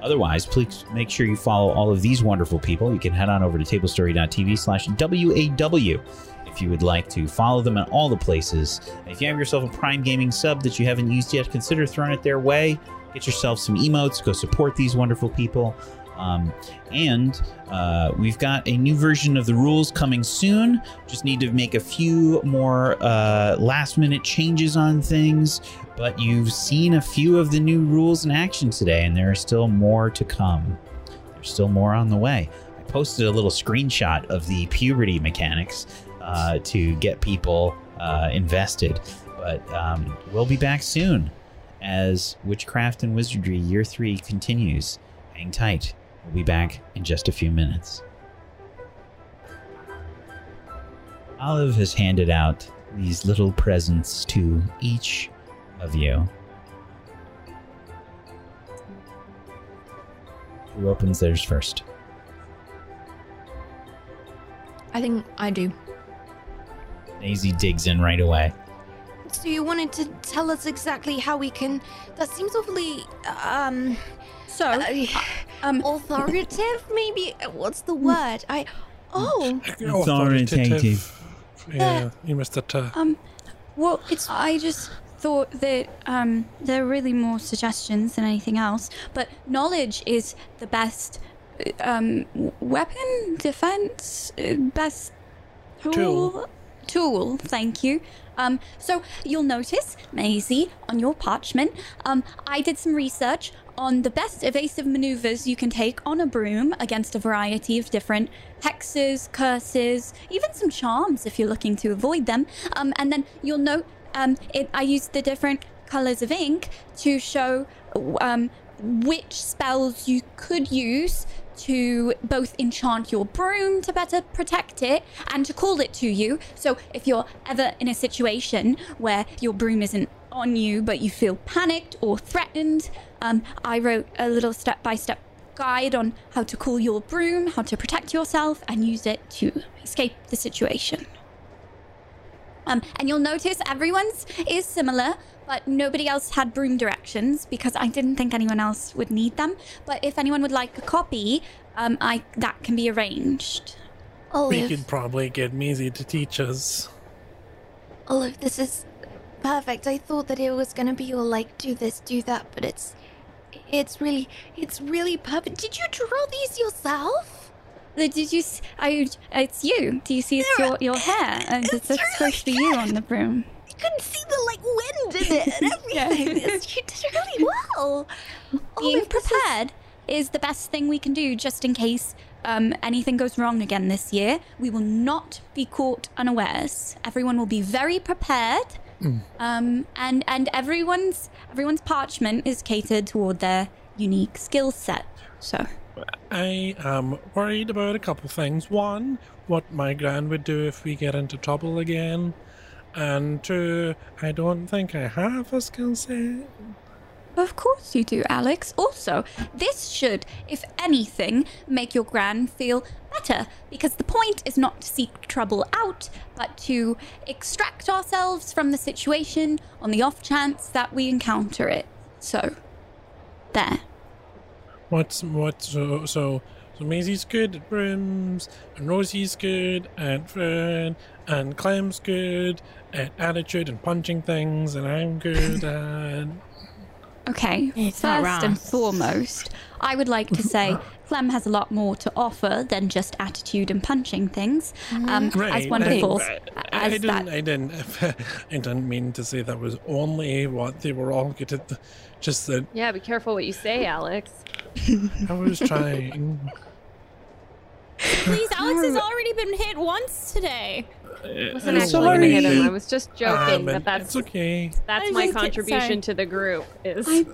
Speaker 1: Otherwise, please make sure you follow all of these wonderful people. You can head on over to tablestory.tv slash WAW if you would like to follow them in all the places. If you have yourself a Prime Gaming sub that you haven't used yet, consider throwing it their way. Get yourself some emotes. Go support these wonderful people. Um, and uh, we've got a new version of the rules coming soon. Just need to make a few more uh, last minute changes on things. But you've seen a few of the new rules in action today, and there are still more to come. There's still more on the way. I posted a little screenshot of the puberty mechanics uh, to get people uh, invested. But um, we'll be back soon as Witchcraft and Wizardry Year 3 continues. Hang tight. We'll be back in just a few minutes. Olive has handed out these little presents to each of you. Who opens theirs first?
Speaker 6: I think I do.
Speaker 1: Daisy digs in right away.
Speaker 6: So you wanted to tell us exactly how we can? That seems awfully um
Speaker 4: So,
Speaker 6: uh,
Speaker 4: um,
Speaker 6: authoritative. Maybe what's the word? I oh
Speaker 9: Authoritative.
Speaker 7: Yeah, you missed it. Uh,
Speaker 4: um, well, it's I just thought that um there are really more suggestions than anything else, but knowledge is the best uh, um weapon defense uh, best tool
Speaker 7: Tool.
Speaker 4: tool thank you um so you'll notice maisie on your parchment um i did some research on the best evasive maneuvers you can take on a broom against a variety of different hexes curses even some charms if you're looking to avoid them um and then you'll note um, it, I used the different colors of ink to show um, which spells you could use to both enchant your broom to better protect it and to call it to you. So if you're ever in a situation where your broom isn't on you but you feel panicked or threatened, um, I wrote a little step by step guide on how to cool your broom, how to protect yourself, and use it to escape the situation. Um, and you'll notice everyone's is similar, but nobody else had broom directions because I didn't think anyone else would need them. But if anyone would like a copy, um, I that can be arranged.
Speaker 7: We
Speaker 6: Olive,
Speaker 7: could probably get Maisie to teach us.
Speaker 6: Olive, this is perfect. I thought that it was gonna be all like do this, do that, but it's it's really it's really perfect. Did you draw these yourself?
Speaker 4: Did you? I, it's you. Do you see it's your, your hair? And it's, it's supposed to be you on the broom.
Speaker 6: You couldn't see the like wind in it and everything. It's- you did really well.
Speaker 4: Being
Speaker 6: this is-
Speaker 4: prepared is the best thing we can do just in case um, anything goes wrong again this year. We will not be caught unawares. Everyone will be very prepared. Um, and and everyone's everyone's parchment is catered toward their unique skill set. So
Speaker 7: I am worried about a couple things. One, what my gran would do if we get into trouble again. And two, I don't think I have a skill set.
Speaker 4: Of course you do, Alex. Also, this should, if anything, make your gran feel better because the point is not to seek trouble out, but to extract ourselves from the situation on the off chance that we encounter it. So, there.
Speaker 7: What's what? So so so Maisie's good at brooms, and Rosie's good at fun, and Clem's good at attitude and punching things, and I'm good at.
Speaker 4: Okay,
Speaker 5: It's
Speaker 4: first and foremost, I would like to say Clem has a lot more to offer than just attitude and punching things. Um, as
Speaker 7: Right,
Speaker 4: wonderful
Speaker 7: I, I,
Speaker 4: as
Speaker 7: didn't.
Speaker 4: that
Speaker 7: I didn't. I didn't mean to say that was only what they were all good at. Just that
Speaker 3: Yeah, be careful what you say, Alex.
Speaker 7: I was trying.
Speaker 5: Please, Alex has already been hit once today.
Speaker 3: I wasn't
Speaker 7: I'm
Speaker 3: actually gonna hit
Speaker 9: sorry.
Speaker 3: him. I was just joking.
Speaker 7: Um,
Speaker 3: that that's
Speaker 7: it's okay.
Speaker 3: that's
Speaker 5: I
Speaker 3: my contribution to the group is
Speaker 9: I-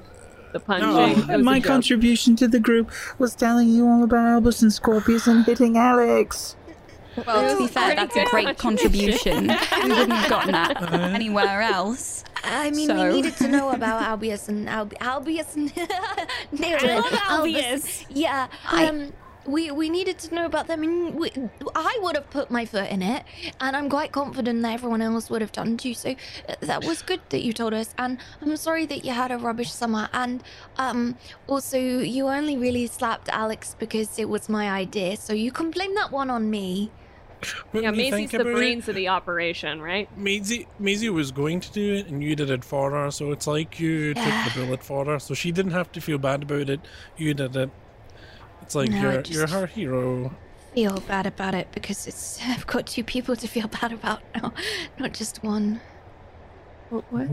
Speaker 3: the punching.
Speaker 7: No.
Speaker 3: That was a
Speaker 9: My contribution to the group was telling you all about Albus and Scorpius and hitting Alex.
Speaker 4: Well, to be fair, that's a great contribution. we wouldn't have gotten that anywhere else.
Speaker 6: I mean,
Speaker 4: So-
Speaker 6: we needed to know about Albius and Alb- Albius. and- Nailed
Speaker 5: I
Speaker 6: it.
Speaker 5: love Albius.
Speaker 6: Yeah.
Speaker 4: I-
Speaker 6: Um. We, we needed to know about them, and we, I would have put my foot in it, and I'm quite confident that everyone else would have done too. So uh, that was good that you told us, and I'm sorry that you had a rubbish summer, and um also you only really slapped Alex because it was my idea, so you can blame that one on me.
Speaker 7: When
Speaker 3: Yeah,
Speaker 7: you
Speaker 3: Maisie's the
Speaker 7: about it,
Speaker 3: brains of the operation, right?
Speaker 7: Maisie, Maisie was going to do it, and you did it for her. So it's like you took the bullet for her, so she didn't have to feel bad about it. You did it. It's like
Speaker 6: No,
Speaker 7: you're you're her hero.
Speaker 6: Feel bad about it because it's I've got two people to feel bad about now, not just one.
Speaker 3: What?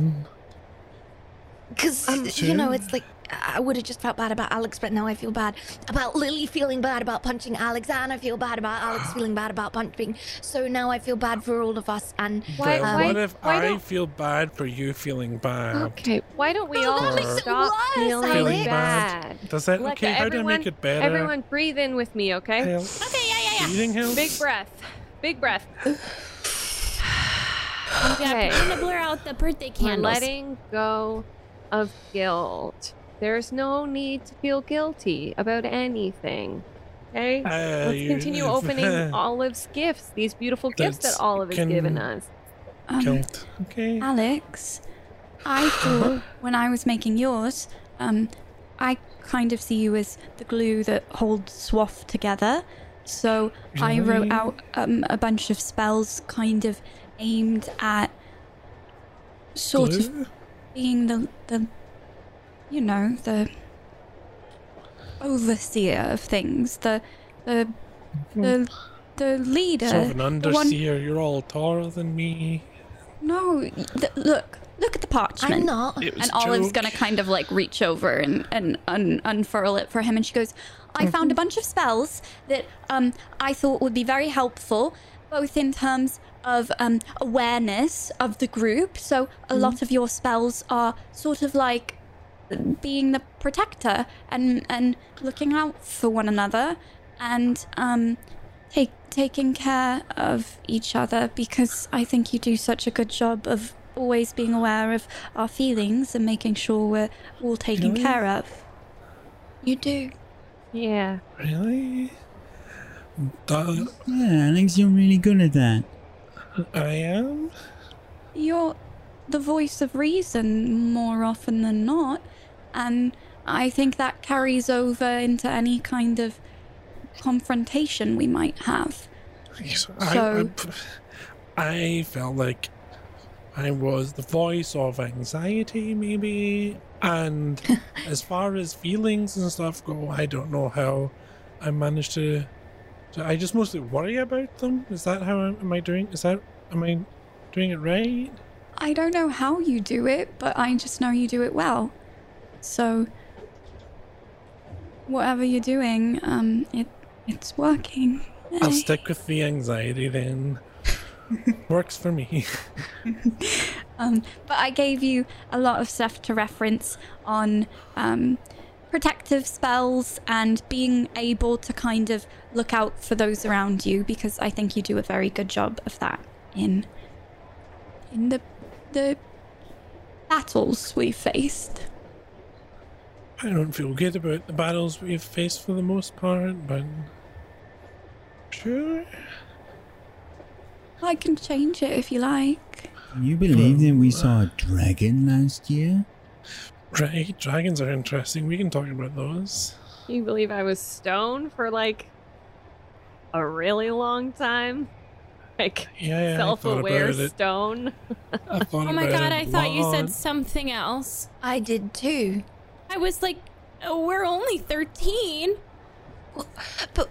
Speaker 6: Because
Speaker 7: Um,
Speaker 6: you know, it's like I would have just felt bad about Alex, but now I feel bad about Lily feeling bad about punching Alex, and I feel bad about Alex feeling bad about punching. So now I feel bad for all of us. And
Speaker 3: Why-
Speaker 7: Well,
Speaker 3: why-
Speaker 7: what if
Speaker 3: why
Speaker 7: I
Speaker 3: don't-
Speaker 7: feel bad for you feeling bad?
Speaker 3: Okay, why don't we
Speaker 6: No,
Speaker 3: all
Speaker 6: that makes it
Speaker 3: stop
Speaker 6: worse,
Speaker 3: feeling,
Speaker 7: Feeling
Speaker 3: bad?
Speaker 7: bad. Does that
Speaker 3: Look,
Speaker 7: okay? How do I make it better?
Speaker 3: Everyone, breathe in with me, okay?
Speaker 7: Help.
Speaker 5: Okay, yeah, yeah, yeah.
Speaker 7: Breathing helps.
Speaker 3: Big breath. Big breath.
Speaker 5: Yeah,
Speaker 3: Okay.
Speaker 5: I'm gonna blur out the birthday
Speaker 3: We're
Speaker 5: candles.
Speaker 3: letting go of guilt. There's no need to feel guilty about anything. Okay?
Speaker 7: Uh,
Speaker 3: Let's
Speaker 7: you-
Speaker 3: continue opening Olive's gifts, these beautiful gifts that Olive has
Speaker 7: can-
Speaker 3: given us.
Speaker 4: Um,
Speaker 7: Okay.
Speaker 4: Alex, I thought when I was making yours, um, I kind of see you as the glue that holds Swaff together. So I wrote out um, a bunch of spells kind of aimed at sort of being the, the, you know, the overseer of things, the, the, the, the leader.
Speaker 7: Sort of an
Speaker 4: the one-
Speaker 7: You're all taller than me.
Speaker 4: No, th- look, look at the parchment.
Speaker 6: I'm not.
Speaker 4: And Olive's
Speaker 7: joke.
Speaker 4: gonna kind of like reach over and, and un- unfurl it for him, and she goes, "I found a bunch of spells that um I thought would be very helpful, both in terms of um, awareness of the group. So a lot of your spells are sort of like being the protector and and looking out for one another and um take taking care of each other because I think you do such a good job of always being aware of our feelings and making sure we're all taken
Speaker 7: Really?
Speaker 4: care of.
Speaker 6: You do.
Speaker 3: Yeah.
Speaker 7: Really? That,
Speaker 9: Yeah, Alex, you're really good at that.
Speaker 7: I am?
Speaker 4: You're the voice of reason more often than not, and I think that carries over into any kind of confrontation we might have.
Speaker 7: Yes,
Speaker 4: So-
Speaker 7: I, I, felt like I was the voice of anxiety, maybe. And as far as feelings and stuff go, I don't know how I managed to. to I just mostly worry about them. Is that how am I doing? Is that am I doing it right?
Speaker 4: I don't know how you do it, but I just know you do it well. So whatever you're doing, um, it it's working.
Speaker 7: I'll
Speaker 4: Eh.
Speaker 7: stick with the anxiety then. Works for me.
Speaker 4: Um, but I gave you a lot of stuff to reference on um, protective spells and being able to kind of look out for those around you because I think you do a very good job of that in in the the battles we faced.
Speaker 7: I don't feel good about the battles we've faced for the most part, but sure.
Speaker 4: I can change it if you like.
Speaker 9: Can you believe that we saw a dragon last year?
Speaker 7: Right, dragons are interesting. We can talk about those.
Speaker 3: Can you believe I was stoned for like a really long time? Like
Speaker 7: Yeah, yeah,
Speaker 3: self-aware stone.
Speaker 7: I thought
Speaker 5: Oh my
Speaker 7: about
Speaker 5: god,
Speaker 7: it
Speaker 5: I
Speaker 7: a
Speaker 5: thought you said something else.
Speaker 6: I did too.
Speaker 5: I was like, oh, we're only 13.
Speaker 6: But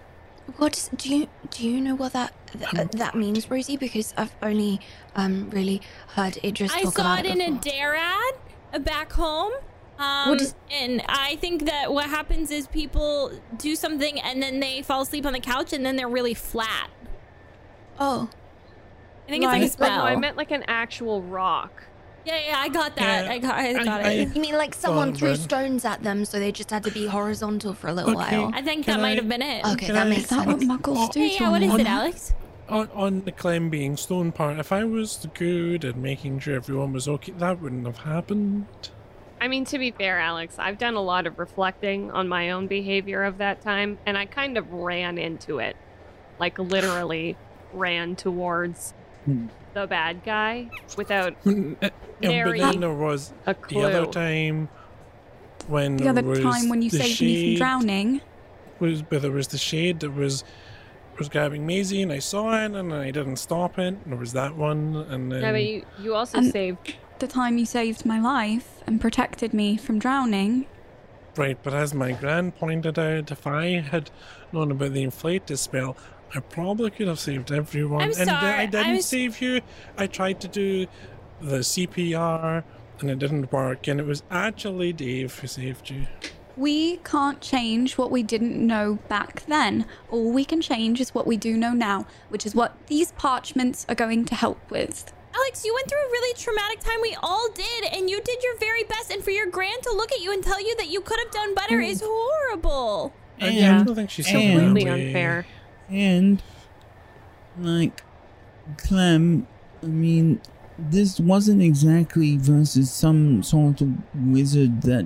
Speaker 6: what is, do you do you know what that th- that means, Rosie? Because I've only um really heard Idris
Speaker 5: I
Speaker 6: talk
Speaker 5: saw
Speaker 6: about
Speaker 5: it in a dare ad uh, back home. Um,
Speaker 6: What is-
Speaker 5: and I think that what happens is people do something and then they fall asleep on the couch and then they're really flat.
Speaker 6: Oh,
Speaker 5: I think it's like a
Speaker 4: Right.
Speaker 5: spell.
Speaker 3: No, I meant like an actual rock.
Speaker 5: Yeah, yeah, I got that.
Speaker 7: Yeah,
Speaker 5: I got, I
Speaker 7: I-
Speaker 5: got
Speaker 7: I-
Speaker 5: it.
Speaker 6: you mean like someone
Speaker 7: Well,
Speaker 6: threw
Speaker 7: then-
Speaker 6: stones at them, so they just had to be horizontal for a little
Speaker 7: Okay.
Speaker 6: while?
Speaker 5: I think that might have been it.
Speaker 6: Okay,
Speaker 7: Can
Speaker 6: that
Speaker 7: I-
Speaker 6: makes
Speaker 4: Is that what
Speaker 6: sense.
Speaker 4: muggles do?
Speaker 5: Hey,
Speaker 4: to
Speaker 5: yeah, what is
Speaker 4: one
Speaker 5: it. Alex?
Speaker 7: On, on the Clem being stone part, if I was good at making sure everyone was okay, that wouldn't have happened.
Speaker 3: I mean, to be fair, Alex, I've done a lot of reflecting on my own behavior of that time, and I kind of ran into it. Like, literally ran towards
Speaker 9: Hmm.
Speaker 3: The bad guy without
Speaker 7: Yeah, but
Speaker 3: Very-
Speaker 7: then there was
Speaker 3: a
Speaker 7: the other time when
Speaker 4: The other
Speaker 7: was
Speaker 4: time when you
Speaker 7: the
Speaker 4: saved me from drowning.
Speaker 7: was but there was the shade that was was grabbing Maisie and I saw it and I didn't stop it. And There was that one and then
Speaker 3: Yeah, but you, you also
Speaker 4: And-
Speaker 3: saved.
Speaker 4: The time you saved my life and protected me from drowning.
Speaker 7: Right, but as my grand pointed out, if I had known about the Inflatus spell, I probably could have saved everyone.
Speaker 5: I'm
Speaker 7: and
Speaker 5: sorry,
Speaker 7: I didn't
Speaker 5: I'm
Speaker 7: save you. I tried to do the CPR and it didn't work, and it was actually Dave who saved you.
Speaker 4: We can't change what we didn't know back then. All we can change is what we do know now, which is what these parchments are going to help with.
Speaker 5: Alex, you went through a really traumatic time. We all did, and you did your very best. And for your grand to look at you and tell you that you could have done better mm. is horrible.
Speaker 7: I, I don't think she's
Speaker 9: and-
Speaker 7: so
Speaker 3: Completely
Speaker 7: way.
Speaker 3: unfair.
Speaker 9: And, like, Clem, I mean, this wasn't exactly versus some sort of wizard that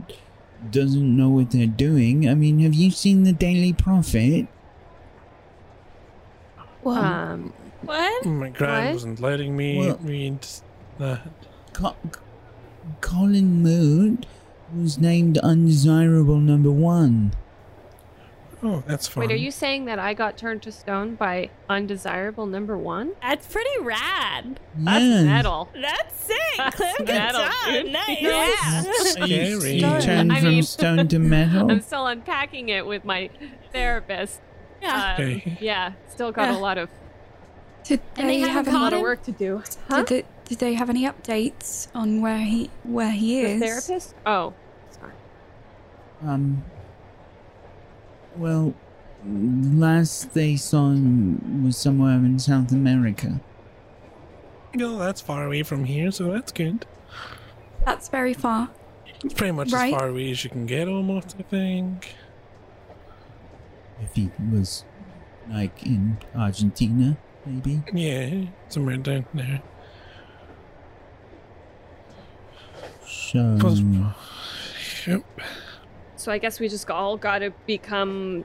Speaker 9: doesn't know what they're doing. I mean, have you seen the Daily Prophet?
Speaker 6: Well,
Speaker 3: Um,
Speaker 5: What?
Speaker 7: My grand
Speaker 3: What?
Speaker 7: wasn't letting me
Speaker 9: Well-
Speaker 7: read that.
Speaker 9: Co- Colin Moot was named undesirable number one.
Speaker 7: Oh, that's fine.
Speaker 3: wait, are you saying that I got turned to stone by undesirable number one?
Speaker 5: That's pretty rad.
Speaker 3: That's metal.
Speaker 5: That's sick.
Speaker 3: That's
Speaker 5: Clem, good
Speaker 3: metal,
Speaker 5: job. Nice.
Speaker 3: Yeah.
Speaker 7: Scary.
Speaker 9: You turned
Speaker 3: I
Speaker 9: from
Speaker 3: mean-
Speaker 9: stone to metal.
Speaker 3: I'm still unpacking it with my therapist.
Speaker 5: Yeah.
Speaker 3: Um,
Speaker 7: Okay.
Speaker 3: yeah, still got
Speaker 5: Yeah.
Speaker 3: a lot of
Speaker 4: Did
Speaker 5: And
Speaker 4: they,
Speaker 5: they
Speaker 4: have
Speaker 3: a lot of work to do. Huh?
Speaker 4: did, they, did they have any updates on where he where he
Speaker 3: The
Speaker 4: is?
Speaker 3: therapist? Oh, sorry.
Speaker 9: Um. Well, last they saw him was somewhere in South America.
Speaker 7: No, that's far away from here, so that's good.
Speaker 4: That's very far.
Speaker 7: It's pretty much
Speaker 4: Right.
Speaker 7: as far away as you can get, almost. I think.
Speaker 9: If he was like in Argentina, maybe.
Speaker 7: Yeah, somewhere down there.
Speaker 9: So
Speaker 7: Yep.
Speaker 3: So I guess we just all got to become.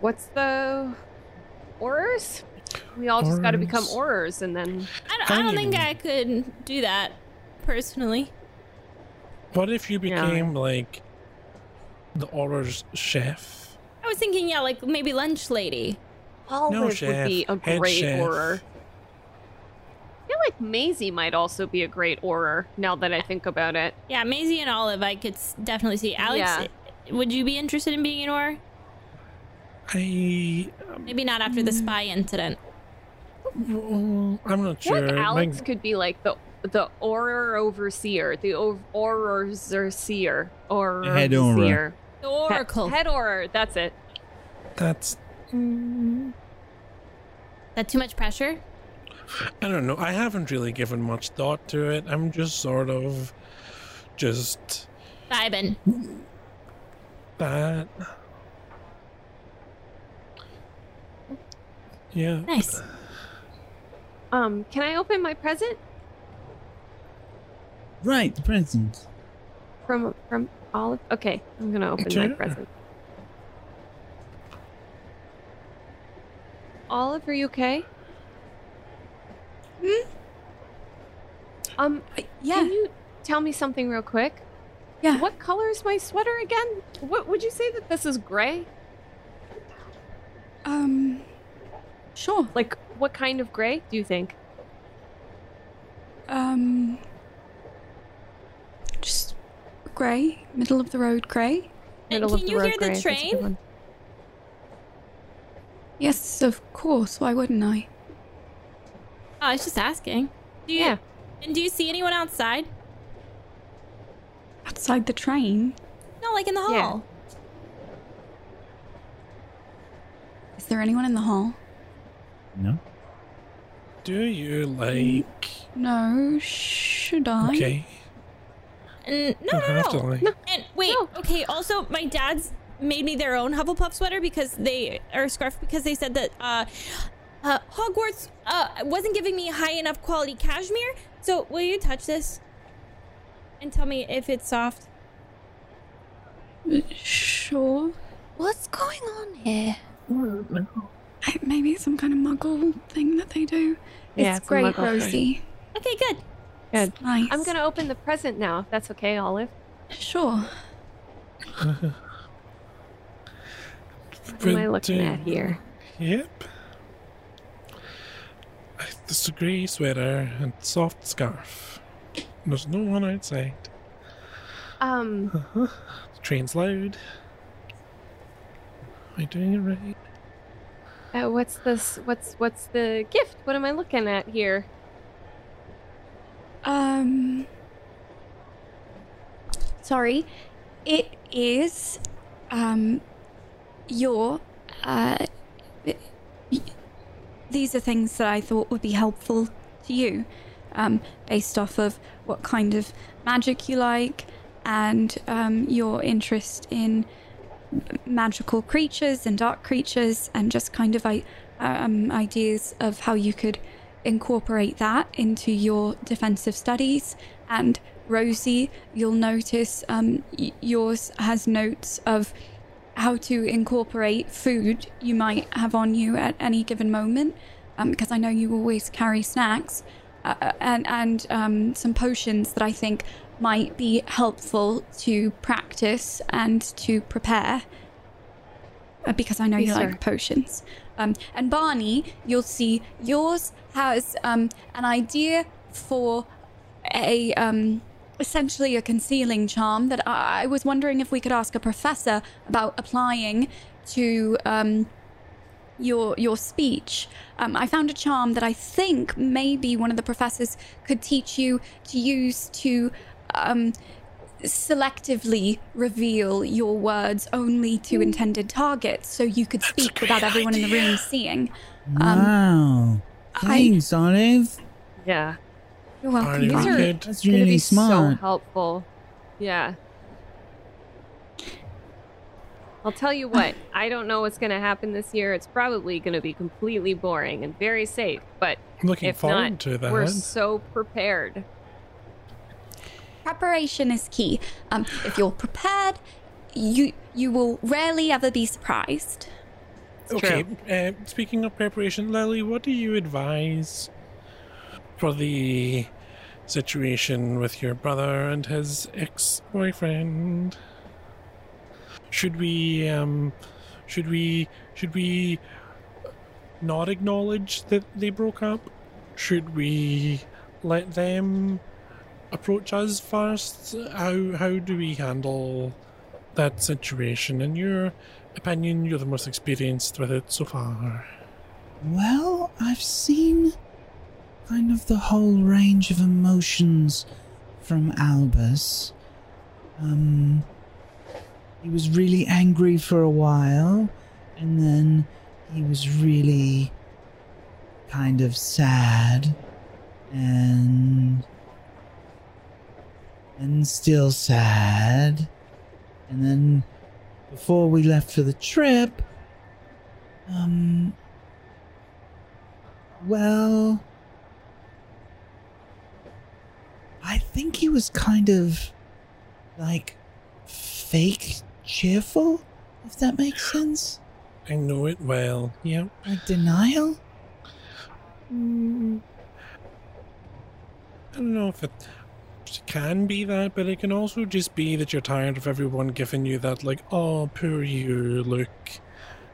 Speaker 3: What's the. Aurors? We all just got to become
Speaker 7: Aurors.
Speaker 3: Aurors and then.
Speaker 5: I don't,
Speaker 7: I
Speaker 5: I
Speaker 7: don't
Speaker 5: don't think I could do that personally.
Speaker 7: What if you
Speaker 3: Yeah.
Speaker 7: became like the Auror's chef?
Speaker 5: I was thinking, yeah, like maybe lunch lady.
Speaker 3: Olive would
Speaker 7: chef.
Speaker 3: be a
Speaker 7: Head
Speaker 3: great
Speaker 7: chef.
Speaker 3: Auror. I feel like Maisie might also be a great Auror now that I think about it.
Speaker 5: Yeah, Maisie and Olive, I could definitely see. Alex,
Speaker 3: Yeah.
Speaker 5: Would you be interested in being an Auror?
Speaker 7: I.
Speaker 5: Maybe not after the spy incident.
Speaker 7: mm, I'm not
Speaker 3: I
Speaker 7: sure.
Speaker 3: feel like Alex
Speaker 7: Like,
Speaker 3: could be like the the Auror overseer, the o- Aurorseer, or
Speaker 9: Head Auror.
Speaker 5: The Oracle.
Speaker 3: Head Auror, that's it.
Speaker 7: that's.
Speaker 5: that too much pressure?
Speaker 7: I don't know. I haven't really given much thought to it. I'm just sort of. Just.
Speaker 5: Vibin.
Speaker 7: That. Yeah.
Speaker 5: Nice.
Speaker 3: Um, can I open my present
Speaker 9: right, the present.
Speaker 3: from from Olive? Okay, I'm gonna open my present. Olive, are you okay?
Speaker 4: Hmm?
Speaker 3: Um,
Speaker 4: Yeah.
Speaker 3: can you tell me something real quick?
Speaker 4: Yeah.
Speaker 3: What color is my sweater again? What would you say that this is gray?
Speaker 4: Um. Sure.
Speaker 3: Like, what kind of gray do you think?
Speaker 4: Um. Just grey, middle of the road grey.
Speaker 5: And
Speaker 3: Middle of
Speaker 5: can
Speaker 3: the
Speaker 5: you
Speaker 3: road
Speaker 5: hear the
Speaker 3: gray, that's a
Speaker 5: train?
Speaker 4: Yes, of course. Why wouldn't I?
Speaker 5: Oh, I was just asking. Do you,
Speaker 3: Yeah.
Speaker 5: And do you see anyone outside?
Speaker 4: Outside the train.
Speaker 5: No, like in the
Speaker 3: Yeah.
Speaker 5: hall.
Speaker 4: Is there anyone in the hall?
Speaker 9: No.
Speaker 7: Do you like.
Speaker 4: No. Should I?
Speaker 7: Okay.
Speaker 5: And no,
Speaker 7: Don't
Speaker 5: no,
Speaker 7: have to
Speaker 5: no. And wait,
Speaker 3: No.
Speaker 5: okay. Also, my dad's made me their own Hufflepuff sweater because they or scarf because they said that uh, uh, Hogwarts uh wasn't giving me high enough quality cashmere. So will you touch this and tell me if it's soft?
Speaker 4: Sure.
Speaker 6: What's going on here?
Speaker 4: I- Maybe it's some kind of muggle thing that they do.
Speaker 3: Yeah,
Speaker 4: it's
Speaker 3: it's
Speaker 4: great,
Speaker 3: muggle thing.
Speaker 4: Rosie.
Speaker 5: Okay, good.
Speaker 3: Good.
Speaker 4: Nice.
Speaker 3: I'm gonna open the present now, if that's okay, Olive.
Speaker 4: Sure.
Speaker 3: What am I looking at here?
Speaker 7: Yep. It's a grey sweater and soft scarf. There's no one outside.
Speaker 3: Um,
Speaker 7: The train's loud. Am I doing it right?
Speaker 3: uh, what's this? What's what's the gift? What am I looking at here?
Speaker 4: Um. Sorry. It is. Um. Your. Uh. These are things that I thought would be helpful to you, um, based off of what kind of magic you like and um, your interest in magical creatures and dark creatures, and just kind of um, ideas of how you could incorporate that into your defensive studies. And Rosie, you'll notice um, yours has notes of how to incorporate food you might have on you at any given moment, um, because I know you always carry snacks, uh, and and um, some potions that I think might be helpful to practice and to prepare. Uh, because I know you
Speaker 3: Yes,
Speaker 4: like potions. Um, and Barney, you'll see yours has um, an idea for a um, essentially a concealing charm that I, I was wondering if we could ask a professor about applying to um, your your speech. Um, I found a charm that I think maybe one of the professors could teach you to use to um, selectively reveal your words only to intended targets so you could speak without everyone in the room seeing.
Speaker 1: wow.
Speaker 4: I-
Speaker 1: Thanks, Olive.
Speaker 3: Yeah.
Speaker 4: You're welcome.
Speaker 7: Party
Speaker 3: These are-
Speaker 1: That's
Speaker 3: Gonna
Speaker 1: really
Speaker 3: be so
Speaker 1: smart.
Speaker 3: helpful. Yeah. I'll tell you what, I don't know what's going to happen this year. It's probably going to be completely boring and very safe, but
Speaker 7: I'm looking
Speaker 3: if
Speaker 7: forward
Speaker 3: not,
Speaker 7: to that.
Speaker 3: we're so prepared.
Speaker 4: Preparation is key. Um, if you're prepared, you you will rarely ever be surprised.
Speaker 7: Okay, uh, speaking of preparation, Lily, what do you advise for the situation with your brother and his ex boyfriend? Should we, um, should we, should we not acknowledge that they broke up? Should we let them approach us first? How, how do we handle that situation? In your opinion, you're the most experienced with it so far.
Speaker 1: Well, I've seen kind of the whole range of emotions from Albus. Um, he was really angry for a while, and then he was really kind of sad, and and still sad, and then before we left for the trip, um, well, I think he was kind of like fake cheerful, if that makes sense.
Speaker 7: I know it well. Yeah.
Speaker 1: Like denial?
Speaker 7: Mm, I don't know if it can be that, but it can also just be that you're tired of everyone giving you that, like, oh, poor you look,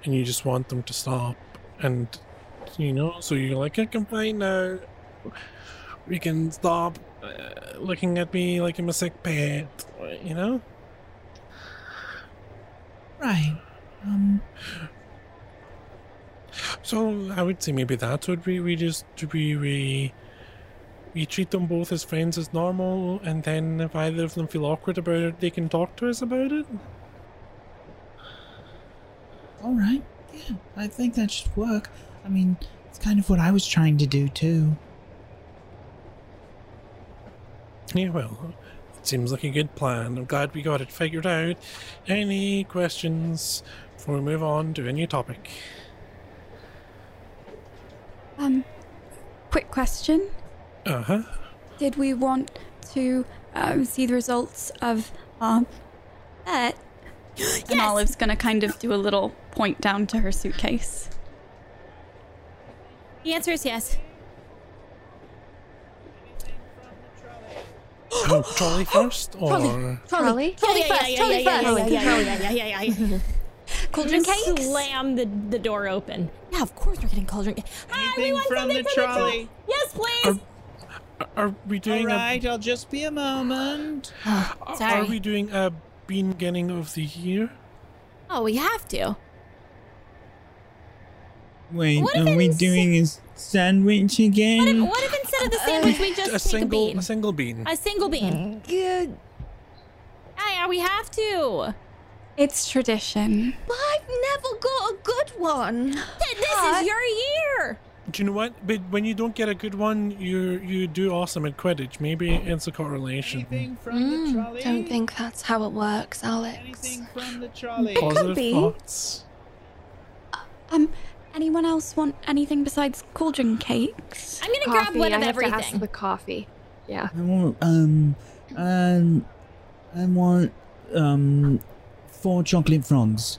Speaker 7: and you just want them to stop. And, you know, so you're like, I can fine now. We can stop uh, looking at me like I'm a sick pet, you know?
Speaker 1: Right. Um,
Speaker 7: So I would say maybe that's what we we just we we we treat them both as friends as normal, and then if either of them feel awkward about it, they can talk to us about it.
Speaker 1: alright. Yeah, I think that should work. I mean, it's kind of what I was trying to do too.
Speaker 7: Yeah, well, seems like a good plan. I'm glad we got it figured out. Any questions before we move on to a new topic?
Speaker 4: Um, quick question:
Speaker 7: Uh huh.
Speaker 4: Did we want to um, see the results of our bet? And Olive's gonna kind of do a little point down to her suitcase.
Speaker 5: The answer is yes.
Speaker 7: Oh, trolley first, or
Speaker 3: Trolley?
Speaker 4: Trolley
Speaker 5: yeah,
Speaker 4: first.
Speaker 5: yeah,
Speaker 4: trolley
Speaker 5: yeah, yeah,
Speaker 4: first.
Speaker 5: yeah, yeah, yeah, yeah, yeah, yeah.
Speaker 4: Cauldron
Speaker 5: Just
Speaker 4: cakes.
Speaker 5: Slam the, the door open. Yeah, of course we're getting cauldron. cake. Hi, we
Speaker 10: Anything
Speaker 5: want
Speaker 10: from
Speaker 5: something
Speaker 10: the
Speaker 5: from
Speaker 10: trolley?
Speaker 5: Yes, please.
Speaker 7: are we
Speaker 10: All
Speaker 7: doing
Speaker 10: right, I'll just be a moment.
Speaker 7: Oh, a are
Speaker 5: Sorry.
Speaker 7: we doing a beginning of the year?
Speaker 5: Oh, we have to.
Speaker 1: Wait,
Speaker 5: What if
Speaker 1: are we
Speaker 5: it's-
Speaker 1: doing a sandwich again?
Speaker 5: What if, what if instead of the sandwich we just
Speaker 7: a
Speaker 5: take
Speaker 7: single
Speaker 5: a bean?
Speaker 7: a single bean.
Speaker 5: A single bean.
Speaker 6: Good.
Speaker 5: Yeah, we have to.
Speaker 4: It's tradition.
Speaker 6: But I've never got a good one.
Speaker 5: Th- This is your year.
Speaker 7: Do you know what? But when you don't get a good one, you you do awesome at Quidditch. Maybe it's a correlation.
Speaker 10: From
Speaker 6: Mm,
Speaker 10: trolley?
Speaker 6: don't think that's how it works, Alex.
Speaker 10: Anything from the trolley?
Speaker 7: Positive
Speaker 6: be.
Speaker 7: thoughts.
Speaker 4: Um, anyone else want anything besides cauldron cakes?
Speaker 5: I'm gonna grab
Speaker 3: Coffee.
Speaker 5: one
Speaker 3: I
Speaker 5: of
Speaker 3: have to ask
Speaker 5: everything.
Speaker 3: the coffee. Yeah.
Speaker 1: I want um um I want um four chocolate frogs.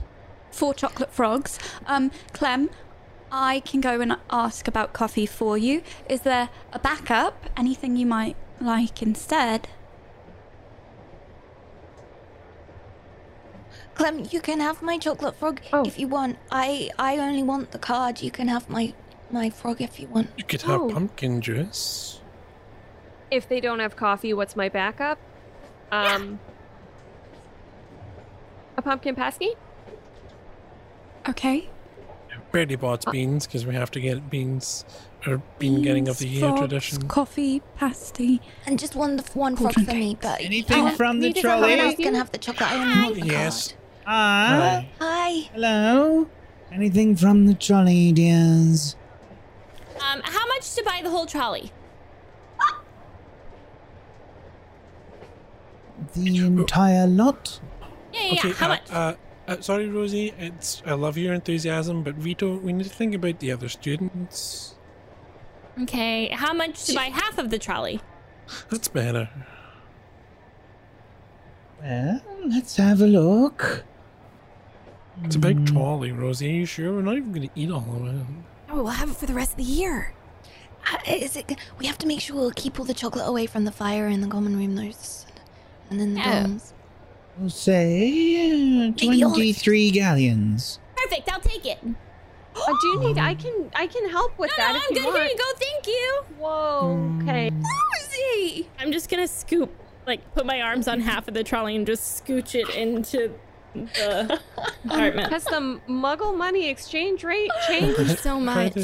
Speaker 4: Four chocolate frogs. Um, Clem, I can go and ask about coffee for you. Is there a backup? Anything you might like instead?
Speaker 6: Clem, you can have my chocolate frog
Speaker 3: Oh.
Speaker 6: if you want. I I only want the card. You can have my my frog if you want.
Speaker 7: You could have
Speaker 3: Oh.
Speaker 7: pumpkin juice.
Speaker 3: If they don't have coffee, what's my backup? Um, a pumpkin pasty.
Speaker 4: Okay.
Speaker 7: Bertie Bott's beans because we have to get beans or bean getting of the year
Speaker 4: frogs,
Speaker 7: tradition.
Speaker 4: Coffee, pasty.
Speaker 6: And just one one frog for me, but
Speaker 9: Anything
Speaker 6: I
Speaker 9: from the
Speaker 6: need to go home and I
Speaker 9: trolley?
Speaker 6: can have the chocolate. I only want the
Speaker 7: Yes.
Speaker 9: Ah,
Speaker 6: Hi.
Speaker 9: hello. Anything from the trolley, dears?
Speaker 5: Um, how much to buy the whole trolley?
Speaker 9: The entire lot?
Speaker 5: Yeah, yeah,
Speaker 7: Okay,
Speaker 5: yeah. How
Speaker 7: uh,
Speaker 5: much?
Speaker 7: Uh, uh, sorry, Rosie. It's I love your enthusiasm, but Vito, we need to think about the other students.
Speaker 5: okay, how much to buy half of the trolley?
Speaker 7: That's better.
Speaker 9: Well, let's have a look.
Speaker 7: It's a big trolley, Rosie. Are you sure we're not even going to eat all of it?
Speaker 5: Oh, we'll have it for the rest of the year.
Speaker 6: Uh, Is it? We have to make sure we'll keep all the chocolate away from the fire in the common room, those, and then the
Speaker 5: Yeah.
Speaker 6: dorms.
Speaker 9: We'll say uh,
Speaker 6: Maybe
Speaker 9: 23 galleons.
Speaker 5: Perfect. I'll take it.
Speaker 3: I do need. I can. I can help with
Speaker 5: No,
Speaker 3: that
Speaker 5: no,
Speaker 3: if
Speaker 5: I'm
Speaker 3: you
Speaker 5: good.
Speaker 3: want.
Speaker 5: Here you go. Thank you.
Speaker 3: Whoa. Okay.
Speaker 5: Rosie. I'm just gonna scoop, like, put my arms on half of the trolley and just scooch it into the apartment.
Speaker 3: Has the Muggle money exchange rate changed?
Speaker 5: so much.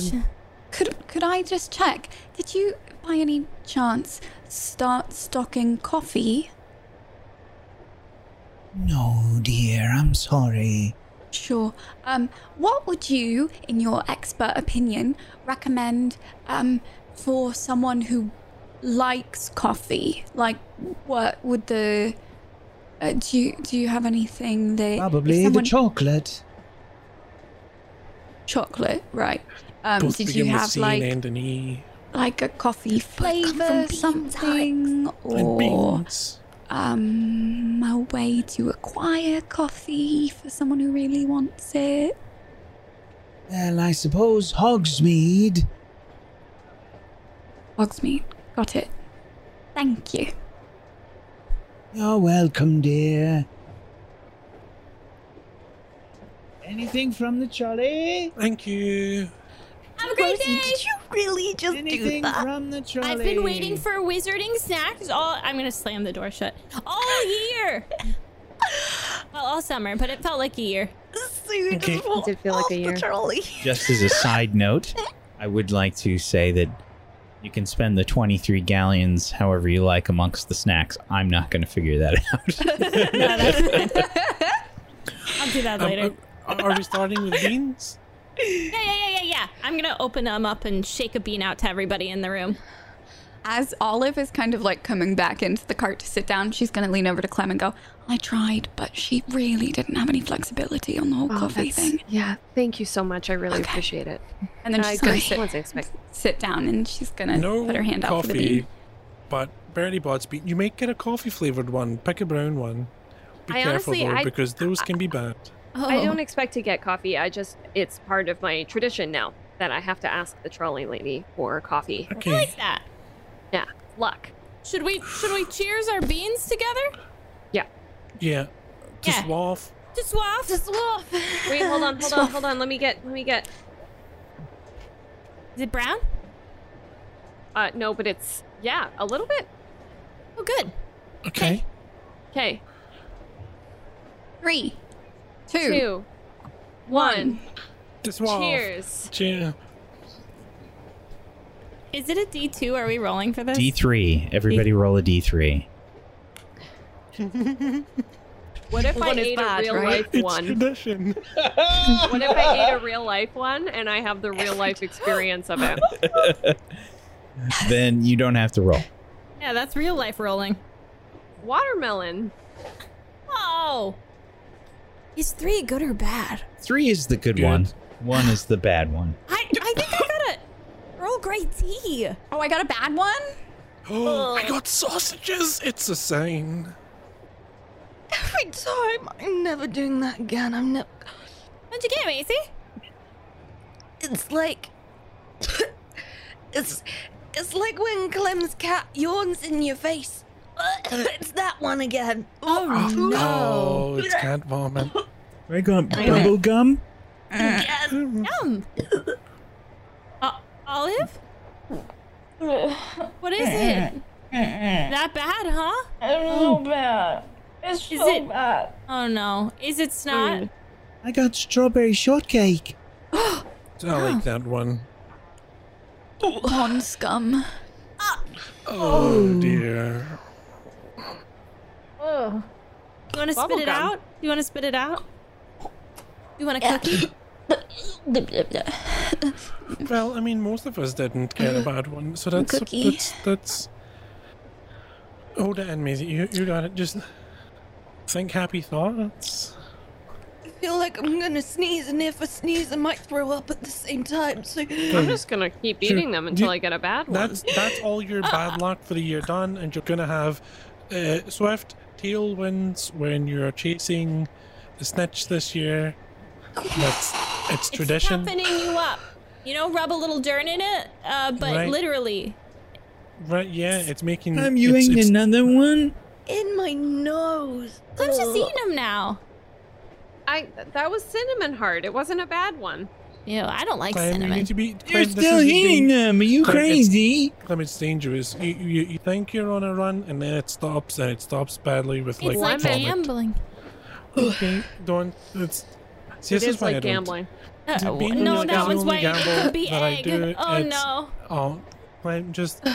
Speaker 4: Could could I just check? Did you, by any chance, start stocking coffee?
Speaker 9: No, dear, I'm sorry.
Speaker 4: Sure. Um, what would you, in your expert opinion, recommend um, for someone who likes coffee? Like, what would the uh, do you do you have anything that if
Speaker 9: Probably
Speaker 4: someone,
Speaker 9: the chocolate.
Speaker 4: chocolate? Right. Um,
Speaker 7: Both
Speaker 4: did you have like
Speaker 7: and an E.
Speaker 4: like a coffee flavor,
Speaker 6: beans,
Speaker 4: something, or um, a way to acquire coffee for someone who really wants it?
Speaker 9: Well, I suppose Hogsmeade.
Speaker 4: Hogsmeade. Got it. Thank you.
Speaker 9: You're welcome, dear. Anything from the trolley?
Speaker 7: Thank you.
Speaker 5: Have a great day.
Speaker 6: Did you really just do
Speaker 9: Anything
Speaker 6: that?
Speaker 9: from the trolley?
Speaker 5: I've been waiting for wizarding snacks all. I'm gonna slam the door shut all year. well, all summer, but it felt like a year.
Speaker 6: Soon
Speaker 7: Okay.
Speaker 3: It did feel like
Speaker 6: off
Speaker 3: a
Speaker 6: the
Speaker 3: year.
Speaker 6: trolley.
Speaker 1: Just as a side note, I would like to say that you can spend the 23 galleons however you like amongst the snacks. I'm not going to figure that out.
Speaker 5: No. I'll do that
Speaker 7: Um,
Speaker 5: later.
Speaker 7: uh, are we starting with beans?
Speaker 5: yeah, yeah, yeah, yeah, yeah. I'm gonna open them up and shake a bean out to everybody in the room.
Speaker 4: As Olive is kind of like coming back into the cart to sit down, she's going to lean over to Clem and go, I tried, but she really didn't have any flexibility on the whole
Speaker 3: Oh,
Speaker 4: coffee thing.
Speaker 3: Yeah. Thank you so much. I really
Speaker 4: Okay.
Speaker 3: appreciate it.
Speaker 4: And then
Speaker 3: I
Speaker 4: she's going to sit, sit down and she's going to
Speaker 7: No
Speaker 4: put her hand out for the
Speaker 7: coffee,
Speaker 4: bean.
Speaker 7: but Bertie Bott's bean. You might get a coffee flavored one. Pick a brown one. Be
Speaker 3: I
Speaker 7: careful
Speaker 3: honestly-
Speaker 7: though,
Speaker 3: I-
Speaker 7: because those can be bad.
Speaker 5: Oh,
Speaker 3: I don't expect to get coffee. I just it's part of my tradition now that I have to ask the trolley lady for coffee.
Speaker 5: I
Speaker 7: Okay.
Speaker 5: like that.
Speaker 3: Yeah. Luck.
Speaker 5: Should we should we cheers our beans together?
Speaker 7: Yeah. To
Speaker 5: Yeah.
Speaker 7: swath.
Speaker 5: To swath.
Speaker 6: Just off.
Speaker 3: Wait, hold on, hold on, hold on. Let me get let me get
Speaker 5: Is it brown?
Speaker 3: uh no, but it's yeah, a little bit.
Speaker 5: Oh, good.
Speaker 7: Okay.
Speaker 3: Okay.
Speaker 4: Three, two,
Speaker 3: Two. One.
Speaker 7: To swath.
Speaker 3: Cheers.
Speaker 7: Cheer.
Speaker 5: Is it a D two? Are we rolling for this?
Speaker 1: D3. Everybody roll a D3.
Speaker 3: What if I
Speaker 6: One is
Speaker 3: ate
Speaker 6: bad,
Speaker 3: a real
Speaker 6: right?
Speaker 3: life
Speaker 7: It's
Speaker 3: one?
Speaker 7: tradition.
Speaker 3: What if I ate a real life one and I have the real life experience of it?
Speaker 1: then you don't have to roll.
Speaker 5: Yeah, that's real life rolling.
Speaker 3: Watermelon.
Speaker 5: Oh. Is three good or bad?
Speaker 1: Three is the good,
Speaker 7: Good.
Speaker 1: one. One is the bad one.
Speaker 5: I I think I got a Earl Grey tea.
Speaker 4: Oh, I got a bad one?
Speaker 7: Oh, I got sausages. It's a sign.
Speaker 6: Every time. I'm never doing that again. I'm never.
Speaker 5: What'd you get, Maisie?
Speaker 6: It's like. it's. It's like when Clem's cat yawns in your face. it's that one again.
Speaker 5: Oh, no.
Speaker 7: Oh, it's cat vomit.
Speaker 9: I got bubble gum.
Speaker 6: Again.
Speaker 5: Yum. Olive? What is eh, it? Eh, eh, that bad, huh?
Speaker 11: It's so bad. It's
Speaker 5: Is
Speaker 11: so
Speaker 5: it-
Speaker 11: bad.
Speaker 5: Oh no. Is it snot?
Speaker 9: I got strawberry shortcake.
Speaker 7: I like that one.
Speaker 4: Pond scum. Ah.
Speaker 7: Oh, oh, dear.
Speaker 5: You want to spit it
Speaker 3: gum.
Speaker 5: out? You want to spit it out? You want a cookie?
Speaker 7: Well, I mean, most of us didn't get a bad one, so that's
Speaker 4: Cookie.
Speaker 7: that's that's. Hold it in, Maisie. You you got it. Just think happy thoughts.
Speaker 6: I feel like I'm gonna sneeze, and if I sneeze, I might throw up at the same time. So
Speaker 3: I'm just gonna keep
Speaker 7: Sure.
Speaker 3: eating them until
Speaker 7: You-
Speaker 3: I get a bad one.
Speaker 7: That's that's all your bad luck for the year done, and you're gonna have uh, swift tailwinds when you're chasing the snitch this year. That's it's tradition.
Speaker 5: It's toughening you up. You know, rub a little dirt in it, uh, but
Speaker 7: Right.
Speaker 5: literally.
Speaker 7: Right? Yeah, it's making.
Speaker 9: Clem, you
Speaker 7: it's,
Speaker 9: ain't another one?
Speaker 6: in my nose.
Speaker 5: Clem's just
Speaker 6: Ugh.
Speaker 5: eating them now.
Speaker 3: I that was cinnamon heart. It wasn't a bad one.
Speaker 5: Ew, I don't like
Speaker 7: Clem, you
Speaker 5: cinnamon.
Speaker 7: need to be.
Speaker 9: You're still eating them. Are you
Speaker 7: Clem, it's-
Speaker 9: crazy?
Speaker 7: Clem, it's dangerous. You, you you think you're on a run, and then it stops, and it stops badly with
Speaker 5: It's like
Speaker 7: vomit.
Speaker 5: gambling.
Speaker 7: Okay, don't. It's. See,
Speaker 3: It
Speaker 7: this
Speaker 3: is
Speaker 7: is why I
Speaker 3: like
Speaker 7: don't-
Speaker 3: gambling.
Speaker 5: Uh, no, that
Speaker 7: the
Speaker 5: one's
Speaker 7: only
Speaker 5: why
Speaker 7: gamble
Speaker 5: it could be
Speaker 7: that I
Speaker 5: egg.
Speaker 7: do,
Speaker 5: oh
Speaker 7: it's-
Speaker 5: no.
Speaker 7: Oh, Clem, just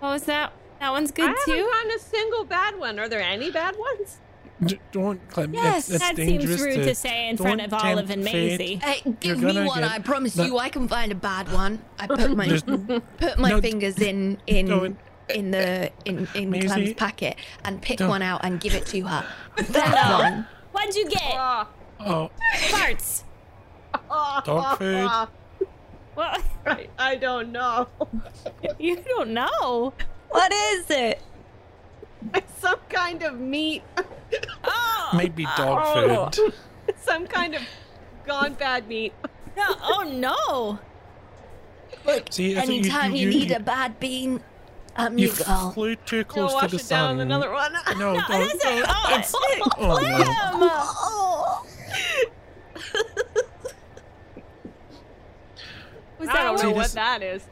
Speaker 5: What was that? That one's
Speaker 3: I
Speaker 5: good
Speaker 3: haven't
Speaker 5: too.
Speaker 3: gotten a single bad one. Are there any bad ones?
Speaker 7: d- don't, Clem.
Speaker 5: Yes,
Speaker 7: it's, it's
Speaker 5: that seems rude
Speaker 7: to,
Speaker 5: to say in front of Olive and
Speaker 7: tempt.
Speaker 5: Maisie.
Speaker 6: Hey,
Speaker 7: You're
Speaker 6: give me one. I promise
Speaker 7: No.
Speaker 6: you, I can find a bad one. I put my
Speaker 7: There's-
Speaker 6: put my
Speaker 7: No,
Speaker 6: fingers in in
Speaker 7: don't.
Speaker 6: in the in in
Speaker 7: Maisie.
Speaker 6: Clem's packet and pick
Speaker 7: Don't.
Speaker 6: one out and give it to her. That one.
Speaker 5: What'd you get?
Speaker 3: Oh,
Speaker 7: Oh,
Speaker 5: Farts.
Speaker 7: dog food.
Speaker 5: What?
Speaker 3: I, I don't know.
Speaker 5: You don't know.
Speaker 6: What is it?
Speaker 3: It's some kind of meat.
Speaker 5: Oh.
Speaker 7: Maybe dog
Speaker 3: Oh.
Speaker 7: food.
Speaker 3: some kind of gone bad meat.
Speaker 5: No, oh no.
Speaker 6: Look,
Speaker 7: See, I think you-
Speaker 6: anytime you,
Speaker 7: you-
Speaker 6: need
Speaker 7: you-
Speaker 6: a bad bean, I'm
Speaker 7: You
Speaker 6: your girl.
Speaker 7: flew too
Speaker 3: You'll
Speaker 7: close to
Speaker 3: wash
Speaker 7: the
Speaker 3: it
Speaker 7: sun.
Speaker 3: with another one.
Speaker 7: No,
Speaker 5: No,
Speaker 7: don't.
Speaker 5: that's it. Oh, it's
Speaker 7: Oh, no.
Speaker 5: Clem.
Speaker 6: Oh.
Speaker 5: Was
Speaker 3: I
Speaker 5: that
Speaker 3: don't know what
Speaker 7: this-
Speaker 3: that is.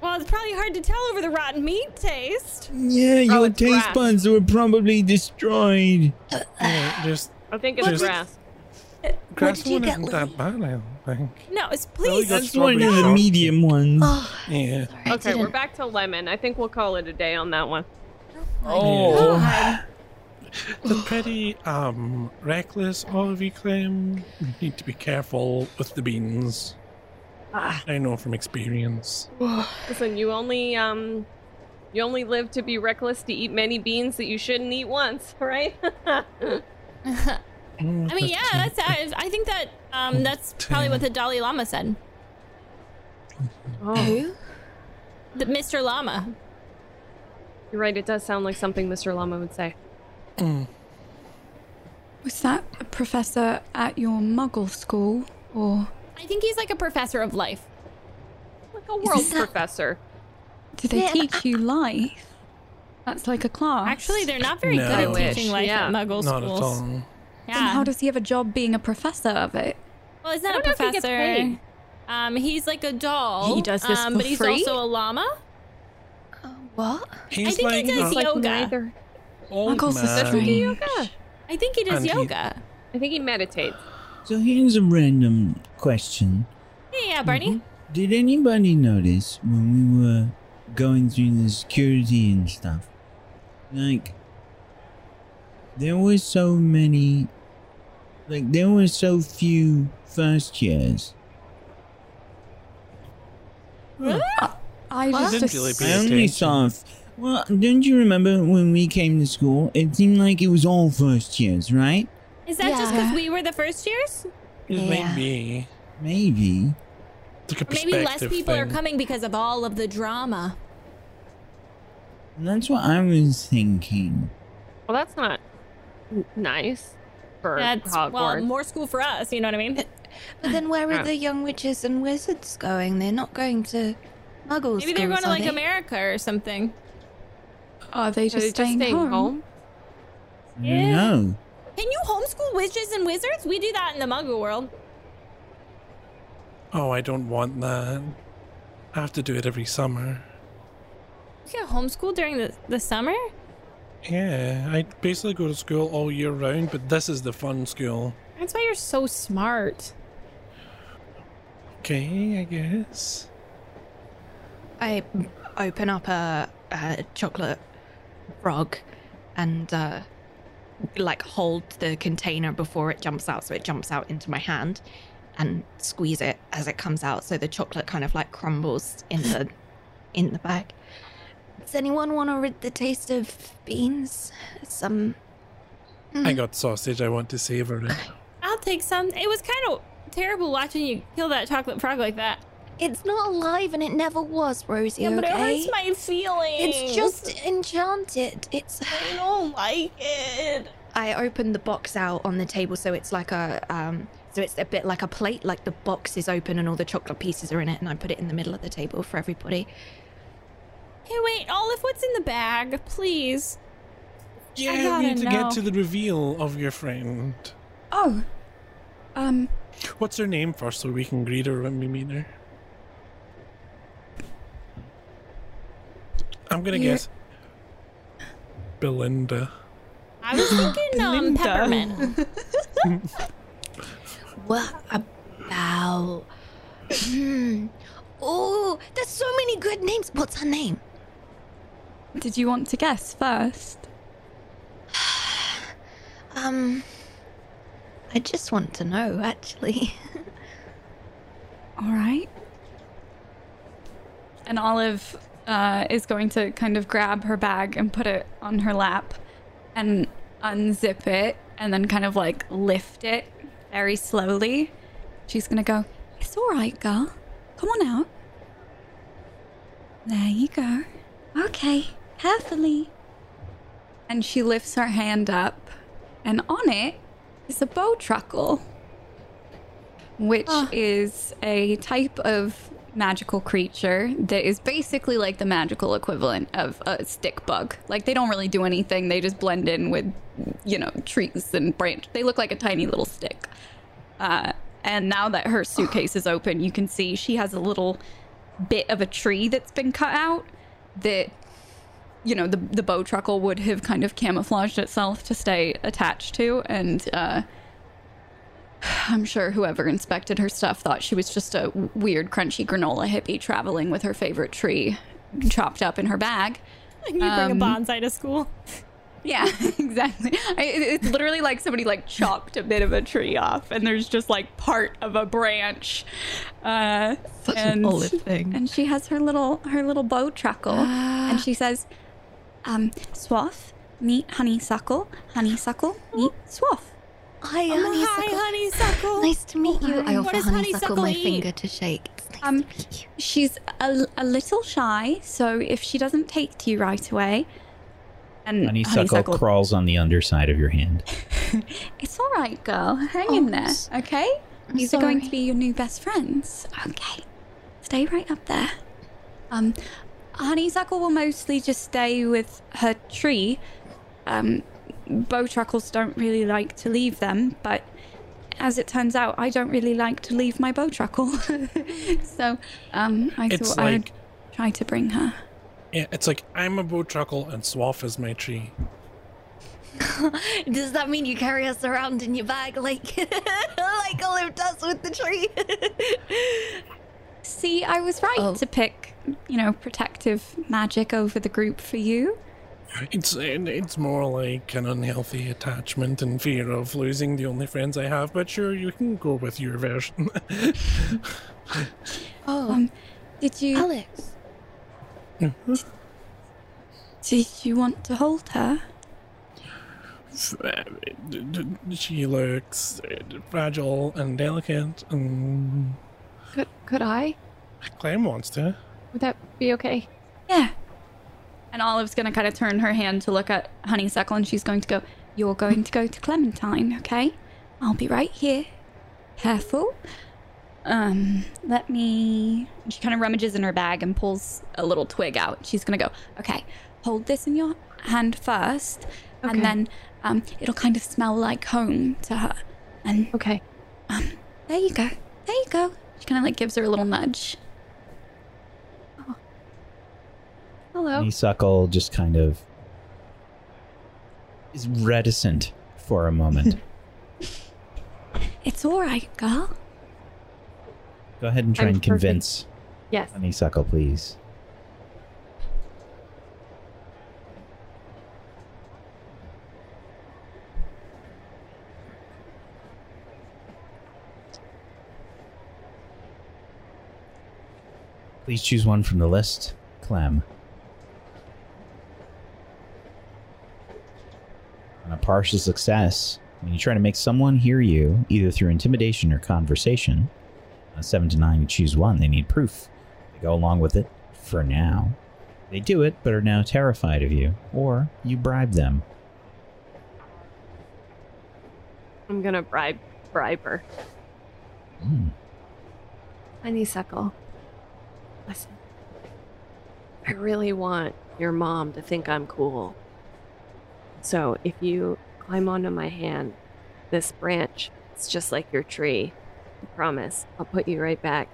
Speaker 5: Well, it's probably hard to tell over the rotten meat taste.
Speaker 9: Yeah, oh, your
Speaker 3: it's
Speaker 9: taste
Speaker 3: grass.
Speaker 9: buds were probably destroyed.
Speaker 7: Uh, yeah, just
Speaker 3: I think it's
Speaker 7: Just-
Speaker 3: grass.
Speaker 7: Grass
Speaker 6: did
Speaker 7: one
Speaker 6: get,
Speaker 7: isn't
Speaker 6: Lily?
Speaker 7: that bad, I don't think.
Speaker 5: No, it's
Speaker 7: Really
Speaker 5: please.
Speaker 7: good
Speaker 9: That's one of the medium ones.
Speaker 6: Oh,
Speaker 7: Yeah.
Speaker 6: I
Speaker 3: Okay, we're back to lemon. I think we'll call it a day on that one.
Speaker 9: Oh.
Speaker 7: It's pretty um reckless of you, Clem. You need to be careful with the beans.
Speaker 3: Ah.
Speaker 7: I know from experience.
Speaker 3: Listen, you only um, you only live to be reckless to eat many beans that you shouldn't eat once, right?
Speaker 7: Mm,
Speaker 5: I mean, yeah, that's. I, I think that um, that's probably what the Dalai Lama said.
Speaker 3: oh,
Speaker 6: Who?
Speaker 5: The Mr. Lama.
Speaker 3: you're right. It does sound like something Mr. Lama would say.
Speaker 4: Was that a professor at your muggle school? Or
Speaker 5: I think he's like a professor of life.
Speaker 3: Like a world
Speaker 6: that-
Speaker 3: professor.
Speaker 4: did they
Speaker 6: Yeah.
Speaker 4: teach you life? That's like a class.
Speaker 5: Actually, they're not very
Speaker 7: No.
Speaker 5: good at teaching life
Speaker 3: yeah.
Speaker 5: at Muggle
Speaker 7: Not
Speaker 5: schools.
Speaker 7: at all.
Speaker 4: Then how does he have a job being a professor of it?
Speaker 5: well, he's
Speaker 3: I
Speaker 5: not a
Speaker 3: don't know if he gets
Speaker 5: professor.
Speaker 3: paid.
Speaker 5: Um, he's like a doll.
Speaker 4: He does this
Speaker 5: um,
Speaker 4: for
Speaker 5: but he's
Speaker 4: free?
Speaker 5: also a llama.
Speaker 6: What?
Speaker 7: He's
Speaker 5: think he does
Speaker 7: a
Speaker 3: It's like
Speaker 5: yoga.
Speaker 3: neither.
Speaker 7: old
Speaker 4: Muggles are
Speaker 7: man.
Speaker 3: Yoga.
Speaker 5: I think he does
Speaker 7: And he-
Speaker 5: yoga.
Speaker 3: I think he meditates.
Speaker 9: So here's a random question.
Speaker 5: Yeah, yeah, Barney.
Speaker 9: Did anybody notice when we were going through the security and stuff? Like, there were so many, like, there were so few first years.
Speaker 4: I
Speaker 6: What?
Speaker 4: just
Speaker 7: Didn't really pay
Speaker 9: I only saw. F- well, don't you remember when we came to school? It seemed like it was all first years, right?
Speaker 5: Is that just because we were the first years?
Speaker 7: It
Speaker 6: Yeah.
Speaker 7: might be.
Speaker 9: Maybe.
Speaker 7: Like
Speaker 5: maybe less
Speaker 7: perspective
Speaker 5: people are coming because of all of the drama.
Speaker 9: That's what I was thinking.
Speaker 3: Well, that's not nice for
Speaker 5: That's
Speaker 3: Hogwarts.
Speaker 5: well, more school for us. You know what I mean?
Speaker 6: But then where
Speaker 3: Yeah.
Speaker 6: are the young witches and wizards going? They're not going to Muggle
Speaker 5: Maybe they're going to like
Speaker 6: they?
Speaker 5: America or something.
Speaker 4: Are they
Speaker 3: Are
Speaker 4: just
Speaker 3: they
Speaker 4: staying, home?
Speaker 9: I don't know.
Speaker 5: Can you homeschool witches and wizards? We do that in the Muggle world.
Speaker 7: Oh, I don't want that. I have to do it every summer.
Speaker 5: You can homeschool during the, the summer?
Speaker 7: Yeah, I basically go to school all year round, but this is the fun school.
Speaker 5: That's why you're so smart.
Speaker 7: Okay, I guess.
Speaker 6: I open up a, a chocolate frog and uh, like hold the container before it jumps out, so it jumps out into my hand, and squeeze it as it comes out, so the chocolate kind of like crumbles in the in the bag. Does anyone want to rid the taste of beans? Some.
Speaker 7: I got sausage. I want to savor it.
Speaker 5: I'll take some. It was kind of terrible watching you kill that chocolate frog like that.
Speaker 6: It's not alive, and it never was, Rosie.
Speaker 5: Yeah, but it hurts my feelings.
Speaker 6: It's just enchanted. It's.
Speaker 5: I don't like it.
Speaker 6: I opened the box out on the table, so it's like a um, so it's a bit like a plate. Like the box is open and all the chocolate pieces are in it, and I put it in the middle of the table for everybody.
Speaker 5: Hey, wait, Olive, what's in the bag? Please.
Speaker 7: Yeah, we need to
Speaker 5: know.
Speaker 7: get to the reveal of your friend.
Speaker 4: Oh. Um,
Speaker 7: What's her name first so we can greet her when we meet her? I'm gonna
Speaker 4: Yeah.
Speaker 7: guess Belinda.
Speaker 5: I was thinking um,
Speaker 3: Linda.
Speaker 5: peppermint.
Speaker 6: What about? Hmm. Oh, there's so many good names. What's her name?
Speaker 4: Did you want to guess first?
Speaker 6: Um, I just want to know, actually.
Speaker 4: All right. And Olive uh, is going to kind of grab her bag and put it on her lap and unzip it and then kind of like lift it very slowly. She's going to go, It's all right, girl. Come on out. There you go. Okay, carefully. And she lifts her hand up, and on it is a bowtruckle which is a type of magical creature that is basically like the magical equivalent of a stick bug. Like they don't really do anything; they just blend in with, you know, trees and branch. They look like a tiny little stick. Uh, and now that her suitcase is open, you can see she has a little bit of a tree that's been cut out that you know the the bowtruckle would have kind of camouflaged itself to stay attached to and uh I'm sure whoever inspected her stuff thought she was just a weird, crunchy granola hippie traveling with her favorite tree chopped up in her bag.
Speaker 5: you bring a
Speaker 4: Um,
Speaker 5: bonsai to school.
Speaker 4: Yeah, exactly. I, it's literally like somebody like chopped a bit of a tree off, and there's just like part of a branch. Uh,
Speaker 6: Such
Speaker 4: and,
Speaker 6: an olive thing.
Speaker 4: And she has her little her little bowtruckle, and she says, um, "Swath, meet honeysuckle. Honeysuckle, meet swath."
Speaker 6: Hi,
Speaker 5: Oh,
Speaker 6: honeysuckle.
Speaker 5: hi, honeysuckle.
Speaker 6: Nice to meet you. I offer
Speaker 5: does
Speaker 6: honeysuckle my
Speaker 5: eat?
Speaker 6: finger to shake. It's nice
Speaker 4: Um,
Speaker 6: to meet you.
Speaker 4: She's a, a little shy, so if she doesn't take to you right away, and
Speaker 1: Honeysuckle, crawls on the underside of your hand.
Speaker 4: it's all right, girl. Hang in there, okay?
Speaker 6: I'm
Speaker 4: These are going to be your new best friends. Okay, stay right up there. Um, Honeysuckle will mostly just stay with her tree. Um, bowtruckles don't really like to leave them, but as it turns out, I don't really like to leave my bowtruckle. so, um, I
Speaker 7: It's
Speaker 4: thought I would try to bring her.
Speaker 7: yeah, it's like I'm a bowtruckle and Swaff is my tree.
Speaker 6: Does that mean you carry us around in your bag like like Olive does with the tree?
Speaker 4: See, I was right
Speaker 6: Oh.
Speaker 4: to pick, you know, protective magic over the group for you.
Speaker 7: It's it's more like an unhealthy attachment and fear of losing the only friends I have. But sure, you can go with your version.
Speaker 6: oh,
Speaker 4: Um, did you
Speaker 6: Alex.
Speaker 4: did you want to hold her?
Speaker 7: she looks uh, fragile and delicate, and
Speaker 3: Could could I?
Speaker 7: Clem wants to.
Speaker 3: Would that be okay?
Speaker 4: Yeah. And Olive's gonna kind of turn her hand to look at Honeysuckle, and she's going to go. You're going to go to Clementine, okay? I'll be right here. Careful. Um, let me. She kind of rummages in her bag and pulls a little twig out. She's gonna go. Okay, hold this in your hand first,
Speaker 3: Okay.
Speaker 4: and then um, it'll kind of smell like home to her. And
Speaker 3: Okay.
Speaker 4: Um, there you go. There you go. She kind of like gives her a little nudge.
Speaker 3: Hello.
Speaker 1: Honeysuckle just kind of is reticent for a moment.
Speaker 4: It's all right, girl.
Speaker 1: Go ahead and try
Speaker 3: I'm
Speaker 1: and convince
Speaker 3: Yes.
Speaker 1: Honeysuckle, please. Please choose one from the list. Clem. On a partial success, when you try to make someone hear you, either through intimidation or conversation, on a 7 to 9, you choose one. They need proof. They go along with it for now. They do it, but are now terrified of you, or you bribe them.
Speaker 3: I'm gonna bribe bribe her.
Speaker 1: Mm.
Speaker 3: Honeysuckle. Listen. I really want your mom to think I'm cool. So if you climb onto my hand, this branch, it's just like your tree. I promise. I'll put you right back.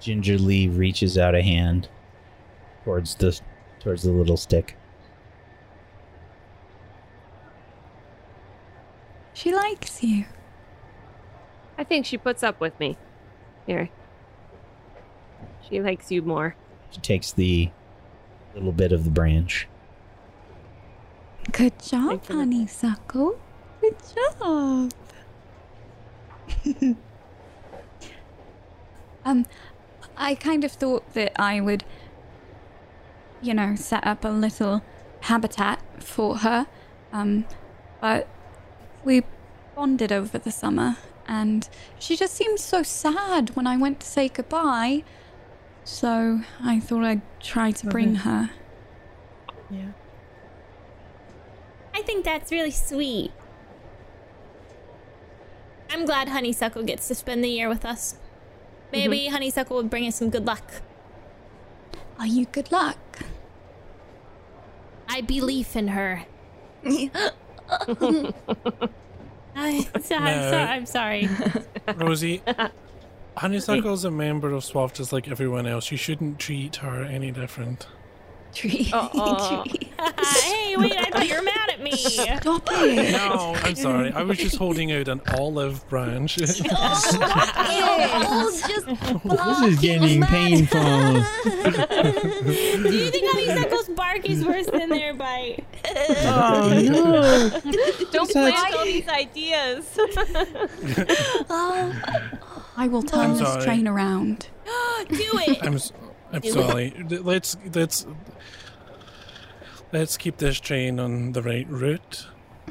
Speaker 1: Gingerly reaches out a hand towards the towards the little stick.
Speaker 4: She likes you.
Speaker 3: I think she puts up with me. Here. She likes you more.
Speaker 1: She takes the little bit of the branch.
Speaker 4: Good job,
Speaker 3: Thank you.
Speaker 4: honeysuckle. Good job. um, I kind of thought that I would, you know, set up a little habitat for her. Um, but we bonded over the summer, and she just seemed so sad when I went to say goodbye. So I thought I'd try to bring her.
Speaker 5: Yeah. I think that's really sweet. I'm glad Honeysuckle gets to spend the year with us. Maybe mm-hmm. Honeysuckle will bring us some good luck.
Speaker 4: Are you good luck?
Speaker 5: I believe in her. I, so, I'm,
Speaker 7: No.
Speaker 5: so, I'm sorry.
Speaker 7: Rosie, Honeysuckle's a member of SWAF just like everyone else. You shouldn't treat her any different.
Speaker 4: Tree.
Speaker 3: Uh-uh.
Speaker 5: Hey, wait, I thought you were mad at me.
Speaker 4: Stop it.
Speaker 7: No, I'm sorry. I was just holding out an olive branch.
Speaker 6: It's just
Speaker 9: This is getting painful.
Speaker 5: Do you think Honeysuckle's bark is worse than their bite?
Speaker 9: Oh no!
Speaker 3: Don't
Speaker 9: Such-
Speaker 3: plant all these ideas. Oh.
Speaker 4: I will turn
Speaker 7: I'm
Speaker 4: this
Speaker 7: sorry.
Speaker 4: train around.
Speaker 5: Do it.
Speaker 7: I'm s- I'm sorry. Let's let's let's keep this train on the right route.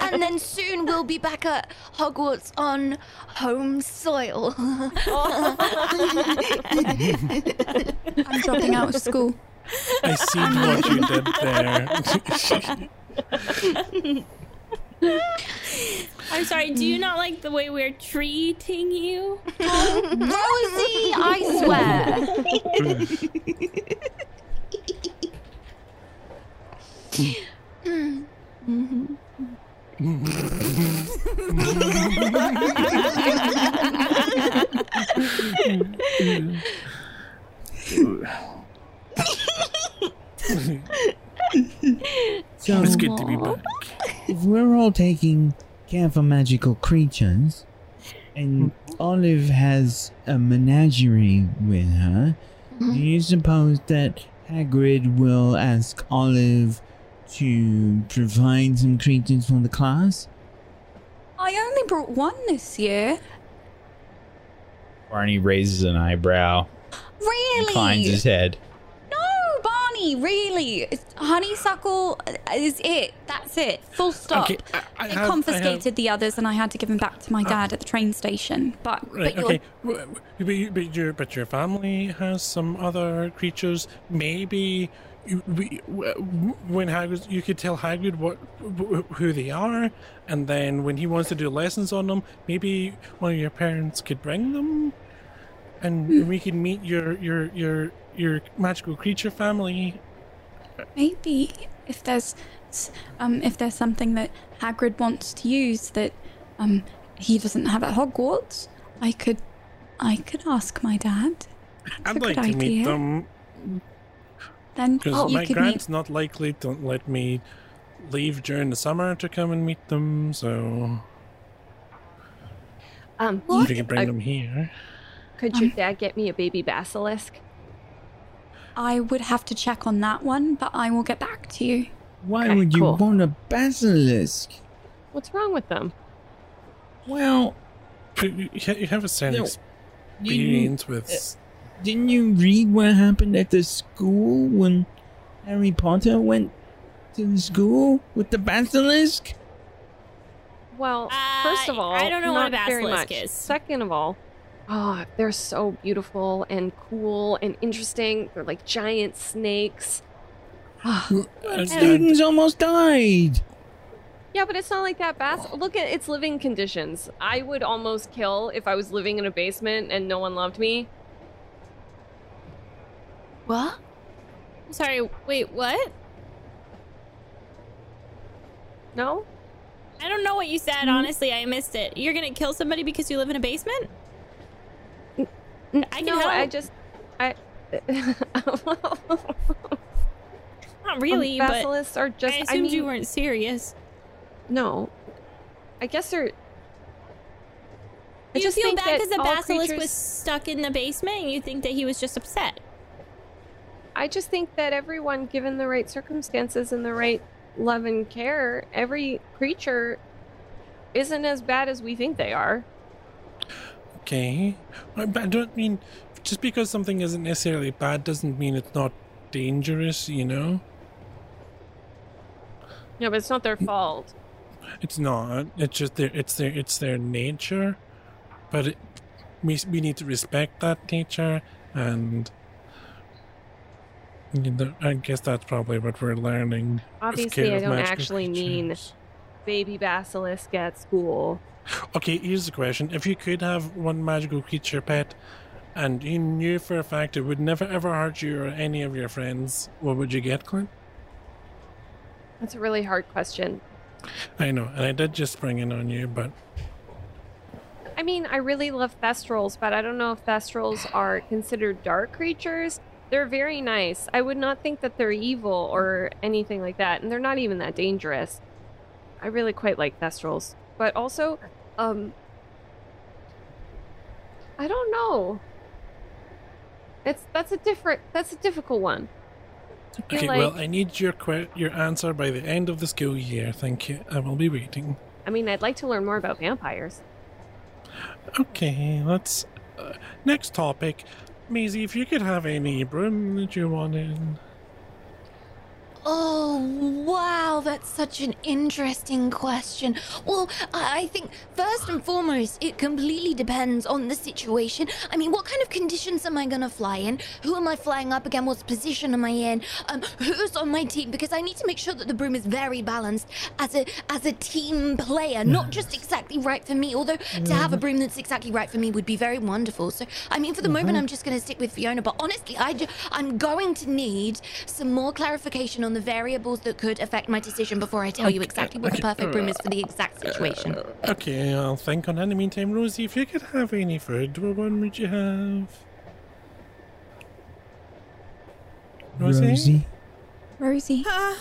Speaker 6: and then soon we'll be back at Hogwarts on home soil.
Speaker 4: I'm dropping out of school.
Speaker 7: I see what you did there.
Speaker 5: I'm sorry, do you not like the way we're treating you?
Speaker 6: Rosie, I swear.
Speaker 9: So
Speaker 7: it's good to be back.
Speaker 9: If we're all taking care for magical creatures, and mm-hmm. Olive has a menagerie with her, do mm-hmm. you suppose that Hagrid will ask Olive to provide some creatures for the class?
Speaker 4: I only brought one this year.
Speaker 1: Barney raises an eyebrow,
Speaker 4: Really?
Speaker 1: inclines his head.
Speaker 4: No, Barney, really. It's honeysuckle is it. That's it. Full stop.
Speaker 7: Okay, I- I
Speaker 4: They
Speaker 7: have-
Speaker 4: confiscated
Speaker 7: have-
Speaker 4: the others and I had to give them back to my ah. dad at the train station. But,
Speaker 7: Right.
Speaker 4: but
Speaker 7: Okay. But, but your but your family has some other creatures. Maybe we, w- w- when Hagrid, you could tell Hagrid what who they are, and then when he wants to do lessons on them, maybe one of your parents could bring them, and hmm. we can meet your your your your magical creature family.
Speaker 4: maybe if there's um if there's something that Hagrid wants to use that um he doesn't have at Hogwarts, I could I could ask my dad. That's
Speaker 7: I'd
Speaker 4: a
Speaker 7: like
Speaker 4: good
Speaker 7: to meet
Speaker 4: idea.
Speaker 7: them.
Speaker 4: then
Speaker 7: Because
Speaker 4: you
Speaker 7: my
Speaker 4: could
Speaker 7: grant's
Speaker 4: meet.
Speaker 7: not likely to let me leave during the summer to come and meet them, so
Speaker 3: Um,
Speaker 7: if you can bring
Speaker 3: I-
Speaker 7: them here.
Speaker 3: could your dad get me a baby basilisk?
Speaker 4: I would have to check on that one, but I will get back to you.
Speaker 9: Why
Speaker 3: Okay,
Speaker 9: would you
Speaker 3: cool.
Speaker 9: want a basilisk?
Speaker 3: What's wrong with them?
Speaker 9: Well,
Speaker 7: You, you you have a certain
Speaker 9: No,
Speaker 7: experience with.
Speaker 9: uh, didn't you read what happened at the school when Harry Potter went to the school with the basilisk?
Speaker 3: Well,
Speaker 5: Uh,
Speaker 3: first of all,
Speaker 5: I don't know what a
Speaker 3: not very
Speaker 5: basilisk
Speaker 3: much.
Speaker 5: is.
Speaker 3: Second of all, oh, they're so beautiful and cool and interesting. They're like giant snakes.
Speaker 7: Ah, mm, and- and-
Speaker 9: Students almost died.
Speaker 3: Yeah, but it's not like that bass. Look at its living conditions. I would almost kill if I was living in a basement and no one loved me.
Speaker 6: What?
Speaker 5: Sorry, wait, what?
Speaker 3: No?
Speaker 5: I don't know what you
Speaker 3: Mm-hmm.
Speaker 5: said, honestly. I missed it. You're gonna kill somebody because you live in a basement? I can
Speaker 3: no,
Speaker 5: help.
Speaker 3: I just I
Speaker 5: Not really, but
Speaker 3: basilisks are just
Speaker 5: I
Speaker 3: I,
Speaker 5: assumed
Speaker 3: mean,
Speaker 5: you weren't serious.
Speaker 3: No. I guess they're I
Speaker 5: you
Speaker 3: just
Speaker 5: feel
Speaker 3: think
Speaker 5: bad because the basilisk
Speaker 3: creatures-
Speaker 5: was stuck in the basement and you think that he was just upset.
Speaker 3: I just think that everyone, given the right circumstances and the right love and care, every creature isn't as bad as we think they are.
Speaker 7: Okay. I I don't mean just because something isn't necessarily bad doesn't mean it's not dangerous, you know?
Speaker 3: Yeah, but it's not their fault.
Speaker 7: It's not. It's just their it's their it's their nature. But it, we we need to respect that nature and you know, I guess that's probably what we're learning.
Speaker 3: Obviously, I don't actually mean baby basilisk at school.
Speaker 7: Okay, here's the question. If you could have one magical creature pet and you knew for a fact it would never ever hurt you or any of your friends, what would you get, Clint?
Speaker 3: That's a really hard question.
Speaker 7: I know, and I did just spring it on you, but
Speaker 3: I mean, I really love thestrals, but I don't know if thestrals are considered dark creatures. They're very nice. I would not think that they're evil or anything like that, and they're not even that dangerous. I really quite like thestrals, but also, um, I don't know. It's that's a different that's a difficult one.
Speaker 7: Okay.
Speaker 3: like-
Speaker 7: well, I need your que- your answer by the end of the school year. Thank you. I will be waiting.
Speaker 3: I mean, I'd like to learn more about vampires.
Speaker 7: Okay, let's. Uh, next topic, Maisie. If you could have any broom that you wanted.
Speaker 6: Oh, wow, that's such an interesting question. Well, I think first and foremost, it completely depends on the situation. I mean, what kind of conditions am I gonna fly in? Who am I flying up again? What position am I in? Um, who's on my team? Because I need to make sure that the broom is very balanced as a as a team player, not just exactly right for me. Although to have a broom that's exactly right for me would be very wonderful. So, I mean, for the moment, I'm just gonna stick with Fiona. But honestly, I I'm going to need some more clarification on the variables that could affect my decision before I tell you exactly what the perfect broom is for the exact situation.
Speaker 7: Okay, I'll think on that. In the meantime, Rosie, if you could have any food, what one would you have? Rosie?
Speaker 9: Rosie.
Speaker 4: Rosie.
Speaker 5: Uh,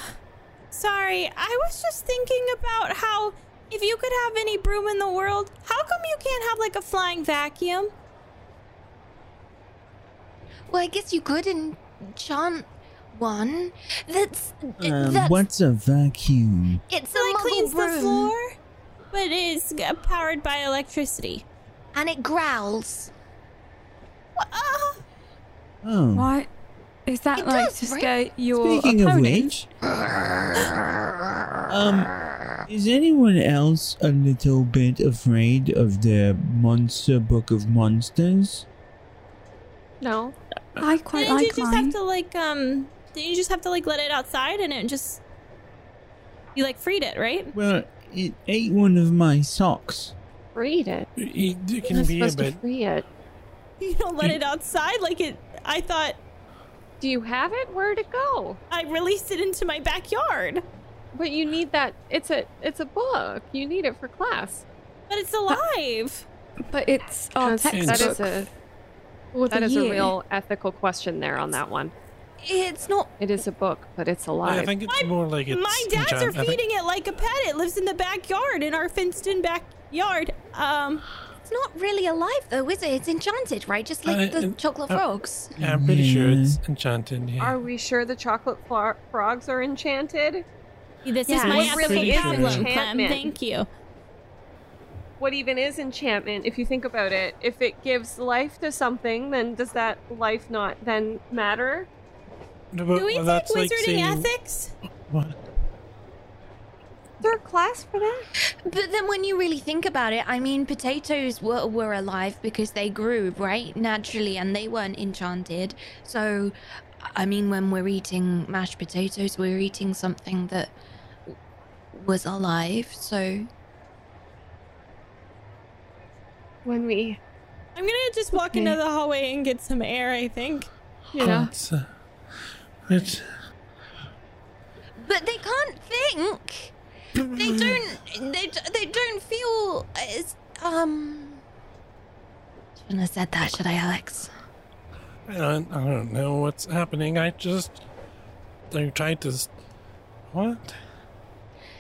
Speaker 5: sorry, I was just thinking about how if you could have any broom in the world, how come you can't have like a flying vacuum?
Speaker 6: Well, I guess you could enchant one. That's
Speaker 9: Uh,
Speaker 6: that's
Speaker 9: what's a vacuum?
Speaker 6: it's
Speaker 5: So
Speaker 6: a
Speaker 5: it
Speaker 6: muggle
Speaker 5: cleans the floor, but it's uh, powered by electricity.
Speaker 6: and it growls.
Speaker 5: Wha- uh,
Speaker 9: Oh.
Speaker 4: What? Is that
Speaker 6: It
Speaker 4: like
Speaker 6: does,
Speaker 4: to
Speaker 6: right?
Speaker 4: scare your
Speaker 9: Speaking of
Speaker 4: opponent?
Speaker 9: which, um, is anyone else a little bit afraid of the Monster Book of Monsters?
Speaker 3: No,
Speaker 4: I quite
Speaker 5: didn't you just
Speaker 4: mine.
Speaker 5: have to like um? Didn't you just have to like let it outside and it just you like freed it, right?
Speaker 9: Well, it ate one of my socks.
Speaker 3: Freed it.
Speaker 7: It, it
Speaker 3: You're
Speaker 7: can
Speaker 3: not
Speaker 7: be a
Speaker 3: supposed to
Speaker 7: bit.
Speaker 3: free it.
Speaker 5: You don't let it outside like it. I thought
Speaker 3: Do you have it? Where'd it go?
Speaker 5: I released it into my backyard,
Speaker 3: But you need that. It's a it's a book. You need it for class.
Speaker 5: but it's alive.
Speaker 4: But it's our
Speaker 3: That's-
Speaker 4: textbook
Speaker 3: that is a
Speaker 4: for
Speaker 3: that
Speaker 4: year.
Speaker 3: a real ethical question there on that one.
Speaker 6: It's not.
Speaker 3: It is a book, but it's alive.
Speaker 7: I think it's more like it's
Speaker 5: My dads
Speaker 7: enchant-
Speaker 5: are feeding it like a pet. It lives in the backyard in our fenced-in backyard. Um,
Speaker 6: It's not really alive though, is it? It's enchanted, right? Just like
Speaker 7: Uh,
Speaker 6: the
Speaker 7: uh,
Speaker 6: chocolate
Speaker 7: uh,
Speaker 6: frogs.
Speaker 7: Yeah, I'm pretty sure it's enchanted. Yeah.
Speaker 3: Are we sure the chocolate fro- frogs are enchanted?
Speaker 5: this
Speaker 3: Yeah,
Speaker 5: is my
Speaker 3: what really
Speaker 5: ethical
Speaker 3: is
Speaker 5: problem, Clem.
Speaker 3: enchantment?
Speaker 5: Thank you.
Speaker 3: What even is enchantment? If you think about it, if it gives life to something, then does that life not then matter?
Speaker 7: No, but-
Speaker 5: Do we
Speaker 7: well,
Speaker 5: take
Speaker 7: that's like
Speaker 5: wizarding
Speaker 7: saying-
Speaker 5: ethics?
Speaker 7: What?
Speaker 3: Is there a class for that?
Speaker 6: But then when you really think about it, I mean, potatoes were, were alive because they grew, right? Naturally, and they weren't enchanted. So, I mean, when we're eating mashed potatoes, we're eating something that was alive. So,
Speaker 3: When we,
Speaker 5: I'm gonna just walk into the hallway and get some air. I think.
Speaker 3: yeah.
Speaker 7: It's, uh, it's,
Speaker 6: but they can't think. They don't. They they don't feel as um. Shouldn't have said that, should I, Alex?
Speaker 7: I don't, I don't know what's happening. I just. I tried to. What?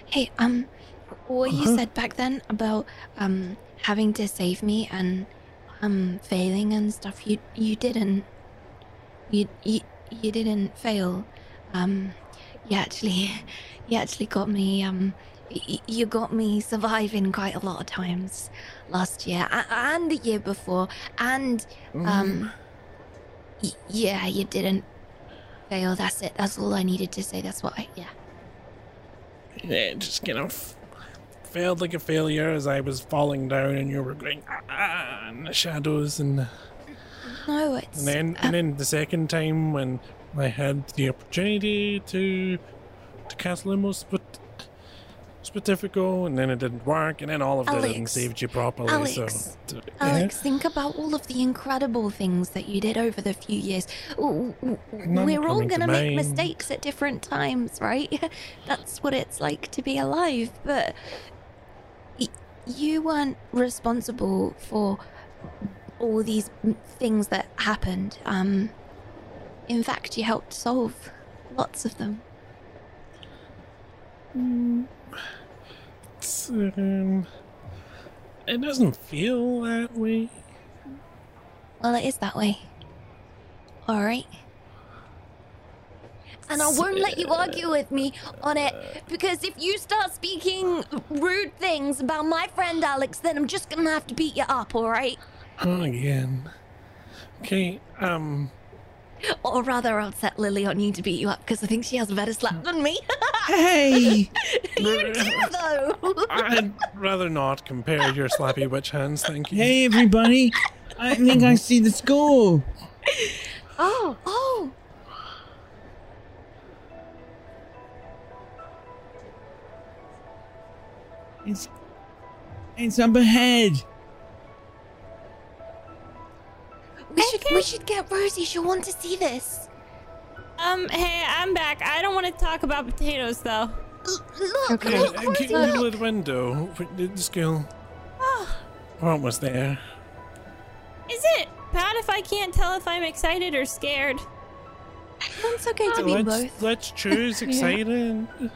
Speaker 6: Hey, um, what you
Speaker 7: Uh-huh.
Speaker 6: said back then about um having to save me and um failing and stuff, you you didn't. You you you didn't fail. Um, you actually you actually got me. Um, y- you got me surviving quite a lot of times last year a- and the year before, and um, y- yeah, you didn't fail. That's it. That's all I needed to say. That's what I yeah.
Speaker 7: Yeah, it just kind of failed like a failure as I was falling down and you were going ah, ah, in the shadows and
Speaker 6: No, it's
Speaker 7: and then and then the second time when I had the opportunity to to cast Limbo Spot Spatifico and then it didn't work and then all of that didn't saved you properly
Speaker 6: Alex.
Speaker 7: so d-
Speaker 6: Alex, think about all of the incredible things that you did over the few years. W- w-
Speaker 7: None
Speaker 6: We're all
Speaker 7: coming to
Speaker 6: gonna make mistakes at different times, right? That's what it's like to be alive. But you weren't responsible for all these things that happened. Um, in fact, you helped solve lots of them.
Speaker 7: um, it doesn't feel that way
Speaker 6: Well, it is that way. All right. And I won't let you argue with me on it because if you start speaking rude things about my friend Alex, then I'm just gonna have to beat you up, all right?
Speaker 7: Oh, again okay um
Speaker 6: Or rather, I'll set Lily on you to beat you up because I think she has a better slap than me.
Speaker 9: Hey!
Speaker 6: you do, though.
Speaker 7: I'd rather not compare your slappy witch hands thank you
Speaker 9: Hey, everybody! I think I see the score.
Speaker 3: Oh,
Speaker 6: oh,
Speaker 9: It's it's up ahead.
Speaker 6: We should we should get Rosie. She'll want to see this.
Speaker 5: Um, hey, I'm back. I don't want to talk about potatoes though.
Speaker 6: L- look,
Speaker 3: Okay.
Speaker 6: look,
Speaker 7: Uh,
Speaker 6: Rosie,
Speaker 7: Can
Speaker 6: look.
Speaker 7: the window for the school? What was there?
Speaker 5: Is it bad if I can't tell if I'm excited or scared?
Speaker 6: It's okay to be
Speaker 7: let's,
Speaker 6: both.
Speaker 7: let's choose excited.
Speaker 5: Okay,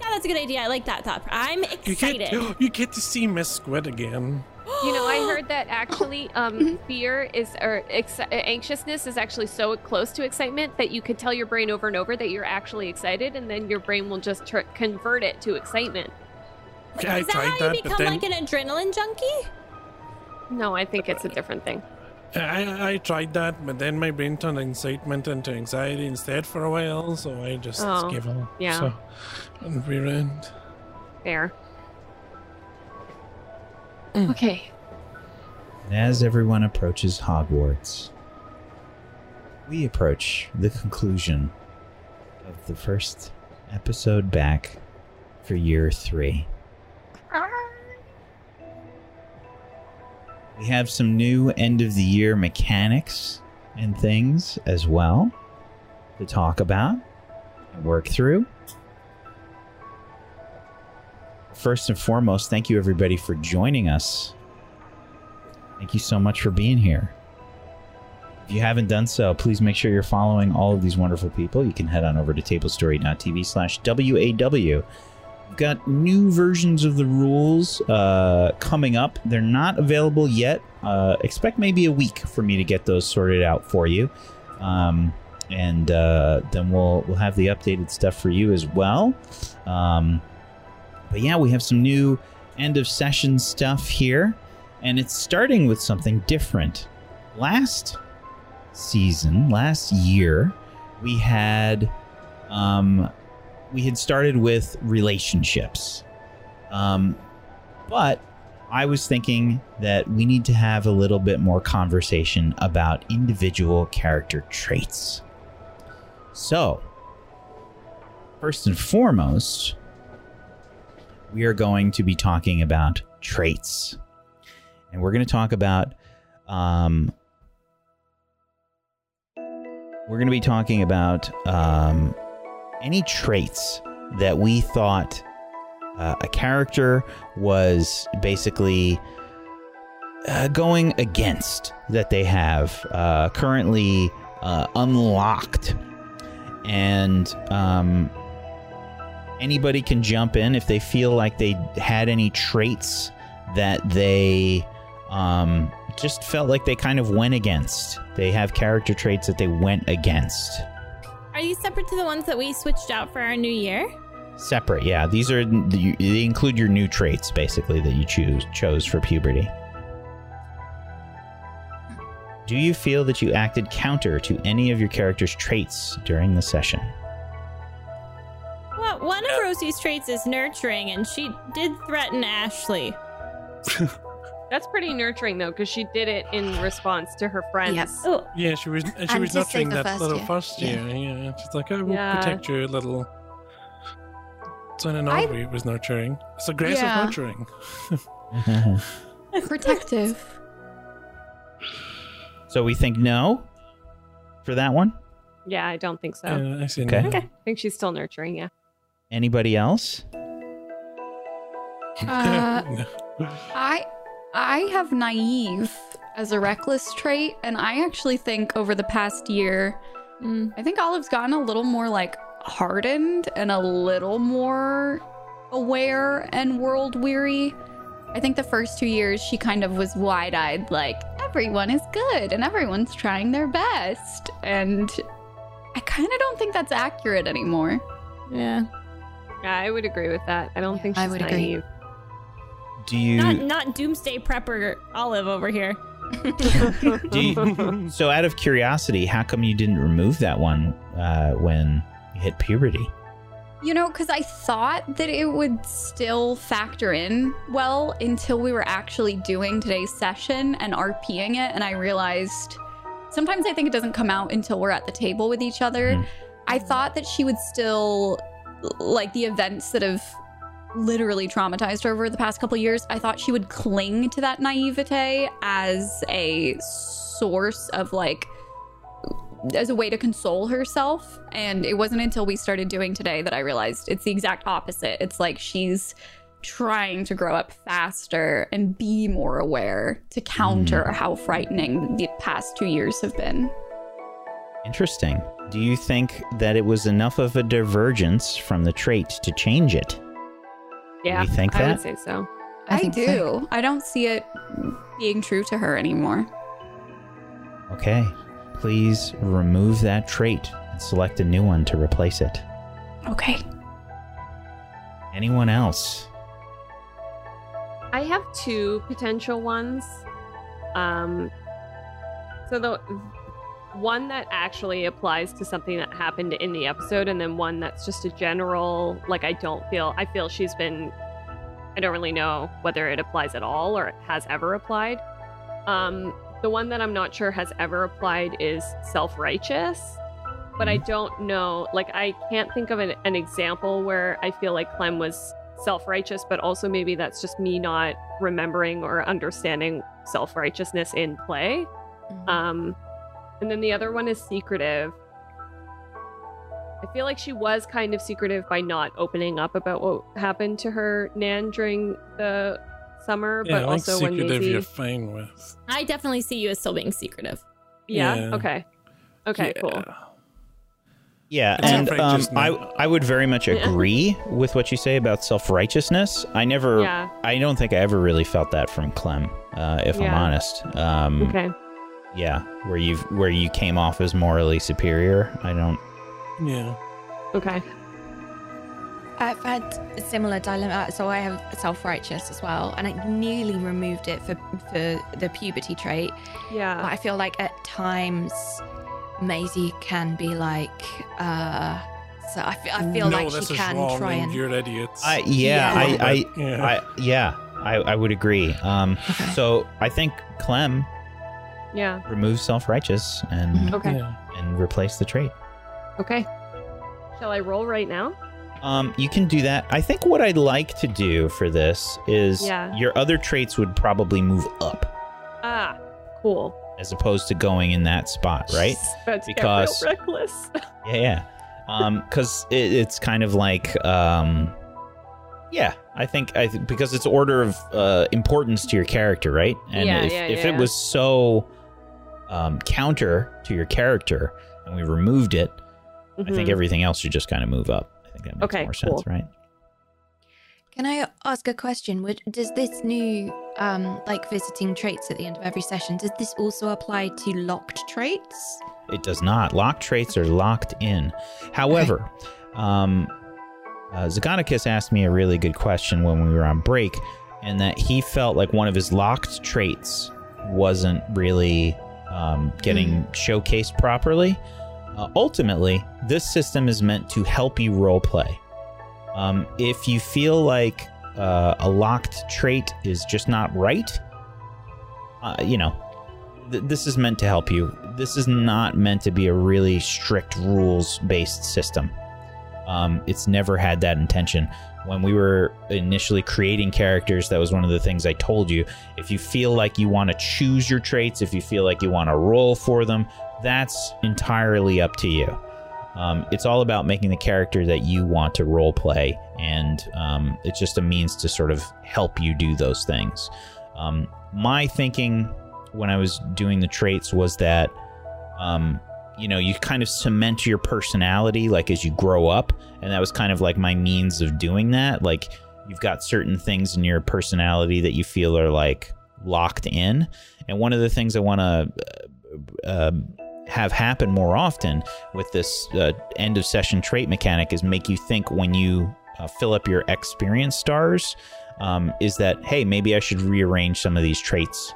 Speaker 5: yeah, that's a good idea. I like that thought. I'm
Speaker 7: You
Speaker 5: excited.
Speaker 7: get you get to see Miss Squid again.
Speaker 3: You know, I heard that actually, um, fear is or ex- anxiousness is actually so close to excitement that you could tell your brain over and over that you're actually excited, and then your brain will just tr- convert it to excitement.
Speaker 7: Okay, I
Speaker 5: Is that
Speaker 7: tried
Speaker 5: how
Speaker 7: that,
Speaker 5: you become
Speaker 7: then
Speaker 5: like an adrenaline junkie?
Speaker 3: No, I think it's a different thing.
Speaker 7: I, I tried that, but then my brain turned excitement into anxiety instead for a while, so I just
Speaker 3: Oh,
Speaker 7: gave up.
Speaker 3: yeah.
Speaker 7: So, and rerunned.
Speaker 3: Fair. Mm. Okay.
Speaker 1: And as everyone approaches Hogwarts, we approach the conclusion of the first episode back for year three. We have some new end of the year mechanics and things as well to talk about and work through. First and foremost, thank you everybody for joining us Thank you so much for being here. If you haven't done so, please make sure you're following all of these wonderful people. You can head on over to tablestory.tv slash WAW. We've got new versions of the rules uh, coming up. They're not available yet. Uh, expect maybe a week for me to get those sorted out for you. Um, and uh, then we'll we'll have the updated stuff for you as well. Um, but yeah, we have some new end of session stuff here, and it's starting with something different. Last season, last year, we had um, we had started with relationships, um, but I was thinking that we need to have a little bit more conversation about individual character traits. So, first and foremost, we are going to be talking about traits. And we're going to talk about um, we're going to be talking about um, any traits that we thought uh, a character was basically uh, going against that they have uh, currently uh, unlocked. And um, anybody can jump in if they feel like they had any traits that they um, just felt like they kind of went against. They have character traits that they went against.
Speaker 5: Are these separate to the ones that we switched out for our new year?
Speaker 1: Separate, yeah. These are they include your new traits basically that you choose chose for puberty. Do you feel that you acted counter to any of your character's traits during the session?
Speaker 5: Well, one of Rosie's traits is nurturing, and she did threaten Ashley.
Speaker 3: That's pretty nurturing though, because she did it in response to her friends.
Speaker 6: Yes.
Speaker 5: Oh,
Speaker 7: Yeah, she was, and she
Speaker 6: And
Speaker 7: was
Speaker 6: to save
Speaker 7: nurturing
Speaker 6: the
Speaker 7: that
Speaker 6: first
Speaker 7: little
Speaker 6: year.
Speaker 7: first
Speaker 6: Yeah.
Speaker 7: year. Yeah, she's like, oh, I will
Speaker 3: Yeah.
Speaker 7: protect your little. So in an
Speaker 4: I-
Speaker 7: odd way, it was nurturing. It's aggressive
Speaker 4: Yeah.
Speaker 7: nurturing.
Speaker 4: Protective.
Speaker 1: so we think no for that one.
Speaker 3: Yeah, I don't think so.
Speaker 7: Yeah, I see.
Speaker 1: Okay.
Speaker 7: now.
Speaker 3: I think she's still nurturing, yeah.
Speaker 1: Anybody else?
Speaker 4: Uh, I I have naive as a reckless trait, and I actually think over the past year,
Speaker 5: mm,
Speaker 4: I think Olive's gotten a little more like hardened and a little more aware and world weary. I think the first two years she kind of was wide eyed, like everyone is good and everyone's trying their best, and I kind of don't think that's accurate anymore.
Speaker 5: yeah.
Speaker 3: Yeah, I would agree with that. I don't think she's
Speaker 6: I would agree.
Speaker 1: Do you?
Speaker 5: Not not doomsday prepper Olive over here.
Speaker 1: Do you, so, out of curiosity, how come you didn't remove that one uh, when you hit puberty?
Speaker 4: You know, because I thought that it would still factor in well until we were actually doing today's session and RPing it. And I realized sometimes I think it doesn't come out until we're at the table with each other.
Speaker 1: Mhm.
Speaker 4: I thought that she would still, like the events that have literally traumatized her over the past couple years, I thought she would cling to that naivete as a source of like as a way to console herself. And it wasn't until we started doing today that I realized it's the exact opposite. It's like she's trying to grow up faster and be more aware to counter hmm. how frightening the past two years have been.
Speaker 1: Interesting. Do you think that it was enough of a divergence from the trait to change it?
Speaker 3: Yeah,
Speaker 1: You think
Speaker 3: I
Speaker 1: that?
Speaker 3: would say so.
Speaker 4: I,
Speaker 6: think
Speaker 4: do.
Speaker 6: so.
Speaker 4: I don't see it being true to her anymore.
Speaker 1: Okay. Please remove that trait and select a new one to replace it.
Speaker 4: Okay.
Speaker 1: Anyone else?
Speaker 3: I have two potential ones. Um, so the one that actually applies to something that happened in the episode, and then one that's just a general. Like I don't feel. I feel she's been. I don't really know whether it applies at all or has ever applied. Um, the one that I'm not sure has ever applied is self-righteous, but I don't know. Like I can't think of an, an example where I feel like Clem was self-righteous but also maybe that's just me not remembering or understanding self-righteousness in play
Speaker 6: Mhm.
Speaker 3: um and then the other one is secretive i feel like she was kind of secretive by not opening up about what happened to her nan during the summer
Speaker 7: Yeah,
Speaker 3: but
Speaker 7: I think
Speaker 3: also when
Speaker 7: secretive
Speaker 3: Maisie
Speaker 7: you're fine with.
Speaker 5: I definitely see you as still being secretive.
Speaker 3: Yeah.
Speaker 7: Yeah.
Speaker 3: Okay. Okay. Cool.
Speaker 1: Yeah,
Speaker 7: It's
Speaker 1: and um. I I would very much agree with what you say about self righteousness. I never,
Speaker 3: Yeah.
Speaker 1: I don't think I ever really felt that from Clem, uh, if I'm honest. Um,
Speaker 3: Okay.
Speaker 1: Yeah, where you where you came off as morally superior. I don't.
Speaker 7: Yeah.
Speaker 3: Okay.
Speaker 6: I've had a similar dilemma. So I have self-righteous as well, and I nearly removed it for for the puberty trait. But
Speaker 3: Yeah.
Speaker 6: I feel like at times Maisie can be like, uh, so I feel, I feel
Speaker 7: no,
Speaker 6: like she can
Speaker 7: wrong,
Speaker 6: try and.
Speaker 7: you're idiots.
Speaker 1: I yeah,
Speaker 6: Yeah.
Speaker 1: I I,
Speaker 7: Yeah.
Speaker 1: I yeah, I, I would agree. Um, so I think Clem
Speaker 3: Yeah.
Speaker 1: remove self righteous and
Speaker 3: Okay.
Speaker 7: Yeah.
Speaker 1: and replace the trait.
Speaker 3: Okay. Shall I roll right now?
Speaker 1: Um, you can do that. I think what I'd like to do for this is
Speaker 3: Yeah.
Speaker 1: your other traits would probably move up
Speaker 3: Ah. Cool.
Speaker 1: as opposed to going in that spot, right?
Speaker 3: About to
Speaker 1: Because-
Speaker 3: real reckless.
Speaker 1: Yeah, yeah. Um, because it, it's kind of like, um, yeah, I think I th- because it's order of uh, importance to your character, right? And
Speaker 3: Yeah,
Speaker 1: if
Speaker 3: yeah,
Speaker 1: if
Speaker 3: yeah.
Speaker 1: it was so um, counter to your character and we removed it, I think
Speaker 3: Mhm.
Speaker 1: everything else should just kind of move up. I think that makes
Speaker 3: Okay,
Speaker 1: more
Speaker 3: cool.
Speaker 1: sense, right?
Speaker 6: Can I ask a question? Would, does this new, um, like visiting traits at the end of every session, does this also apply to locked traits?
Speaker 1: It does not. Locked traits are locked in. However, um, uh, Zagonicus asked me a really good question when we were on break, and that he felt like one of his locked traits wasn't really um, getting showcased properly. Uh, ultimately, this system is meant to help you role play. Um, if you feel like uh, a locked trait is just not right, uh, you know, th- this is meant to help you. This is not meant to be a really strict rules based system. Um, it's never had that intention. When we were initially creating characters, that was one of the things I told you. If you feel like you want to choose your traits, if you feel like you want to roll for them, that's entirely up to you. Um, it's all about making the character that you want to role play, and um, it's just a means to sort of help you do those things. Um, my thinking when I was doing the traits was that, um, you know, you kind of cement your personality like as you grow up, and that was kind of like my means of doing that. Like you've got certain things in your personality that you feel are like locked in, and one of the things I want to uh, have happen more often with this uh, end of session trait mechanic is make you think when you uh, fill up your experience stars um, is that hey maybe I should rearrange some of these traits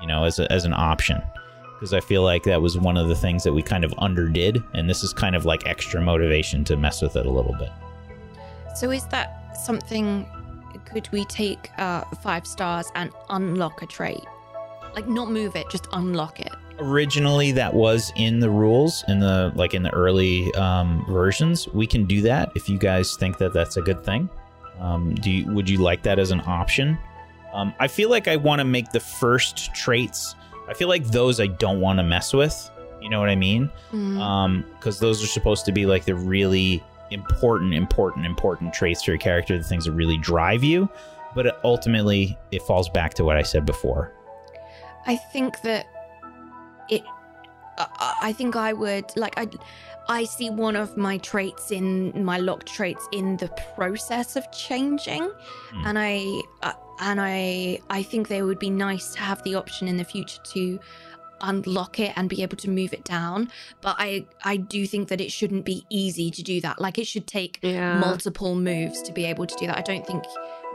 Speaker 1: you know as, a, as an option because I feel like that was one of the things that we kind of underdid and this is kind of like extra motivation to mess with it a little bit
Speaker 6: So is that something? Could we take uh, five stars and unlock a trait? Like not move it, just unlock it.
Speaker 1: originally that was in the rules in the like in the early um, versions we can do that if you guys think that that's a good thing um, do you, would you like that as an option um, i feel like i want to make the first traits i feel like those i don't want to mess with you know what i mean
Speaker 6: mm-hmm.
Speaker 1: um, because those are supposed to be like the really important important important traits for your character the things that really drive you but ultimately it falls back to what i said before
Speaker 6: I think that it. I I think I would like I. I see one of my traits in my locked traits in the process of changing,
Speaker 1: Hmm.
Speaker 6: and I uh, and I I think they would be nice to have the option in the future to unlock it and be able to move it down. But I I do think that it shouldn't be easy to do that. Like it should take
Speaker 3: Yeah.
Speaker 6: multiple moves to be able to do that. I don't think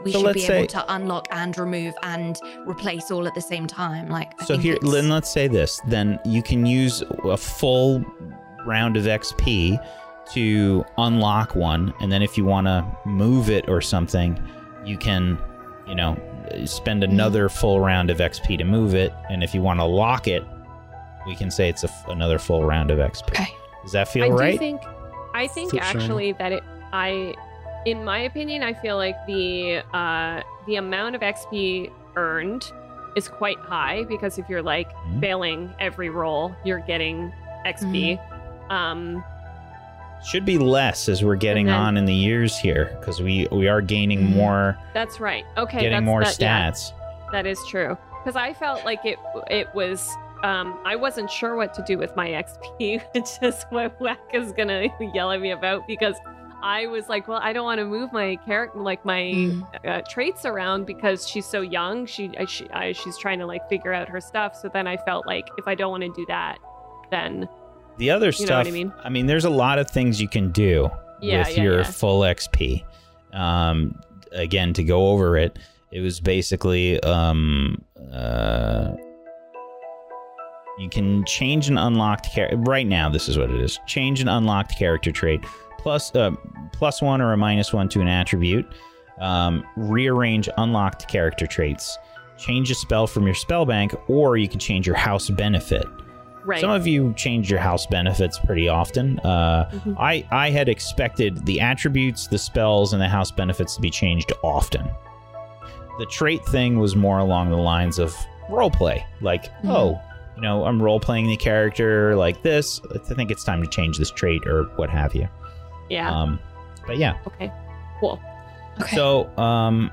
Speaker 6: we
Speaker 1: So
Speaker 6: should
Speaker 1: let's
Speaker 6: be
Speaker 1: say-
Speaker 6: able to unlock and remove and replace all at the same time. Like I
Speaker 1: so
Speaker 6: think
Speaker 1: here
Speaker 6: it's-
Speaker 1: then let's say this then you can use a full round of xp to unlock one and then if you want to move it or something you can you know spend another full round of xp to move it and if you want to lock it we can say it's a f another full round of xp
Speaker 6: Okay.
Speaker 1: does that feel
Speaker 3: I
Speaker 1: right
Speaker 3: I think I think
Speaker 7: For sure.
Speaker 3: actually that it I in my opinion I feel like the uh the amount of XP earned is quite high because if you're like
Speaker 1: Mhm.
Speaker 3: failing every roll, you're getting XP. Um
Speaker 1: should be less as we're getting
Speaker 3: then-
Speaker 1: on in the years here because we we are gaining
Speaker 6: Mhm.
Speaker 1: more
Speaker 3: that's right. Okay,
Speaker 1: getting
Speaker 3: that's,
Speaker 1: more
Speaker 3: that, yeah,
Speaker 1: stats
Speaker 3: that is true. Because I felt like it it was um, I wasn't sure what to do with my XP, which is what Whack is gonna yell at me about because I was like, well, I don't want to move my character, like my
Speaker 6: Mm.
Speaker 3: uh, traits around because she's so young. She, I, she I, she's trying to like figure out her stuff. So then I felt like if I don't want to do that, then
Speaker 1: The other
Speaker 3: You know what
Speaker 1: stuff,
Speaker 3: I mean?
Speaker 1: there's a lot of things you can do
Speaker 3: Yeah,
Speaker 1: with
Speaker 3: yeah,
Speaker 1: your
Speaker 3: yeah.
Speaker 1: full XP. Um, again, to go over it, it was basically um, uh, you can change an unlocked character. Right now, this is what it is: change an unlocked character trait, plus uh, plus one or a minus one to an attribute. Um, rearrange unlocked character traits. Change a spell from your spell bank, or you can change your house benefit.
Speaker 3: Right.
Speaker 1: Some of you change your house benefits pretty often. Uh,
Speaker 3: Mhm.
Speaker 1: I I had expected the attributes, the spells, and the house benefits to be changed often. The trait thing was more along the lines of roleplay, like oh, you know, I'm role playing the character like this. I think it's time to change this trait or what have you.
Speaker 3: yeah.
Speaker 1: Um, but yeah,
Speaker 3: okay. Cool.
Speaker 6: Okay.
Speaker 1: so um,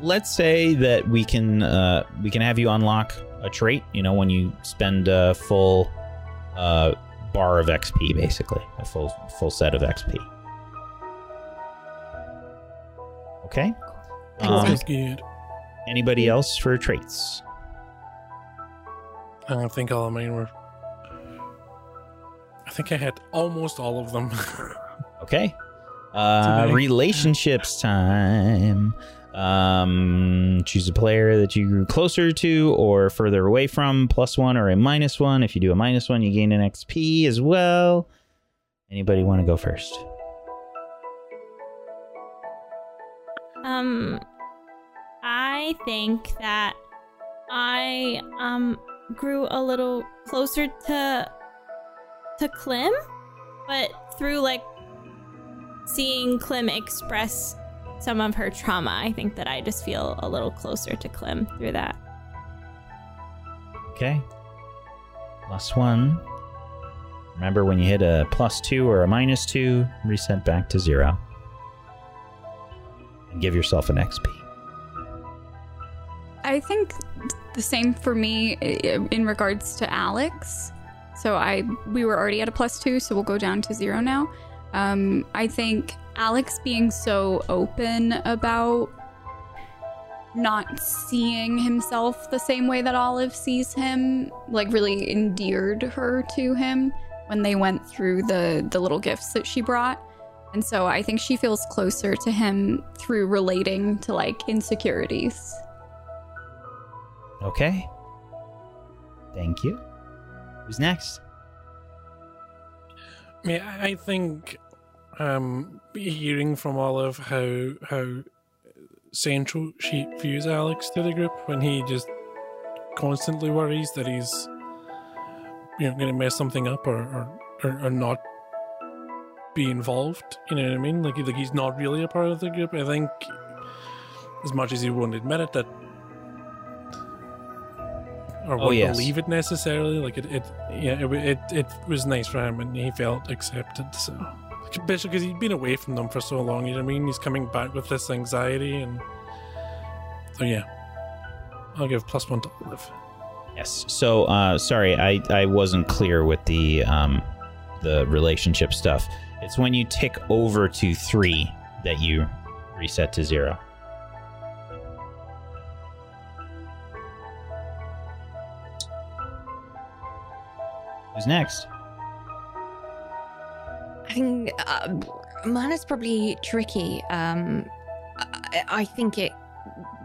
Speaker 1: let's say that we can uh, we can have you unlock a trait. You know, when you spend a full uh, bar of XP, basically a full full set of XP. Okay. Um,
Speaker 7: Sounds good.
Speaker 1: anybody else for traits?
Speaker 7: I don't think all of mine were. I think I had almost all of them.
Speaker 1: Okay. Uh, relationships time. Um, choose a player that you grew closer to or further away from, plus one or a minus one. If you do a minus one, you gain an XP as well. Anybody want to go first?
Speaker 5: Um, I think that I um grew a little closer to to Clem, but through like seeing Clem express some of her trauma, I think that I just feel a little closer to Clem through that.
Speaker 1: Okay. Last Plus one. Remember when you hit a plus two or a minus two, reset back to zero. And give yourself an XP.
Speaker 4: I think the same for me in regards to Alex. So I we were already at a plus two, so we'll go down to zero now. Um, I think Alex being so open about not seeing himself the same way that Olive sees him, like really endeared her to him when they went through the the little gifts that she brought. And so I think she feels closer to him through relating to like insecurities.
Speaker 1: Okay. Thank you. Who's next?
Speaker 7: I mean, I I think um, hearing from Olive how how central she views Alex to the group when he just constantly worries that he's you know going to mess something up or or, or or not be involved. You know what I mean? Like like he's not really a part of the group. I think as much as he won't admit it that. Or
Speaker 1: Oh,
Speaker 7: won't
Speaker 1: yes.
Speaker 7: believe it necessarily. Like it, it yeah, it, it, it was nice for him, and he felt accepted. So, especially because he'd been away from them for so long. You know what I mean? He's coming back with this anxiety, and so yeah, I'll give plus one to Olive.
Speaker 1: Yes. So, uh, sorry, I, I wasn't clear with the um, the relationship stuff. It's when you tick over to three that you reset to zero. Who's next?
Speaker 6: I think uh, mine is probably tricky. Um, I, I think it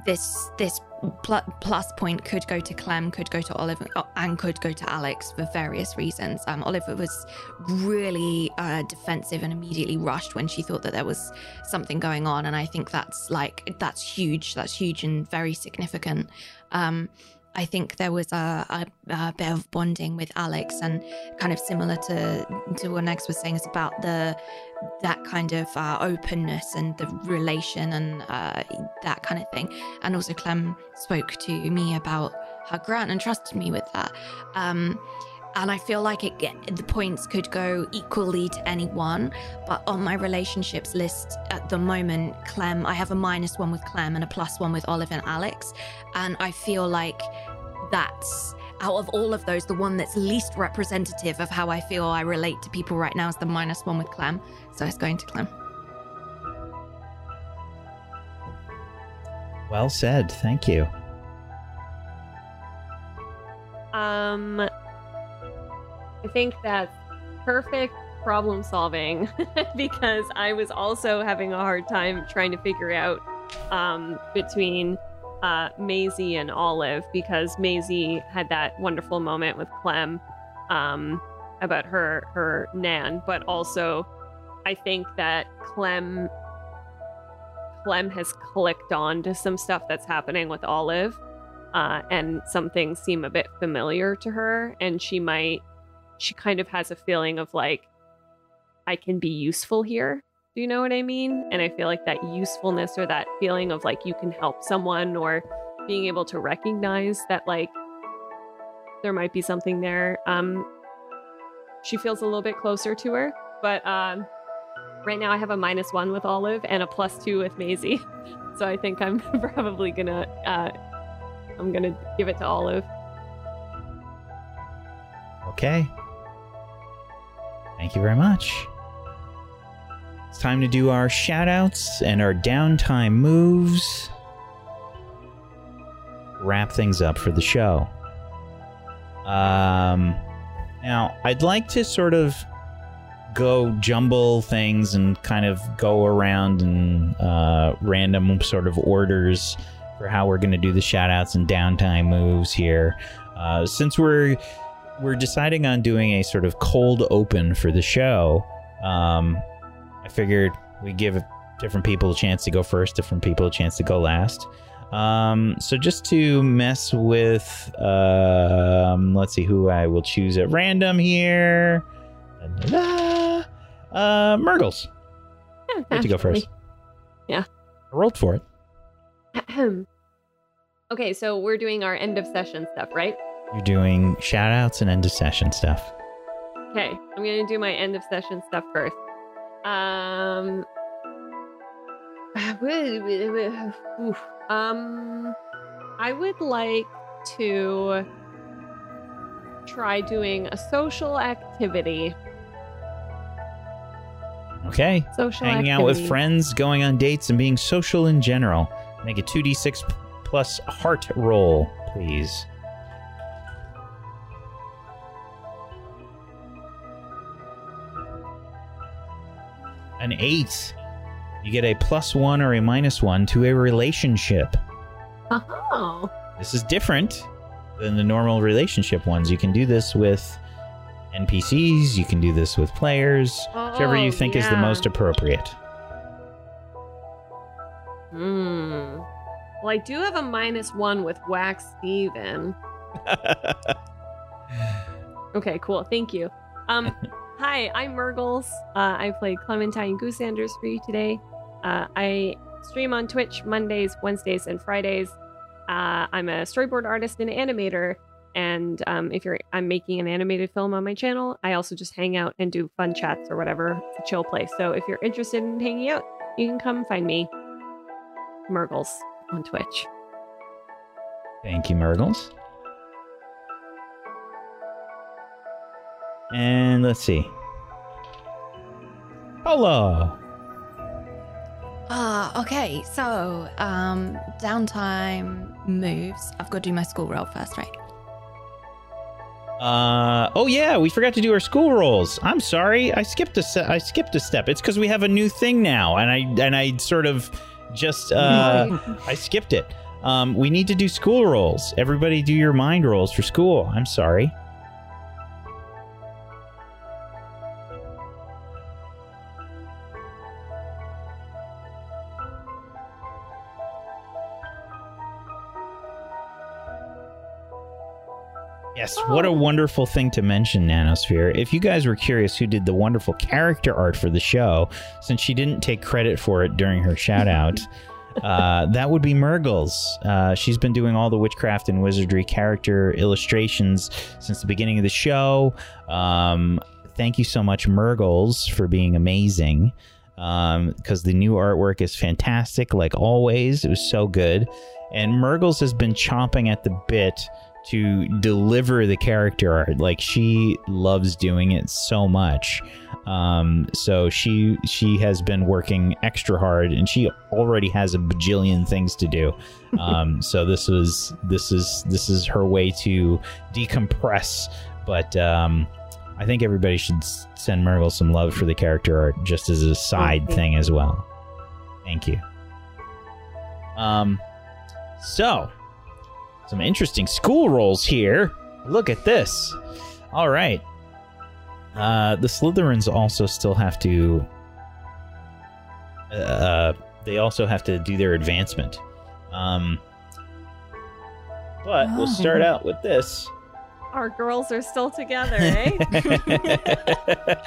Speaker 6: this this pl- plus point could go to Clem, could go to Oliver, uh, and could go to Alex for various reasons. Um, Oliver was really uh, defensive and immediately rushed when she thought that there was something going on, and I think that's like that's huge. That's huge and very significant. Um, I think there was a, a, a bit of bonding with Alex, and kind of similar to to what Nex was saying is about the that kind of uh, openness and the relation and uh, that kind of thing. And also, Clem spoke to me about her grant and trusted me with that. Um, and I feel like it the points could go equally to anyone, but on my relationships list at the moment, Clem, I have a minus one with Clem and a plus one with Olive and Alex, and I feel like that's out of all of those, the one that's least representative of how I feel I relate to people right now is the minus one with Clem. So it's going to Clem.
Speaker 1: Well said. Thank you.
Speaker 3: Um, I think that's perfect problem solving because I was also having a hard time trying to figure out um, between uh, Maisie and Olive because Maisie had that wonderful moment with Clem um, about her her Nan, but also I think that Clem Clem has clicked on to some stuff that's happening with Olive, uh, and some things seem a bit familiar to her, and she might she kind of has a feeling of like I can be useful here. Do you know what I mean? And I feel like that usefulness or that feeling of like you can help someone or being able to recognize that like there might be something there. Um she feels a little bit closer to her, but um right now I have a minus 1 with Olive and a plus 2 with Maisie. So I think I'm probably to uh I'm to give it to Olive.
Speaker 1: Okay. Thank you very much. It's time to do our shoutouts and our downtime moves. Wrap things up for the show. Um, now, I'd like to sort of go jumble things and kind of go around in uh, random sort of orders for how we're going to do the shoutouts and downtime moves here. Uh, since we're we're deciding on doing a sort of cold open for the show. Um, I figured we give different people a chance to go first, different people a chance to go last. Um, so just to mess with, um, let's see who I will choose at random here. Da-da-da. Uh, Murgles.
Speaker 3: Yeah,
Speaker 1: Get to go first.
Speaker 3: Yeah.
Speaker 1: I rolled for it.
Speaker 3: Ahem. okay, so we're doing our end of session stuff, right?
Speaker 1: You're doing shout outs and end of session stuff.
Speaker 3: Okay, I'm gonna do my end of session stuff first. Um, um, I would like to try doing a social activity.
Speaker 1: Okay.
Speaker 3: Social
Speaker 1: Hanging out with friends, going on dates, and being social in general. Make a 2d6 plus heart roll, please. An 8. You get a plus 1 or a minus 1 to a relationship.
Speaker 3: Oh,
Speaker 1: This is different than the normal relationship ones. You can do this with NPCs, you can do this with players, whichever you
Speaker 3: Oh,
Speaker 1: think is the most appropriate.
Speaker 3: hmm. Well, I do have a minus one with Wax Steven. Okay, cool. Thank you. Um, hi, I'm Murgles. Uh, I play Clementine Goosanders for you today. Uh, I stream on Twitch Mondays, Wednesdays, and Fridays. Uh, I'm a storyboard artist and animator, and um, if you're, I'm making an animated film on my channel. I also just hang out and do fun chats or whatever. It's a chill place. So if you're interested in hanging out, you can come find me, Murgles, on Twitch.
Speaker 1: Thank you, Murgles. And let's see. Hello.
Speaker 6: Ah, okay. So, um, downtime moves. I've got to do my school roll first, right?
Speaker 1: Uh oh yeah, we forgot to do our school rolls. I'm sorry, I skipped a se- I skipped a step. It's because we have a new thing now, and I and I sort of just uh I skipped it. Um, we need to do school rolls. Everybody, do your mind rolls for school. I'm sorry. Yes, what a wonderful thing to mention, Nanosphere. If you guys were curious who did the wonderful character art for the show, since she didn't take credit for it during her shout out, uh, that would be Murgles. Uh, she's been doing all the witchcraft and wizardry character illustrations since the beginning of the show. Um, thank you so much, Murgles, for being amazing. Because the new artwork is fantastic, like always. It was so good. And Murgles has been chomping at the bit to deliver the character art. Like she loves doing it so much. Um, so she she has been working extra hard, and she already has a bajillion things to do. Um, so this was this is this is her way to decompress. But um, I think everybody should send Murgle some love for the character art, just as a side thing as well. Thank you. Um, so some interesting school rolls here. Look at this. All right. Uh, the Slytherins also still have to. Uh, they also have to do their advancement. Um, but we'll start out with this.
Speaker 3: Our girls are still together, eh?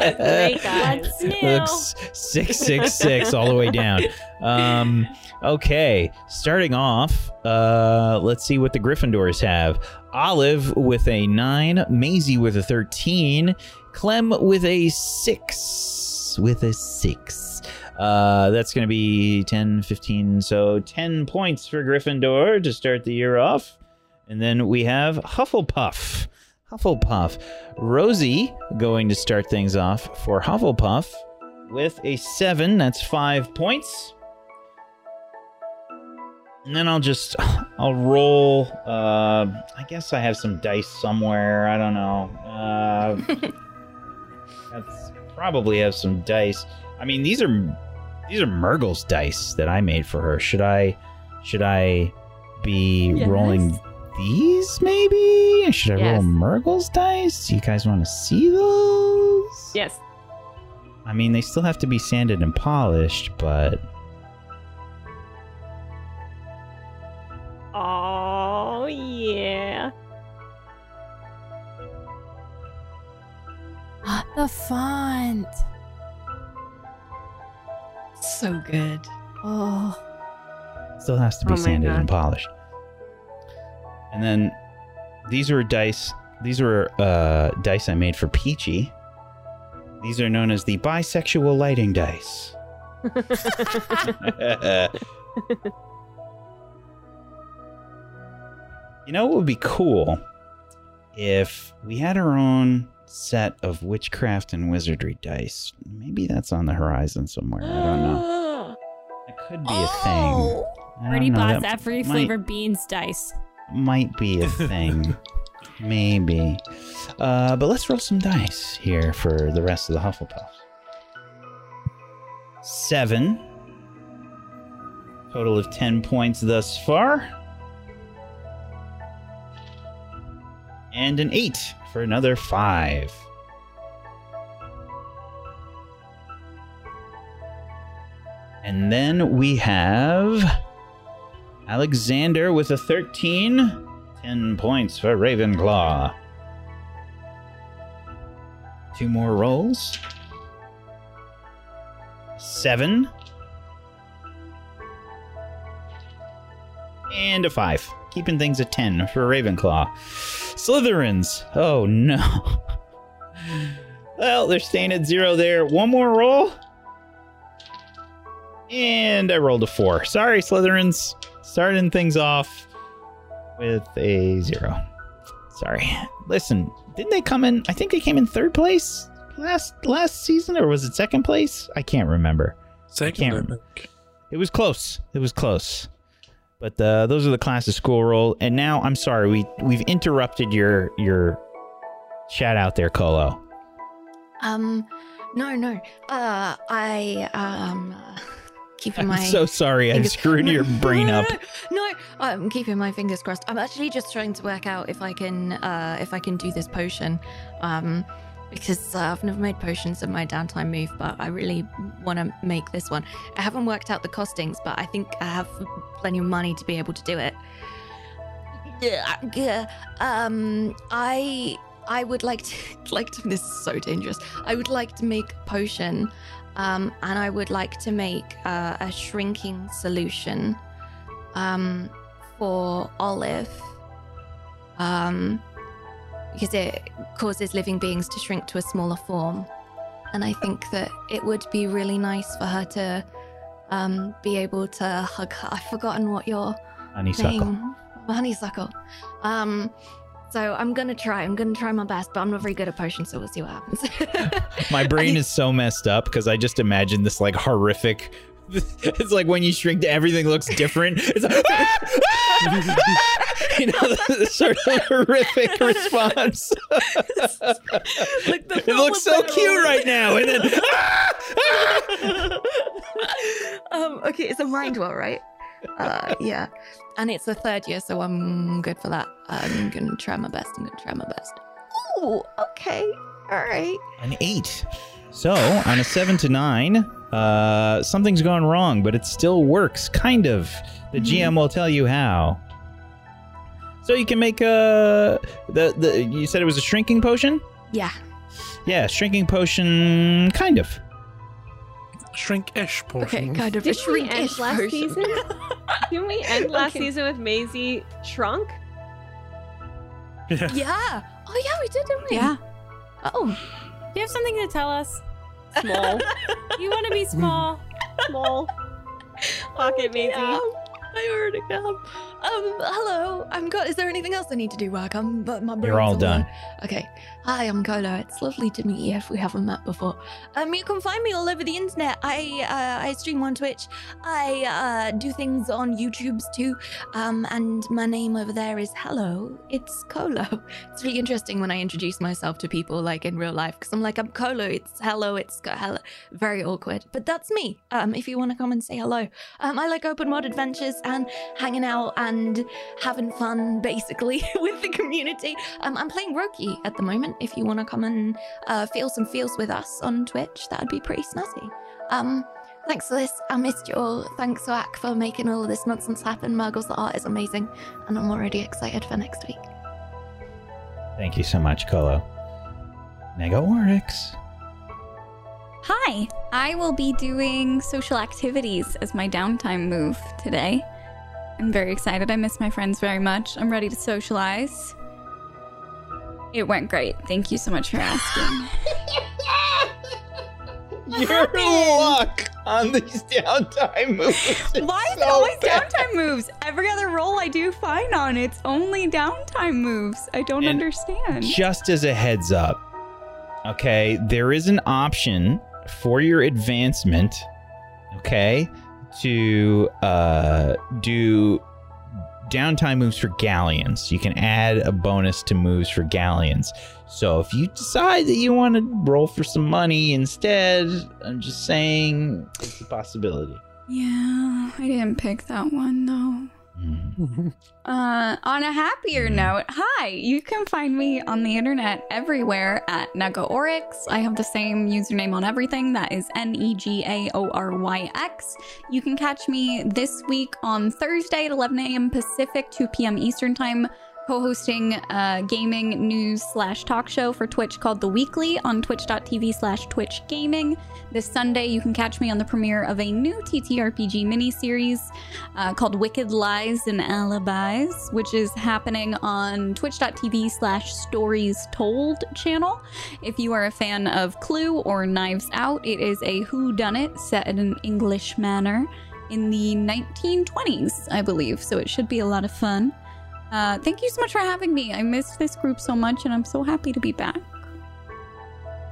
Speaker 3: Great guys.
Speaker 5: What's?
Speaker 1: Looks six six six all the way down. Um, okay, starting off, uh, let's see what the Gryffindors have. Olive with a nine, Maisie with a thirteen, Clem with a six. With a six. Uh, that's going to be 10, 15, so 10 points for Gryffindor to start the year off. And then we have Hufflepuff. Hufflepuff. Rosie going to start things off for Hufflepuff with a seven. That's five points. And then I'll just I'll roll. Uh, I guess I have some dice somewhere. I don't know. Uh, that's probably have some dice. I mean, these are these are Murgle's dice that I made for her. Should I should I be
Speaker 5: Yes.
Speaker 1: rolling these maybe? Should I roll
Speaker 3: Yes.
Speaker 1: Murgle's dice? Do you guys want to see those?
Speaker 3: yes.
Speaker 1: I mean, they still have to be sanded and polished, but
Speaker 3: Oh yeah.
Speaker 5: the font.
Speaker 6: So good.
Speaker 5: Oh,
Speaker 1: still has to be
Speaker 3: Oh
Speaker 1: sanded
Speaker 3: God.
Speaker 1: and polished. And then these are dice. These are uh, dice I made for Peachy. These are known as the bisexual lighting dice. you know what would be cool if we had our own set of witchcraft and wizardry dice. Maybe that's on the horizon somewhere. I don't know. That could be a thing.
Speaker 5: Pretty
Speaker 1: don't.
Speaker 5: Boss
Speaker 1: That
Speaker 5: at
Speaker 1: might-
Speaker 5: Flavor Beans Dice.
Speaker 1: Might be a thing. Maybe. Uh, but let's roll some dice here for the rest of the Hufflepuffs. Seven. Total of 10 points thus far. And an eight for another five. And then we have Alexander with a 13. 10 points for Ravenclaw. Two more rolls. Seven. And a five. Keeping things at 10 for Ravenclaw. Slytherins. Oh no. Well, they're staying at zero there. One more roll. And I rolled a four. Sorry, Slytherins. Starting things off with a zero. Sorry. Listen, didn't they come in? I think they came in third place last last season, or was it second place? I can't remember.
Speaker 7: Second,
Speaker 1: can't
Speaker 7: I
Speaker 1: remember. It was close. It was close. But uh, those are the class of school roll. And now I'm sorry we we've interrupted your your shout out there, Colo.
Speaker 6: Um, no, no. Uh, I um, uh, keeping
Speaker 1: I'm so sorry I
Speaker 6: fingers-
Speaker 1: screwed your brain
Speaker 6: no,
Speaker 1: up.
Speaker 6: No, I'm keeping my fingers crossed. I'm actually just trying to work out if I can, uh, if I can do this potion, um, because uh, I've never made potions in my downtime move, but I really want to make this one. I haven't worked out the costings, but I think I have plenty of money to be able to do it. Yeah, yeah. Um, I I would like to like to. This is so dangerous. I would like to make potion, um, and I would like to make uh, a shrinking solution, um, for Olive, um, because it causes living beings to shrink to a smaller form, and I think that it would be really nice for her to, um, be able to hug her. I've forgotten what your
Speaker 1: Honeysuckle.
Speaker 6: thing. Honeysuckle. So I'm gonna try. I'm gonna try my best, but I'm not very good at potions, so we'll see what happens.
Speaker 1: My brain is so messed up because I just imagine this like horrific. It's like when you shrink, everything looks different. It's like, you know, the, sort of horrific response. it looks so cute right now, and then
Speaker 6: um, okay, it's a mind well, right? Uh, yeah, and it's the third year, so I'm good for that. I'm gonna try my best. I'm gonna try my best. Ooh, okay, all right.
Speaker 1: an eight. So on a seven to nine, uh, something's gone wrong, but it still works, kind of. The GM will tell you how. So you can make a the the. You said it was a shrinking potion.
Speaker 6: Yeah.
Speaker 1: Yeah, shrinking potion, kind of.
Speaker 7: Shrink-ish potion.
Speaker 6: Okay, kind of a
Speaker 3: Didn't we end
Speaker 6: shrinkish
Speaker 3: last
Speaker 6: version.
Speaker 3: season? Didn't we end last
Speaker 6: Okay.
Speaker 3: season with Maisie shrunk?
Speaker 7: Yeah.
Speaker 6: Yeah. Oh yeah, we did, didn't we?
Speaker 4: Yeah.
Speaker 6: Oh.
Speaker 5: Do you have something to tell us?
Speaker 3: Small.
Speaker 5: You want to be small?
Speaker 3: Small. Pocket Maisie.
Speaker 6: Yeah, I already am. Um, hello. I'm good. Is there anything else I need to do, Work? I'm, but my
Speaker 1: You're all done.
Speaker 6: over. Okay. Hi, I'm Kolo. It's lovely to meet you if we haven't met before. Um, you can find me all over the internet. I uh, I stream on Twitch. I uh, do things on YouTube's too. Um, and my name over there is Hello. It's Kolo. It's really interesting when I introduce myself to people like in real life because I'm like I'm Kolo. It's hello. It's hello. Very awkward, but that's me. Um, if you want to come and say hello. Um, I like open world adventures and hanging out and having fun, basically, with the community. Um, I'm playing Roki at the moment. If you want to come and uh, feel some feels with us on Twitch, that'd be pretty snazzy. Um, thanks for this. I missed you all. Thanks, Wack, for making all of this nonsense happen. Murgles, the art is amazing, and I'm already excited for next week.
Speaker 1: Thank you so much, Colo. Nega Oryx.
Speaker 4: Hi, I will be doing social activities as my downtime move today. I'm very excited. I miss my friends very much. I'm ready to socialize. It went great. Thank you so much for asking.
Speaker 1: Your luck on these downtime moves.
Speaker 4: Why is it always downtime moves? Every other roll I do fine on. It's only downtime moves. I don't
Speaker 1: And
Speaker 4: understand.
Speaker 1: Just as a heads up, okay, there is an option for your advancement, okay, to uh, do downtime moves for galleons. You can add a bonus to moves for galleons. So if you decide that you want to roll for some money instead, I'm just saying it's a possibility.
Speaker 4: yeah, I didn't pick that one though.
Speaker 1: Mm.
Speaker 4: Uh, on a happier note, hi, you can find me on the internet everywhere at Nega Oryx. I have the same username on everything. That is N E G A O R Y X. You can catch me this week on Thursday at 11 a.m. Pacific, 2 p.m. Eastern Time. Co-hosting a gaming news slash talk show for Twitch called The Weekly on twitch.tv slash Twitch Gaming. This Sunday, you can catch me on the premiere of a new TTRPG miniseries uh, called Wicked Lies and Alibis, which is happening on twitch.tv slash stories told channel. If you are a fan of Clue or Knives Out, it is a who done it set in an English manor in the 1920s, I believe. So it should be a lot of fun. Uh, thank you so much for having me. I missed this group so much, and I'm so happy to be back.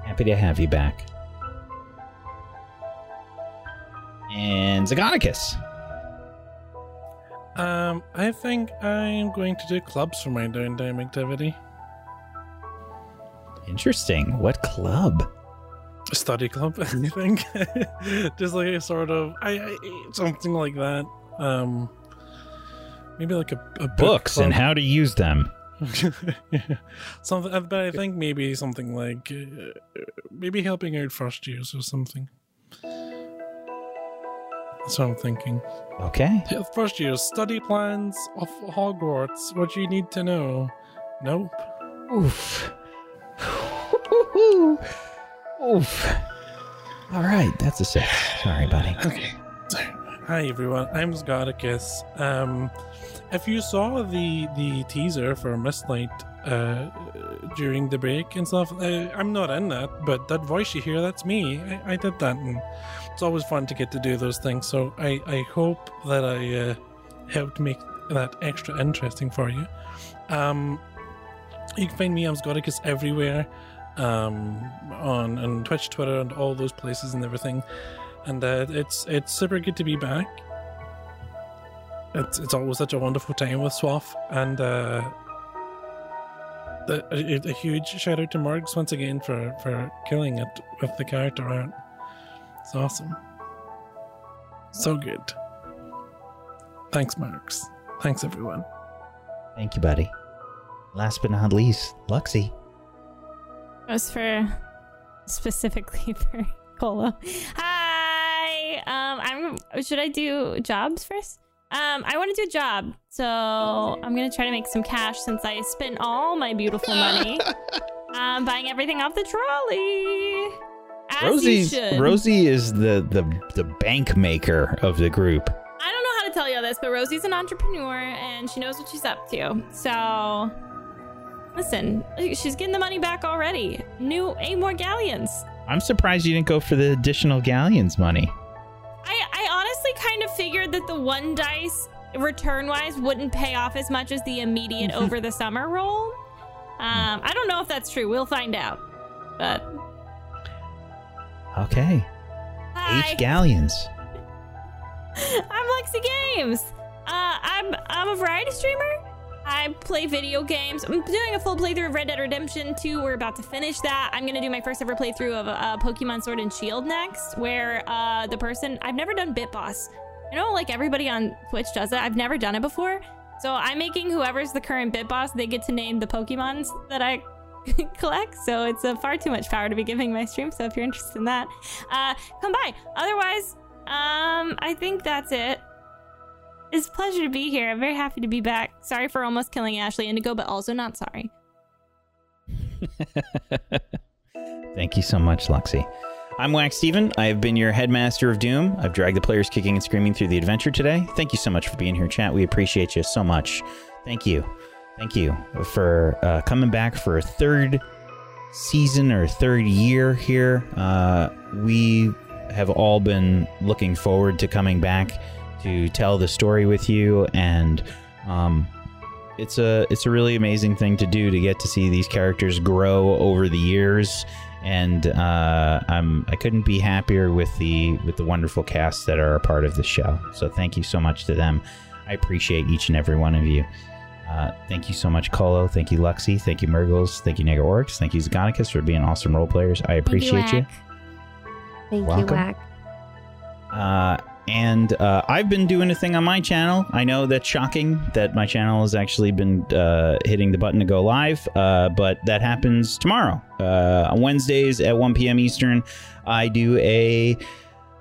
Speaker 1: Happy to have you back. And Zagonicus.
Speaker 7: Um, I think I'm going to do clubs for my downtime activity.
Speaker 1: Interesting. What club?
Speaker 7: A study club, I think. Just like a sort of, I, I something like that. Um, maybe like a, a book
Speaker 1: Books and how to use them.
Speaker 7: yeah. Something, uh, but I think maybe something like uh, maybe helping out first years or something. That's what I'm thinking.
Speaker 1: Okay.
Speaker 7: First years study plans of Hogwarts. What you need to know. Nope.
Speaker 1: Oof. Oof. All right, that's a six. Sorry, buddy.
Speaker 7: Okay. Hi everyone, I'm Scoticus. Um, if you saw the the teaser for Mistlight uh, during the break and stuff, uh, I'm not in that, but that voice you hear, that's me. I, I did that, and it's always fun to get to do those things. So I I hope that I uh, helped make that extra interesting for you. Um, You can find me, I'm everywhere. Um, on, on Twitch, Twitter, and all those places and everything. And uh, it's it's super good to be back. It's it's always such a wonderful time with Swaff, and uh, the, a, a huge shout out to Margs once again for for killing it with the character art. It's awesome. So good. Thanks, Marks. Thanks, everyone.
Speaker 1: Thank you, buddy. Last but not least, Luxie.
Speaker 5: was for specifically for Cola. Hi. Um, I'm. Should I do jobs first? Um, I want to do a job, so I'm gonna try to make some cash since I spent all my beautiful money um, buying everything off the trolley. As you
Speaker 1: Rosie
Speaker 5: should.
Speaker 1: Rosie is the, the the bank maker of the group.
Speaker 5: I don't know how to tell you this, but Rosie's an entrepreneur and she knows what she's up to. So, listen, she's getting the money back already. New eight more galleons.
Speaker 1: I'm surprised you didn't go for the additional galleons money.
Speaker 5: I, I honestly kind of figured that the one dice return wise wouldn't pay off as much as the immediate over the summer roll. Um, I don't know if that's true. We'll find out. But
Speaker 1: Okay.
Speaker 5: hi,
Speaker 1: Eight galleons.
Speaker 5: I'm Lexi Games. Uh, I'm I'm a variety streamer. I play video games. I'm doing a full playthrough of Red Dead Redemption 2. We're about to finish that. I'm gonna do my first ever playthrough of uh, Pokemon Sword and Shield next, where uh, the person I've never done Bit Boss. I know like everybody on Twitch does it. I've never done it before. So I'm making whoever's the current Bit Boss, they get to name the Pokemons that I collect. So it's uh, far too much power to be giving my stream. So if you're interested in that, uh, come by. Otherwise, um, I think that's it. It's a pleasure to be here. I'm very happy to be back. Sorry for almost killing Ashley Indigo, but also not sorry.
Speaker 1: Thank you so much, Luxie. I'm Wax Steven. I have been your headmaster of Doom. I've dragged the players kicking and screaming through the adventure today. Thank you so much for being here, chat. We appreciate you so much. Thank you. Thank you for uh, coming back for a third season or third year here. Uh, we have all been looking forward to coming back to tell the story with you and um, it's a it's a really amazing thing to do to get to see these characters grow over the years and uh, I'm I couldn't be happier with the with the wonderful cast that are a part of the show. So thank you so much to them. I appreciate each and every one of you. Uh, thank you so much, Colo. Thank you, Luxie. Thank you, Murgles. Thank you, Nega Orcs. Thank you, Zagonicus, for being awesome role players. I appreciate you.
Speaker 3: Thank
Speaker 1: Welcome.
Speaker 3: you, Whack.
Speaker 1: Uh, and uh, I've been doing a thing on my channel. I know that's shocking that my channel has actually been uh, hitting the button to go live, uh, but that happens tomorrow. Uh, on Wednesdays at 1 p.m. Eastern, I do a,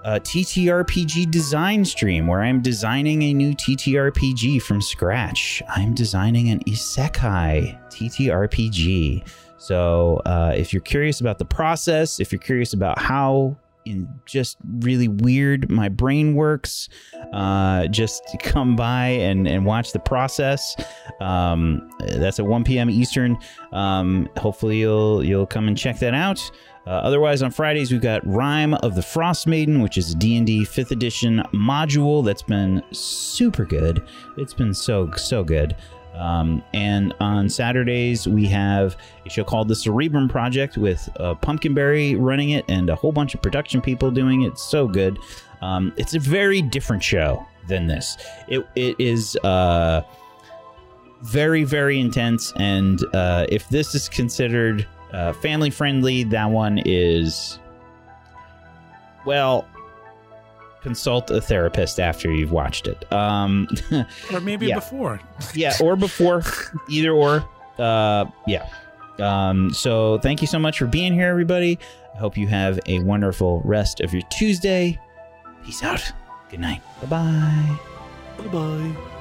Speaker 1: a TTRPG design stream where I'm designing a new TTRPG from scratch. I'm designing an Isekai TTRPG. So uh, if you're curious about the process, if you're curious about how in just really weird my brain works uh, just come by and, and watch the process. Um, that's at 1 p.m eastern. Um, hopefully you'll you'll come and check that out. Uh, otherwise on fridays we've got Rime of the Frostmaiden which is a d&d 5th edition module that's been super good. It's been so so good um, and on Saturdays, we have a show called The Cerebrum Project with uh, Pumpkinberry running it and a whole bunch of production people doing it. So good. Um, it's a very different show than this. It, it is uh, very, very intense. And uh, if this is considered uh, family friendly, that one is, well, consult a therapist after you've watched it. Um,
Speaker 7: Or maybe
Speaker 1: Yeah.
Speaker 7: before.
Speaker 1: yeah, or before, either or. Uh, yeah. Um, so thank you so much for being here, everybody. I hope you have a wonderful rest of your Tuesday. Peace out. Good night. Bye bye.
Speaker 7: Bye bye.